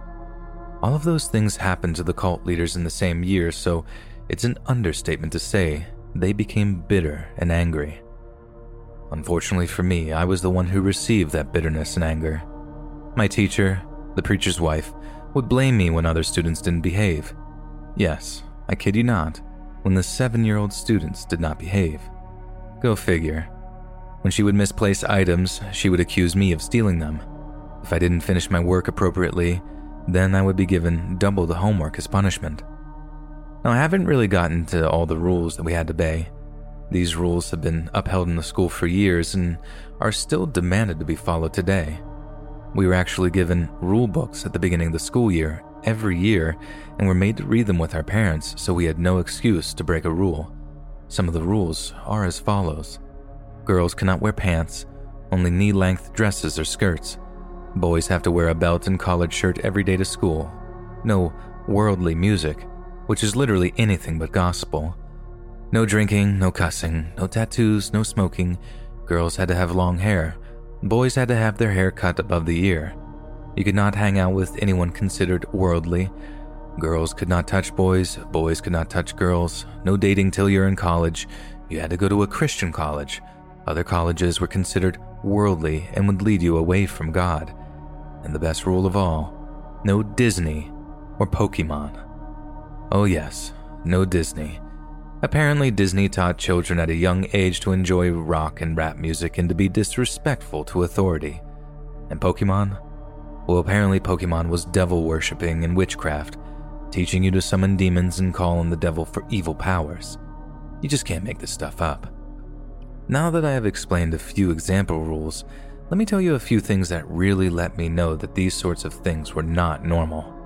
All of those things happened to the cult leaders in the same year, so it's an understatement to say they became bitter and angry. Unfortunately for me, I was the one who received that bitterness and anger. My teacher, the preacher's wife, would blame me when other students didn't behave. Yes, I kid you not, when the seven year old students did not behave. Go figure. When she would misplace items, she would accuse me of stealing them. If I didn't finish my work appropriately, then I would be given double the homework as punishment. Now, I haven't really gotten to all the rules that we had to obey. These rules have been upheld in the school for years and are still demanded to be followed today. We were actually given rule books at the beginning of the school year every year and were made to read them with our parents so we had no excuse to break a rule. Some of the rules are as follows Girls cannot wear pants, only knee length dresses or skirts. Boys have to wear a belt and collared shirt every day to school. No worldly music, which is literally anything but gospel. No drinking, no cussing, no tattoos, no smoking. Girls had to have long hair. Boys had to have their hair cut above the ear. You could not hang out with anyone considered worldly. Girls could not touch boys, boys could not touch girls. No dating till you're in college. You had to go to a Christian college. Other colleges were considered worldly and would lead you away from God. And the best rule of all no Disney or Pokemon. Oh, yes, no Disney. Apparently, Disney taught children at a young age to enjoy rock and rap music and to be disrespectful to authority. And Pokemon? Well, apparently, Pokemon was devil worshipping and witchcraft, teaching you to summon demons and call on the devil for evil powers. You just can't make this stuff up. Now that I have explained a few example rules, let me tell you a few things that really let me know that these sorts of things were not normal.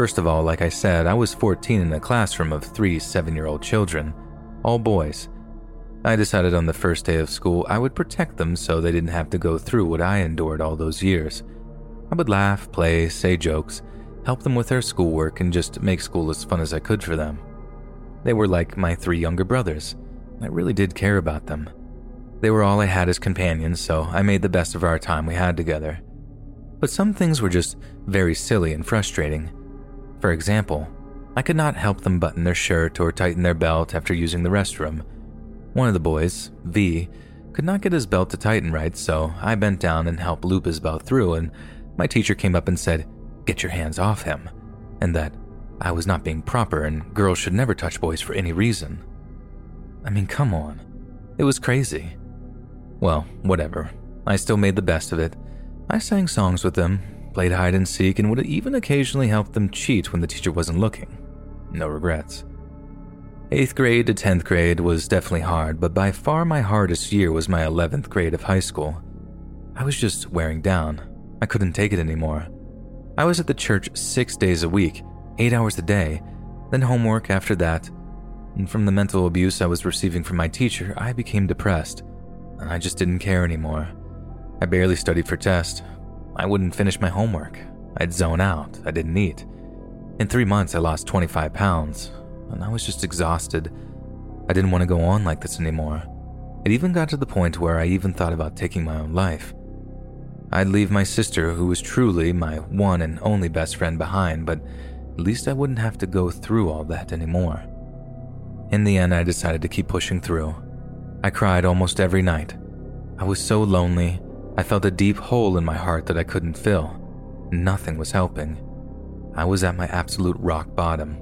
First of all, like I said, I was 14 in a classroom of three seven year old children, all boys. I decided on the first day of school I would protect them so they didn't have to go through what I endured all those years. I would laugh, play, say jokes, help them with their schoolwork, and just make school as fun as I could for them. They were like my three younger brothers. I really did care about them. They were all I had as companions, so I made the best of our time we had together. But some things were just very silly and frustrating. For example, I could not help them button their shirt or tighten their belt after using the restroom. One of the boys, V, could not get his belt to tighten right, so I bent down and helped loop his belt through, and my teacher came up and said, Get your hands off him, and that I was not being proper and girls should never touch boys for any reason. I mean, come on. It was crazy. Well, whatever. I still made the best of it. I sang songs with them, played hide and seek, and would even occasionally help them cheat when the teacher wasn't looking. No regrets. 8th grade to 10th grade was definitely hard, but by far my hardest year was my 11th grade of high school. I was just wearing down. I couldn't take it anymore. I was at the church six days a week, eight hours a day, then homework after that. And from the mental abuse I was receiving from my teacher, I became depressed. I just didn't care anymore. I barely studied for tests. I wouldn't finish my homework. I'd zone out. I didn't eat. In three months, I lost 25 pounds, and I was just exhausted. I didn't want to go on like this anymore. It even got to the point where I even thought about taking my own life. I'd leave my sister, who was truly my one and only best friend, behind, but at least I wouldn't have to go through all that anymore. In the end, I decided to keep pushing through. I cried almost every night. I was so lonely, I felt a deep hole in my heart that I couldn't fill. Nothing was helping. I was at my absolute rock bottom.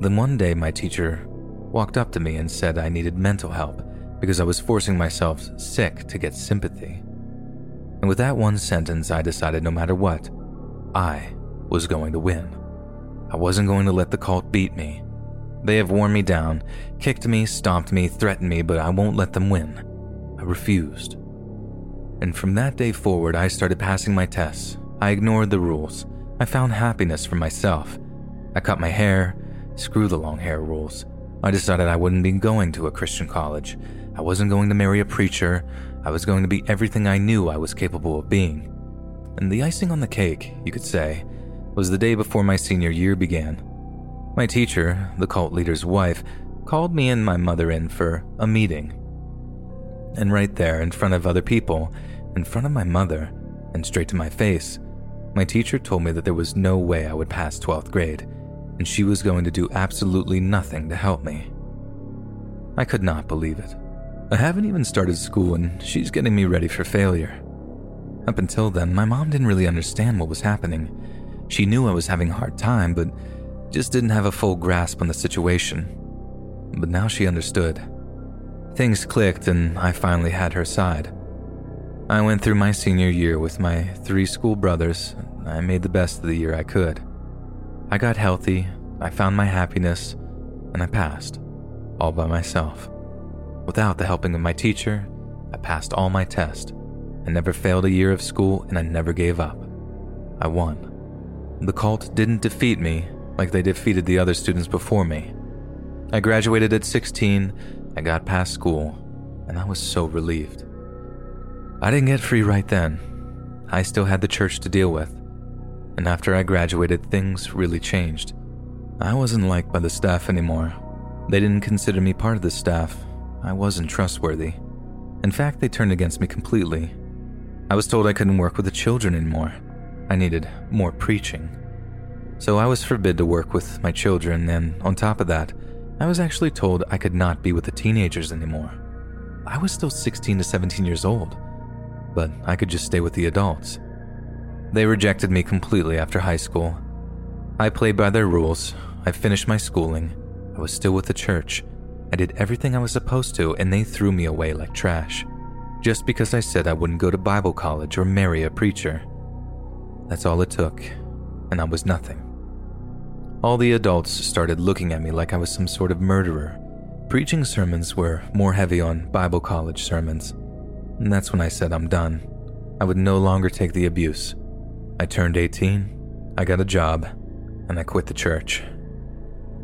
Then one day, my teacher walked up to me and said I needed mental help because I was forcing myself sick to get sympathy. And with that one sentence, I decided no matter what, I was going to win. I wasn't going to let the cult beat me. They have worn me down, kicked me, stomped me, threatened me, but I won't let them win. I refused. And from that day forward, I started passing my tests. I ignored the rules. I found happiness for myself. I cut my hair, screw the long hair rules. I decided I wouldn't be going to a Christian college. I wasn't going to marry a preacher. I was going to be everything I knew I was capable of being. And the icing on the cake, you could say, was the day before my senior year began. My teacher, the cult leader's wife, called me and my mother in for a meeting. And right there, in front of other people, in front of my mother, and straight to my face, my teacher told me that there was no way I would pass 12th grade, and she was going to do absolutely nothing to help me. I could not believe it. I haven't even started school, and she's getting me ready for failure. Up until then, my mom didn't really understand what was happening. She knew I was having a hard time, but just didn't have a full grasp on the situation. but now she understood. Things clicked, and I finally had her side. I went through my senior year with my three school brothers. I made the best of the year I could. I got healthy, I found my happiness, and I passed, all by myself. Without the helping of my teacher, I passed all my tests. I never failed a year of school, and I never gave up. I won. The cult didn't defeat me like they defeated the other students before me. I graduated at 16, I got past school, and I was so relieved. I didn't get free right then. I still had the church to deal with. And after I graduated, things really changed. I wasn't liked by the staff anymore. They didn't consider me part of the staff. I wasn't trustworthy. In fact, they turned against me completely. I was told I couldn't work with the children anymore. I needed more preaching. So I was forbid to work with my children, and on top of that, I was actually told I could not be with the teenagers anymore. I was still 16 to 17 years old, but I could just stay with the adults. They rejected me completely after high school. I played by their rules, I finished my schooling, I was still with the church, I did everything I was supposed to, and they threw me away like trash. Just because I said I wouldn't go to Bible college or marry a preacher. That's all it took, and I was nothing. All the adults started looking at me like I was some sort of murderer. Preaching sermons were more heavy on Bible college sermons. And that's when I said I'm done. I would no longer take the abuse. I turned 18, I got a job, and I quit the church.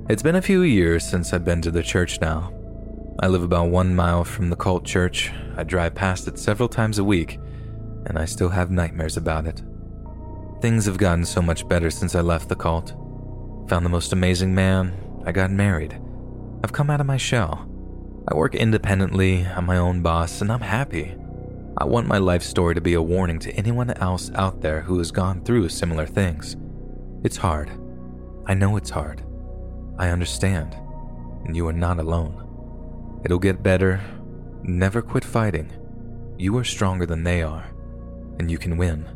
It's been a few years since I've been to the church now. I live about one mile from the cult church. I drive past it several times a week, and I still have nightmares about it. Things have gotten so much better since I left the cult. Found the most amazing man, I got married. I've come out of my shell. I work independently, I'm my own boss, and I'm happy. I want my life story to be a warning to anyone else out there who has gone through similar things. It's hard. I know it's hard. I understand. And you are not alone. It'll get better. Never quit fighting. You are stronger than they are, and you can win.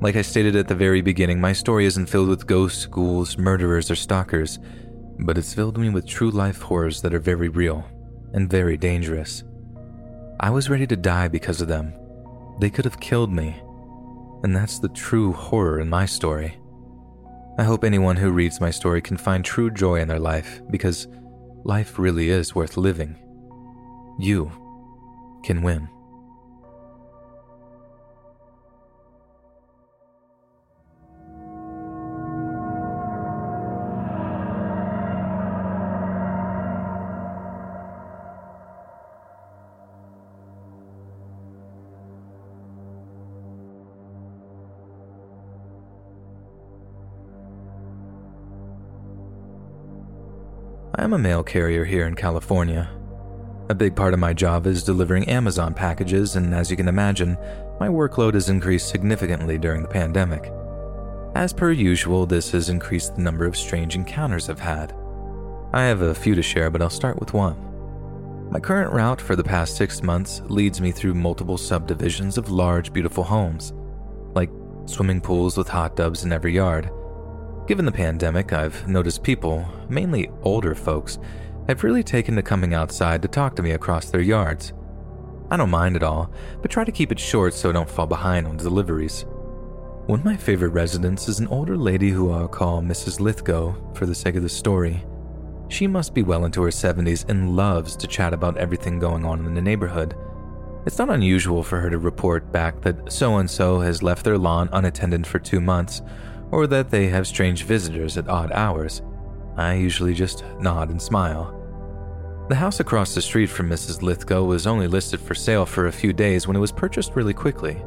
Like I stated at the very beginning, my story isn't filled with ghosts, ghouls, murderers, or stalkers, but it's filled me with true life horrors that are very real and very dangerous. I was ready to die because of them. They could have killed me. And that's the true horror in my story. I hope anyone who reads my story can find true joy in their life because life really is worth living. You can win. I am a mail carrier here in California. A big part of my job is delivering Amazon packages, and as you can imagine, my workload has increased significantly during the pandemic. As per usual, this has increased the number of strange encounters I've had. I have a few to share, but I'll start with one. My current route for the past six months leads me through multiple subdivisions of large, beautiful homes, like swimming pools with hot tubs in every yard Given the pandemic, I've noticed people, mainly older folks, have really taken to coming outside to talk to me across their yards. I don't mind at all, but try to keep it short so I don't fall behind on deliveries. One of my favorite residents is an older lady who I'll call Mrs. Lithgow for the sake of the story. She must be well into her 70s and loves to chat about everything going on in the neighborhood. It's not unusual for her to report back that so and so has left their lawn unattended for two months or that they have strange visitors at odd hours. I usually just nod and smile. The house across the street from Mrs. Lithgow was only listed for sale for a few days when it was purchased really quickly.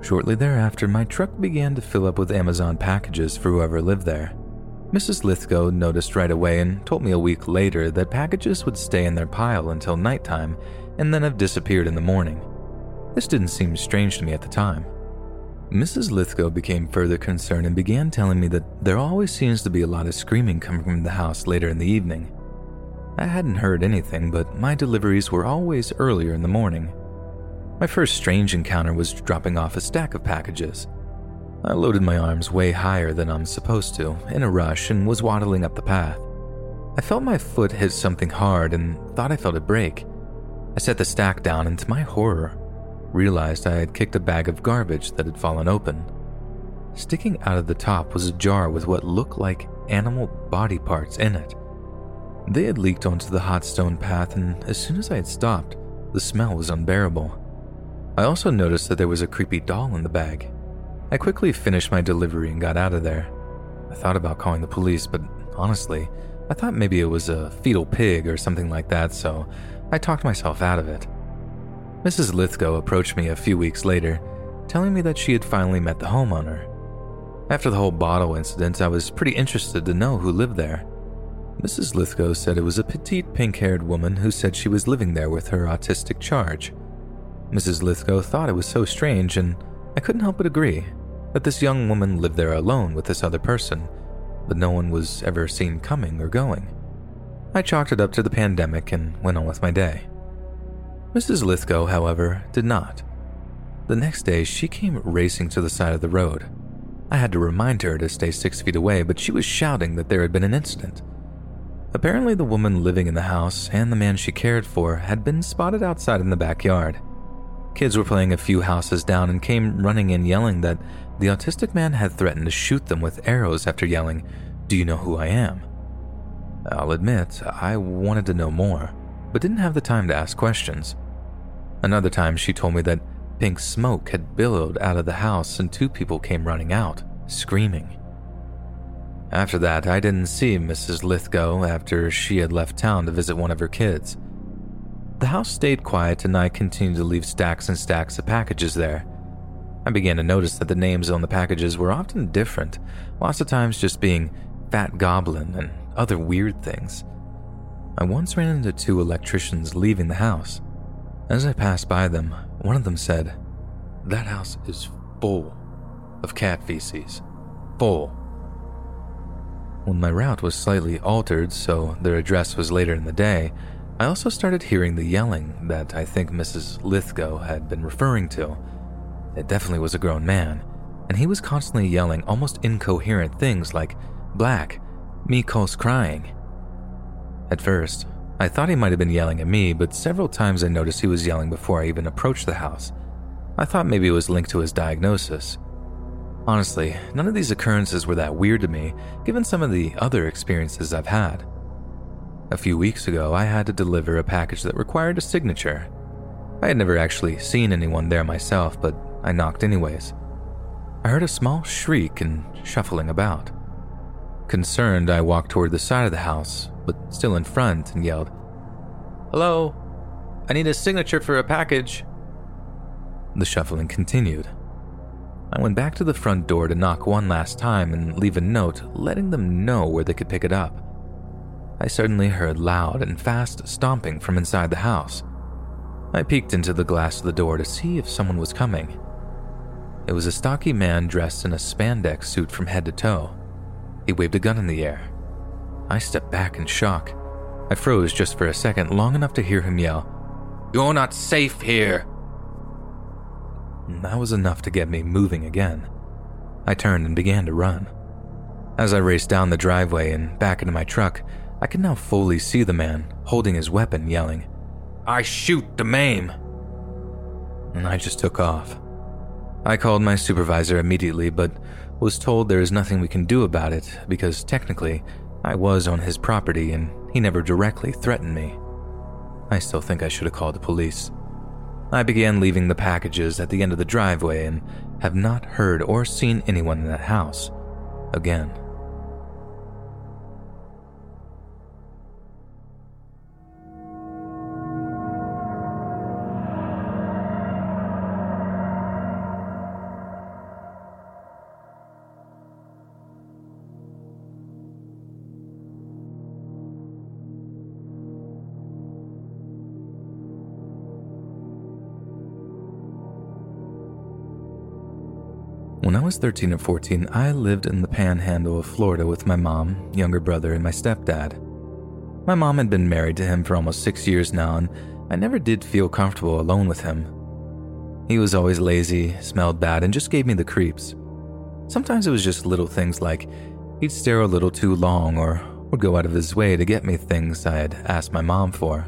Shortly thereafter, my truck began to fill up with Amazon packages for whoever lived there. Mrs. Lithgow noticed right away and told me a week later that packages would stay in their pile until nighttime and then have disappeared in the morning. This didn't seem strange to me at the time. Mrs. Lithgow became further concerned and began telling me that there always seems to be a lot of screaming coming from the house later in the evening. I hadn't heard anything, but my deliveries were always earlier in the morning. My first strange encounter was dropping off a stack of packages. I loaded my arms way higher than I'm supposed to, in a rush, and was waddling up the path. I felt my foot hit something hard and thought I felt it break. I set the stack down and, to my horror, realized I had kicked a bag of garbage that had fallen open. Sticking out of the top was a jar with what looked like animal body parts in it. They had leaked onto the hot stone path, and as soon as I had stopped, the smell was unbearable. I also noticed that there was a creepy doll in the bag. I quickly finished my delivery and got out of there. I thought about calling the police, but honestly, I thought maybe it was a fetal pig or something like that, so I talked myself out of it. Mrs. Lithgow approached me a few weeks later, telling me that she had finally met the homeowner. After the whole bottle incident, I was pretty interested to know who lived there. Mrs. Lithgow said it was a petite pink haired woman who said she was living there with her autistic charge. Mrs. Lithgow thought it was so strange, and I couldn't help but agree that this young woman lived there alone with this other person that no one was ever seen coming or going. I chalked it up to the pandemic and went on with my day. Mrs. Lithgow, however, did not. The next day, she came racing to the side of the road. I had to remind her to stay six feet away, but she was shouting that there had been an incident. Apparently, the woman living in the house and the man she cared for had been spotted outside in the backyard. Kids were playing a few houses down and came running in yelling that the autistic man had threatened to shoot them with arrows after yelling, Do you know who I am? I'll admit, I wanted to know more, but didn't have the time to ask questions. Another time, she told me that pink smoke had billowed out of the house and two people came running out, screaming. After that, I didn't see Mrs. Lithgow after she had left town to visit one of her kids. The house stayed quiet and I continued to leave stacks and stacks of packages there. I began to notice that the names on the packages were often different, lots of times just being Fat Goblin and other weird things. I once ran into two electricians leaving the house. As I passed by them, one of them said, That house is full of cat feces. Full. When my route was slightly altered so their address was later in the day, I also started hearing the yelling that I think Mrs. Lithgow had been referring to. It definitely was a grown man, and he was constantly yelling almost incoherent things like, Black, me Mikos crying. At first, I thought he might have been yelling at me, but several times I noticed he was yelling before I even approached the house. I thought maybe it was linked to his diagnosis. Honestly, none of these occurrences were that weird to me, given some of the other experiences I've had. A few weeks ago, I had to deliver a package that required a signature. I had never actually seen anyone there myself, but I knocked anyways. I heard a small shriek and shuffling about. Concerned, I walked toward the side of the house, but still in front, and yelled, Hello? I need a signature for a package. The shuffling continued. I went back to the front door to knock one last time and leave a note letting them know where they could pick it up. I suddenly heard loud and fast stomping from inside the house. I peeked into the glass of the door to see if someone was coming. It was a stocky man dressed in a spandex suit from head to toe. He waved a gun in the air. I stepped back in shock. I froze just for a second, long enough to hear him yell, You're not safe here! That was enough to get me moving again. I turned and began to run. As I raced down the driveway and back into my truck, I could now fully see the man holding his weapon, yelling, I shoot to maim! And I just took off. I called my supervisor immediately, but was told there is nothing we can do about it because technically I was on his property and he never directly threatened me. I still think I should have called the police. I began leaving the packages at the end of the driveway and have not heard or seen anyone in that house again. When I was 13 or 14, I lived in the panhandle of Florida with my mom, younger brother, and my stepdad. My mom had been married to him for almost six years now, and I never did feel comfortable alone with him. He was always lazy, smelled bad, and just gave me the creeps. Sometimes it was just little things like he'd stare a little too long or would go out of his way to get me things I had asked my mom for.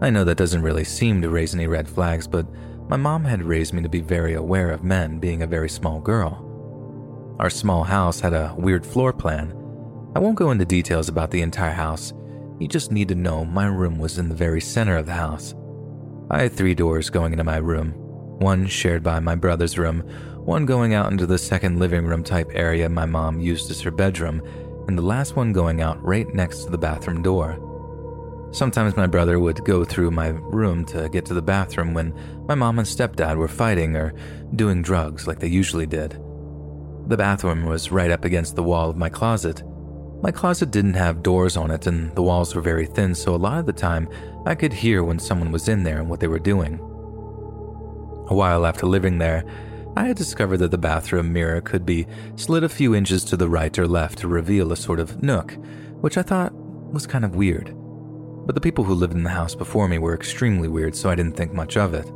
I know that doesn't really seem to raise any red flags, but my mom had raised me to be very aware of men being a very small girl. Our small house had a weird floor plan. I won't go into details about the entire house. You just need to know my room was in the very center of the house. I had three doors going into my room one shared by my brother's room, one going out into the second living room type area my mom used as her bedroom, and the last one going out right next to the bathroom door. Sometimes my brother would go through my room to get to the bathroom when my mom and stepdad were fighting or doing drugs like they usually did. The bathroom was right up against the wall of my closet. My closet didn't have doors on it and the walls were very thin, so a lot of the time I could hear when someone was in there and what they were doing. A while after living there, I had discovered that the bathroom mirror could be slid a few inches to the right or left to reveal a sort of nook, which I thought was kind of weird. But the people who lived in the house before me were extremely weird, so I didn't think much of it.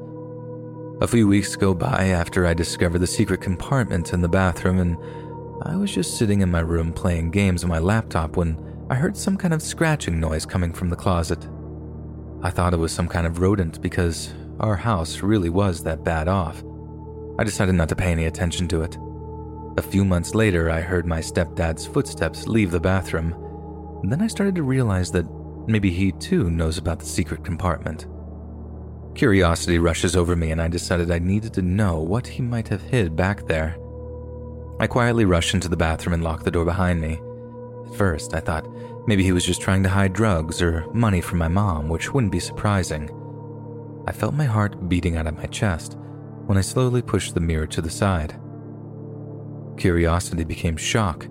A few weeks go by after I discovered the secret compartment in the bathroom, and I was just sitting in my room playing games on my laptop when I heard some kind of scratching noise coming from the closet. I thought it was some kind of rodent because our house really was that bad off. I decided not to pay any attention to it. A few months later, I heard my stepdad's footsteps leave the bathroom. Then I started to realize that Maybe he too knows about the secret compartment. Curiosity rushes over me, and I decided I needed to know what he might have hid back there. I quietly rush into the bathroom and lock the door behind me. At first, I thought maybe he was just trying to hide drugs or money from my mom, which wouldn't be surprising. I felt my heart beating out of my chest when I slowly pushed the mirror to the side. Curiosity became shock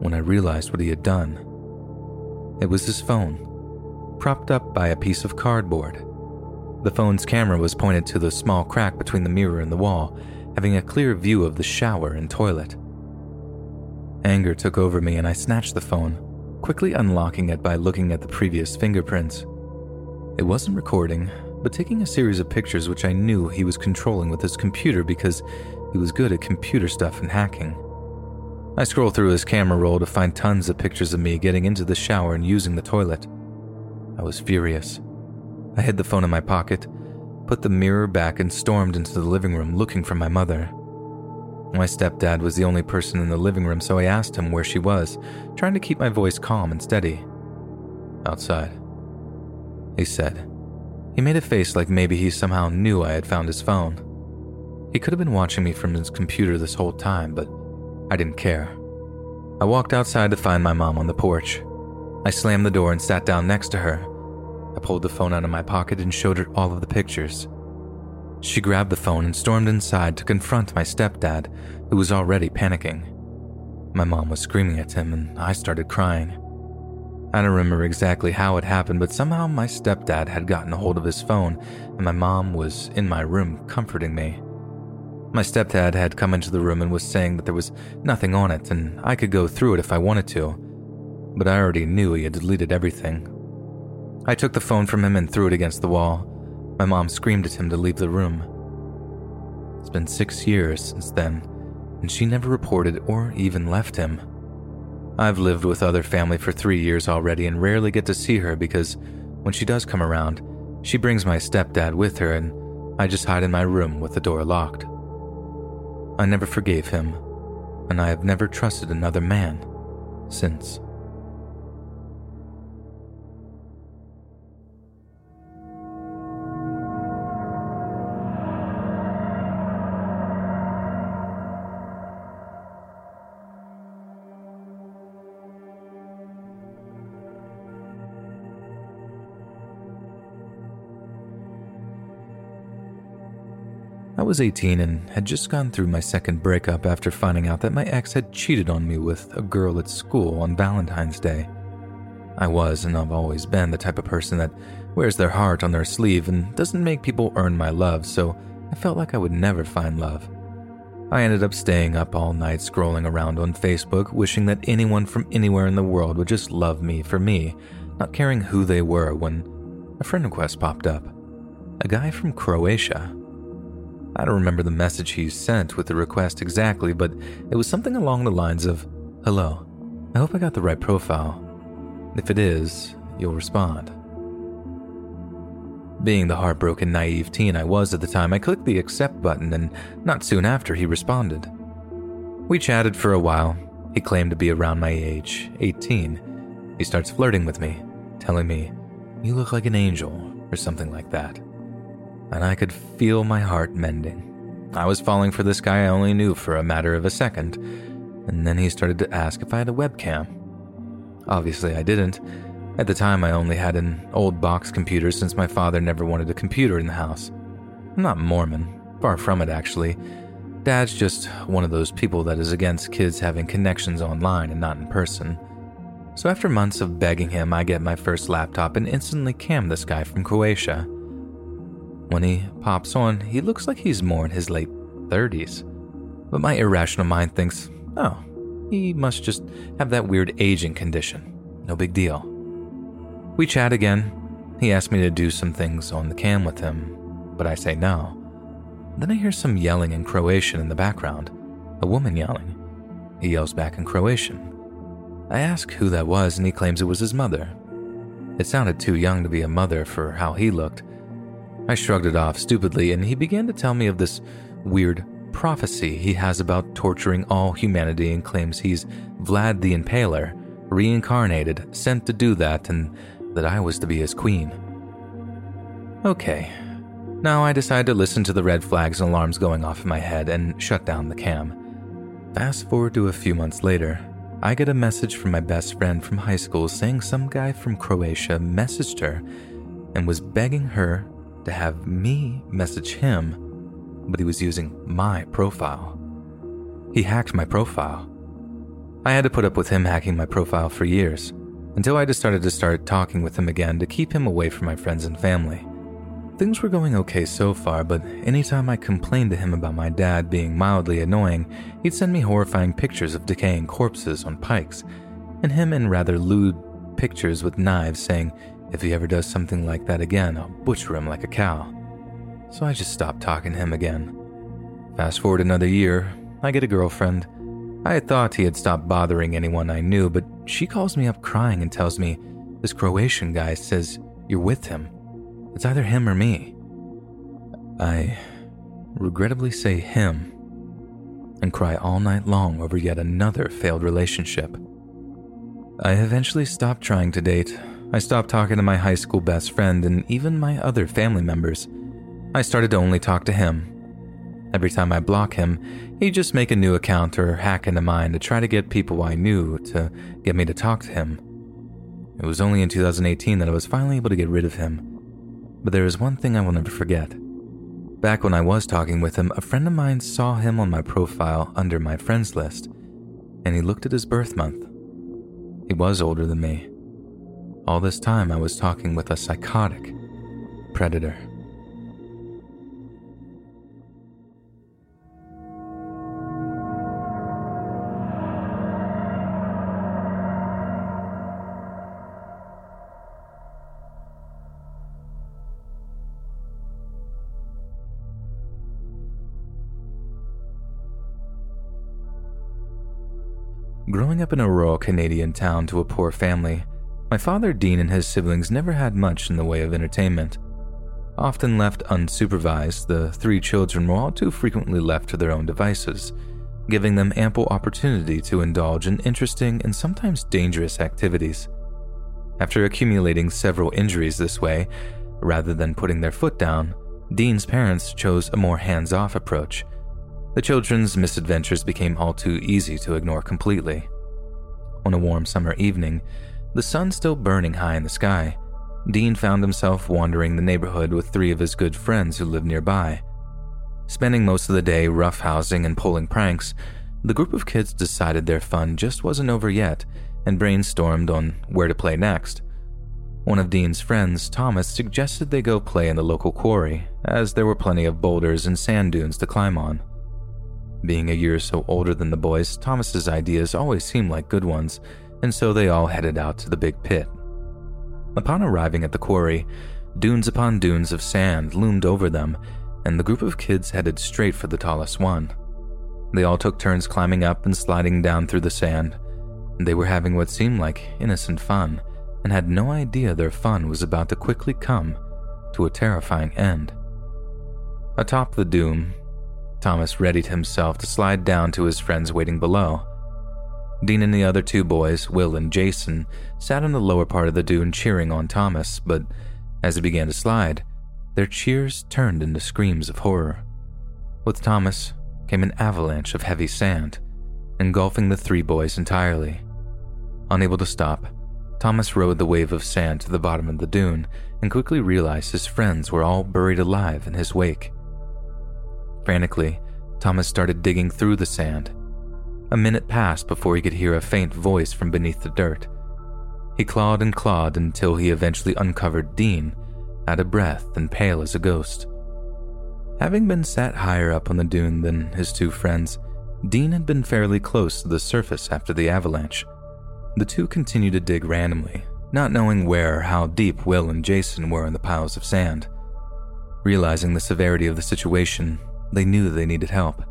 when I realized what he had done. It was his phone propped up by a piece of cardboard. The phone's camera was pointed to the small crack between the mirror and the wall, having a clear view of the shower and toilet. Anger took over me and I snatched the phone, quickly unlocking it by looking at the previous fingerprints. It wasn't recording, but taking a series of pictures which I knew he was controlling with his computer because he was good at computer stuff and hacking. I scrolled through his camera roll to find tons of pictures of me getting into the shower and using the toilet. I was furious. I hid the phone in my pocket, put the mirror back, and stormed into the living room looking for my mother. My stepdad was the only person in the living room, so I asked him where she was, trying to keep my voice calm and steady. Outside, he said. He made a face like maybe he somehow knew I had found his phone. He could have been watching me from his computer this whole time, but I didn't care. I walked outside to find my mom on the porch. I slammed the door and sat down next to her. I pulled the phone out of my pocket and showed her all of the pictures. She grabbed the phone and stormed inside to confront my stepdad, who was already panicking. My mom was screaming at him, and I started crying. I don't remember exactly how it happened, but somehow my stepdad had gotten a hold of his phone, and my mom was in my room comforting me. My stepdad had come into the room and was saying that there was nothing on it, and I could go through it if I wanted to but I already knew he had deleted everything. I took the phone from him and threw it against the wall. My mom screamed at him to leave the room. It's been six years since then, and she never reported or even left him. I've lived with other family for three years already and rarely get to see her because when she does come around, she brings my stepdad with her and I just hide in my room with the door locked. I never forgave him, and I have never trusted another man since. Was 18 and had just gone through my second breakup after finding out that my ex had cheated on me with a girl at school on Valentine's Day. I was and I've always been the type of person that wears their heart on their sleeve and doesn't make people earn my love, so I felt like I would never find love. I ended up staying up all night scrolling around on Facebook, wishing that anyone from anywhere in the world would just love me for me, not caring who they were when a friend request popped up. A guy from Croatia I don't remember the message he sent with the request exactly, but it was something along the lines of Hello, I hope I got the right profile. If it is, you'll respond. Being the heartbroken, naive teen I was at the time, I clicked the accept button, and not soon after, he responded. We chatted for a while. He claimed to be around my age, 18. He starts flirting with me, telling me, You look like an angel, or something like that. And I could feel my heart mending. I was falling for this guy I only knew for a matter of a second, and then he started to ask if I had a webcam. Obviously, I didn't. At the time, I only had an old box computer since my father never wanted a computer in the house. I'm not Mormon, far from it, actually. Dad's just one of those people that is against kids having connections online and not in person. So, after months of begging him, I get my first laptop and instantly cam this guy from Croatia. When he pops on, he looks like he's more in his late 30s. But my irrational mind thinks, oh, he must just have that weird aging condition. No big deal. We chat again. He asks me to do some things on the cam with him, but I say no. Then I hear some yelling in Croatian in the background, a woman yelling. He yells back in Croatian. I ask who that was, and he claims it was his mother. It sounded too young to be a mother for how he looked, I shrugged it off stupidly, and he began to tell me of this weird prophecy he has about torturing all humanity and claims he's Vlad the Impaler, reincarnated, sent to do that, and that I was to be his queen. Okay. Now I decide to listen to the red flags and alarms going off in my head and shut down the cam. Fast forward to a few months later, I get a message from my best friend from high school saying some guy from Croatia messaged her and was begging her to have me message him, but he was using my profile. He hacked my profile. I had to put up with him hacking my profile for years, until I decided to start talking with him again to keep him away from my friends and family. Things were going okay so far, but anytime I complained to him about my dad being mildly annoying, he'd send me horrifying pictures of decaying corpses on pikes, and him in rather lewd pictures with knives saying if he ever does something like that again, I'll butcher him like a cow. So I just stopped talking to him again. Fast forward another year, I get a girlfriend. I had thought he had stopped bothering anyone I knew, but she calls me up crying and tells me this Croatian guy says you're with him. It's either him or me. I regrettably say him and cry all night long over yet another failed relationship. I eventually stopped trying to date I stopped talking to my high school best friend and even my other family members. I started to only talk to him. Every time I block him, he'd just make a new account or hack into mine to try to get people I knew to get me to talk to him. It was only in 2018 that I was finally able to get rid of him. But there is one thing I will never forget. Back when I was talking with him, a friend of mine saw him on my profile under my friends list, and he looked at his birth month. He was older than me. All this time, I was talking with a psychotic predator. Growing up in a rural Canadian town to a poor family, my father, Dean, and his siblings never had much in the way of entertainment. Often left unsupervised, the three children were all too frequently left to their own devices, giving them ample opportunity to indulge in interesting and sometimes dangerous activities. After accumulating several injuries this way, rather than putting their foot down, Dean's parents chose a more hands off approach. The children's misadventures became all too easy to ignore completely. On a warm summer evening, the sun still burning high in the sky, Dean found himself wandering the neighborhood with three of his good friends who lived nearby. Spending most of the day roughhousing and pulling pranks, the group of kids decided their fun just wasn't over yet and brainstormed on where to play next. One of Dean's friends, Thomas, suggested they go play in the local quarry, as there were plenty of boulders and sand dunes to climb on. Being a year or so older than the boys, Thomas's ideas always seemed like good ones, and so they all headed out to the big pit. Upon arriving at the quarry, dunes upon dunes of sand loomed over them, and the group of kids headed straight for the tallest one. They all took turns climbing up and sliding down through the sand. They were having what seemed like innocent fun, and had no idea their fun was about to quickly come to a terrifying end. Atop the dune, Thomas readied himself to slide down to his friends waiting below. Dean and the other two boys, Will and Jason, sat on the lower part of the dune cheering on Thomas, but as it began to slide, their cheers turned into screams of horror. With Thomas came an avalanche of heavy sand, engulfing the three boys entirely. Unable to stop, Thomas rode the wave of sand to the bottom of the dune and quickly realized his friends were all buried alive in his wake. Frantically, Thomas started digging through the sand. A minute passed before he could hear a faint voice from beneath the dirt. He clawed and clawed until he eventually uncovered Dean, out of breath and pale as a ghost. Having been sat higher up on the dune than his two friends, Dean had been fairly close to the surface after the avalanche. The two continued to dig randomly, not knowing where or how deep Will and Jason were in the piles of sand. Realizing the severity of the situation, they knew they needed help.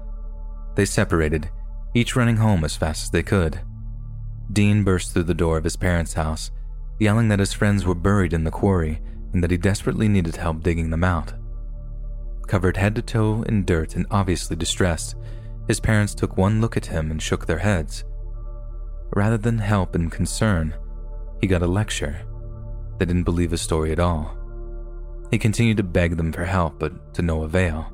They separated, each running home as fast as they could. Dean burst through the door of his parents' house, yelling that his friends were buried in the quarry and that he desperately needed help digging them out. Covered head to toe in dirt and obviously distressed, his parents took one look at him and shook their heads. Rather than help and concern, he got a lecture. They didn't believe his story at all. He continued to beg them for help, but to no avail.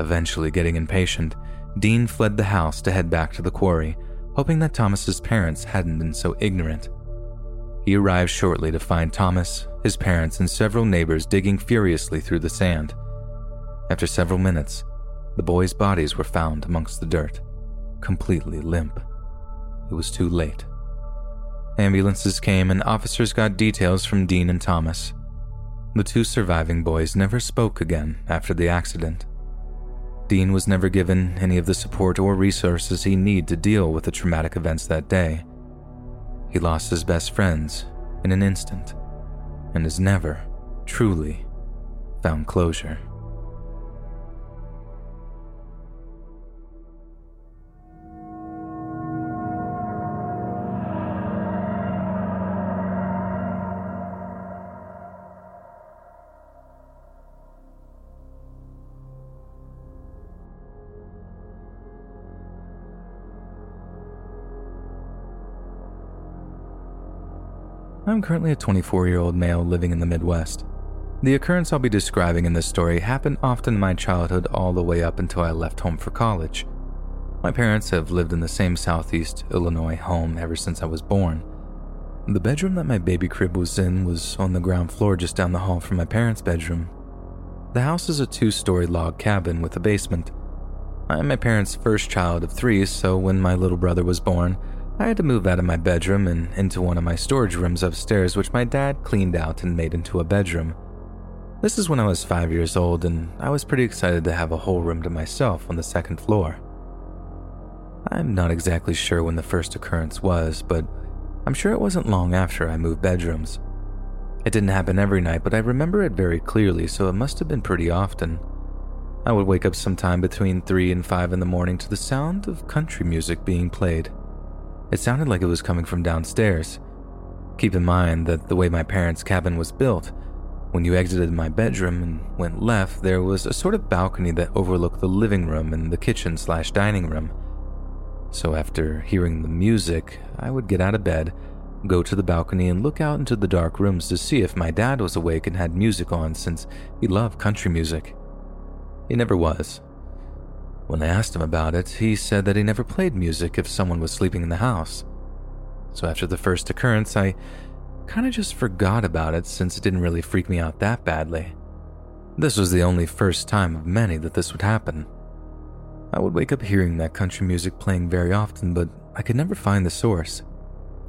Eventually, getting impatient, Dean fled the house to head back to the quarry, hoping that Thomas's parents hadn't been so ignorant. He arrived shortly to find Thomas, his parents, and several neighbors digging furiously through the sand. After several minutes, the boys' bodies were found amongst the dirt, completely limp. It was too late. Ambulances came and officers got details from Dean and Thomas. The two surviving boys never spoke again after the accident. Dean was never given any of the support or resources he needed to deal with the traumatic events that day. He lost his best friends in an instant and has never truly found closure. I'm currently a 24 year old male living in the Midwest. The occurrence I'll be describing in this story happened often in my childhood all the way up until I left home for college. My parents have lived in the same Southeast Illinois home ever since I was born. The bedroom that my baby crib was in was on the ground floor just down the hall from my parents' bedroom. The house is a two story log cabin with a basement. I'm my parents' first child of three, so when my little brother was born, I had to move out of my bedroom and into one of my storage rooms upstairs, which my dad cleaned out and made into a bedroom. This is when I was five years old, and I was pretty excited to have a whole room to myself on the second floor. I'm not exactly sure when the first occurrence was, but I'm sure it wasn't long after I moved bedrooms. It didn't happen every night, but I remember it very clearly, so it must have been pretty often. I would wake up sometime between 3 and 5 in the morning to the sound of country music being played. It sounded like it was coming from downstairs. Keep in mind that the way my parents' cabin was built, when you exited my bedroom and went left, there was a sort of balcony that overlooked the living room and the kitchen slash dining room. So after hearing the music, I would get out of bed, go to the balcony, and look out into the dark rooms to see if my dad was awake and had music on since he loved country music. He never was, when I asked him about it, he said that he never played music if someone was sleeping in the house. So after the first occurrence, I kind of just forgot about it since it didn't really freak me out that badly. This was the only first time of many that this would happen. I would wake up hearing that country music playing very often, but I could never find the source.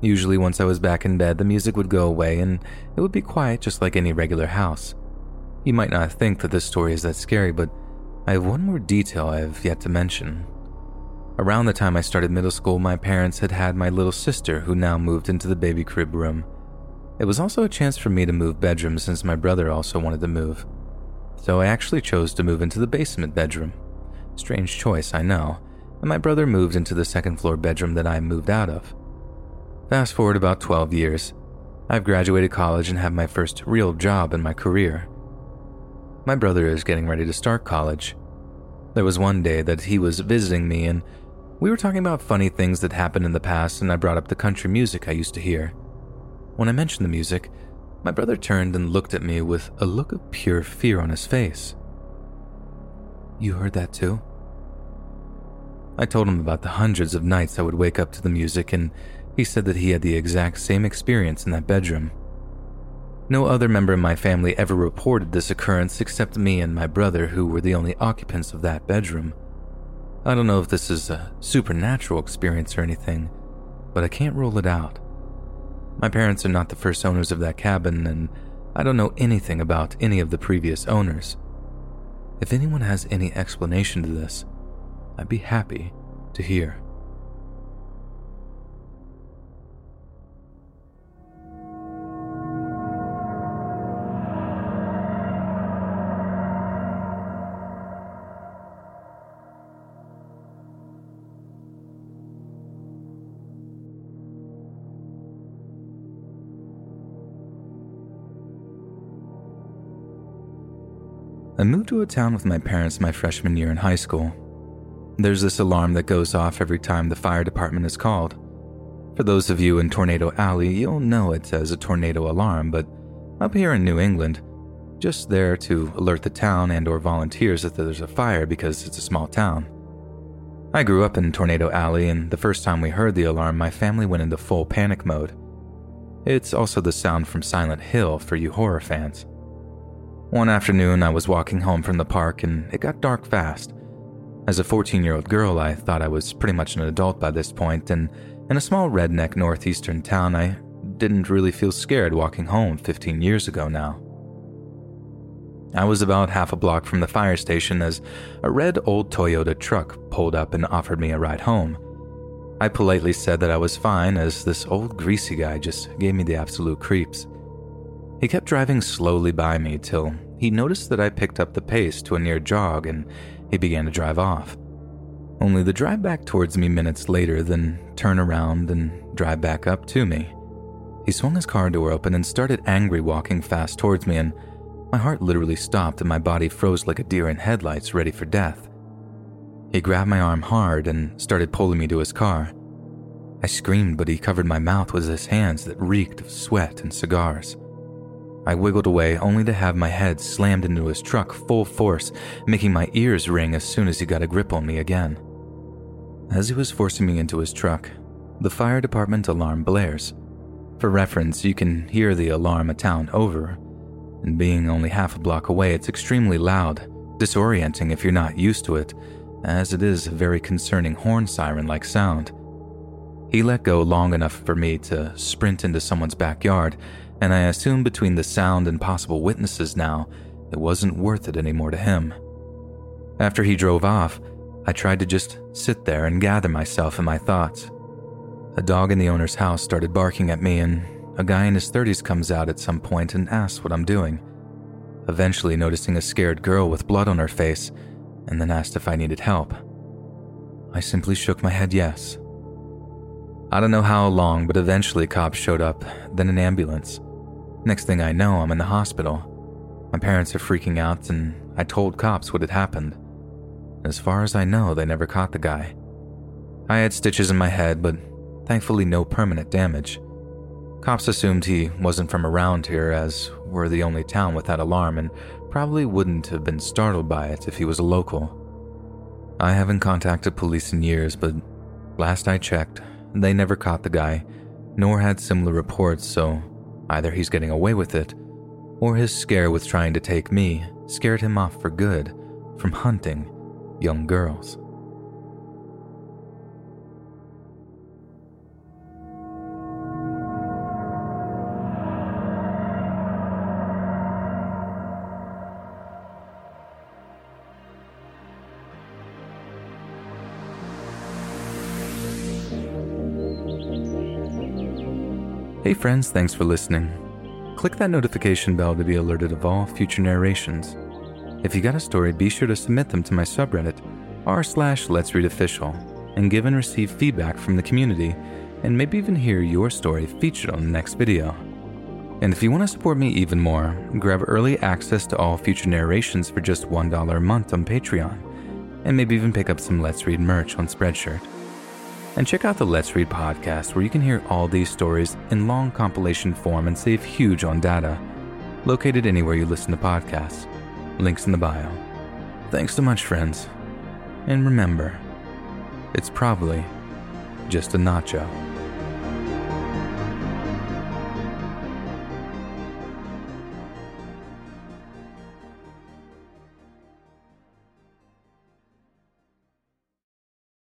Usually, once I was back in bed, the music would go away and it would be quiet just like any regular house. You might not think that this story is that scary, but I have one more detail I have yet to mention. Around the time I started middle school, my parents had had my little sister, who now moved into the baby crib room. It was also a chance for me to move bedrooms since my brother also wanted to move. So I actually chose to move into the basement bedroom. Strange choice, I know, and my brother moved into the second floor bedroom that I moved out of. Fast forward about 12 years. I've graduated college and have my first real job in my career. My brother is getting ready to start college. There was one day that he was visiting me and we were talking about funny things that happened in the past, and I brought up the country music I used to hear. When I mentioned the music, my brother turned and looked at me with a look of pure fear on his face. You heard that too? I told him about the hundreds of nights I would wake up to the music, and he said that he had the exact same experience in that bedroom. No other member of my family ever reported this occurrence except me and my brother, who were the only occupants of that bedroom. I don't know if this is a supernatural experience or anything, but I can't rule it out. My parents are not the first owners of that cabin, and I don't know anything about any of the previous owners. If anyone has any explanation to this, I'd be happy to hear. I moved to a town with my parents my freshman year in high school. There's this alarm that goes off every time the fire department is called. For those of you in Tornado Alley, you'll know it as a tornado alarm, but up here in New England, just there to alert the town and or volunteers that there's a fire because it's a small town. I grew up in Tornado Alley and the first time we heard the alarm, my family went into full panic mode. It's also the sound from Silent Hill for you horror fans. One afternoon, I was walking home from the park and it got dark fast. As a 14 year old girl, I thought I was pretty much an adult by this point, and in a small redneck northeastern town, I didn't really feel scared walking home 15 years ago now. I was about half a block from the fire station as a red old Toyota truck pulled up and offered me a ride home. I politely said that I was fine as this old greasy guy just gave me the absolute creeps. He kept driving slowly by me till he noticed that I picked up the pace to a near jog and he began to drive off. Only the drive back towards me minutes later, then turn around and drive back up to me. He swung his car door open and started angry walking fast towards me, and my heart literally stopped and my body froze like a deer in headlights ready for death. He grabbed my arm hard and started pulling me to his car. I screamed, but he covered my mouth with his hands that reeked of sweat and cigars. I wiggled away only to have my head slammed into his truck full force, making my ears ring as soon as he got a grip on me again. As he was forcing me into his truck, the fire department alarm blares. For reference, you can hear the alarm a town over, and being only half a block away, it's extremely loud, disorienting if you're not used to it, as it is a very concerning horn siren like sound. He let go long enough for me to sprint into someone's backyard and I assume between the sound and possible witnesses now, it wasn't worth it anymore to him. After he drove off, I tried to just sit there and gather myself and my thoughts. A dog in the owner's house started barking at me, and a guy in his 30s comes out at some point and asks what I'm doing. Eventually, noticing a scared girl with blood on her face, and then asked if I needed help. I simply shook my head yes. I don't know how long, but eventually cops showed up, then an ambulance. Next thing I know, I'm in the hospital. My parents are freaking out, and I told cops what had happened. As far as I know, they never caught the guy. I had stitches in my head, but thankfully no permanent damage. Cops assumed he wasn't from around here, as we're the only town with that alarm, and probably wouldn't have been startled by it if he was a local. I haven't contacted police in years, but last I checked, they never caught the guy, nor had similar reports, so Either he's getting away with it, or his scare with trying to take me scared him off for good from hunting young girls. Hey friends, thanks for listening. Click that notification bell to be alerted of all future narrations. If you got a story, be sure to submit them to my subreddit, r slash let's read official, and give and receive feedback from the community, and maybe even hear your story featured on the next video. And if you want to support me even more, grab early access to all future narrations for just $1 a month on Patreon, and maybe even pick up some Let's Read merch on Spreadshirt. And check out the Let's Read podcast, where you can hear all these stories in long compilation form and save huge on data. Located anywhere you listen to podcasts. Links in the bio. Thanks so much, friends. And remember, it's probably just a nacho.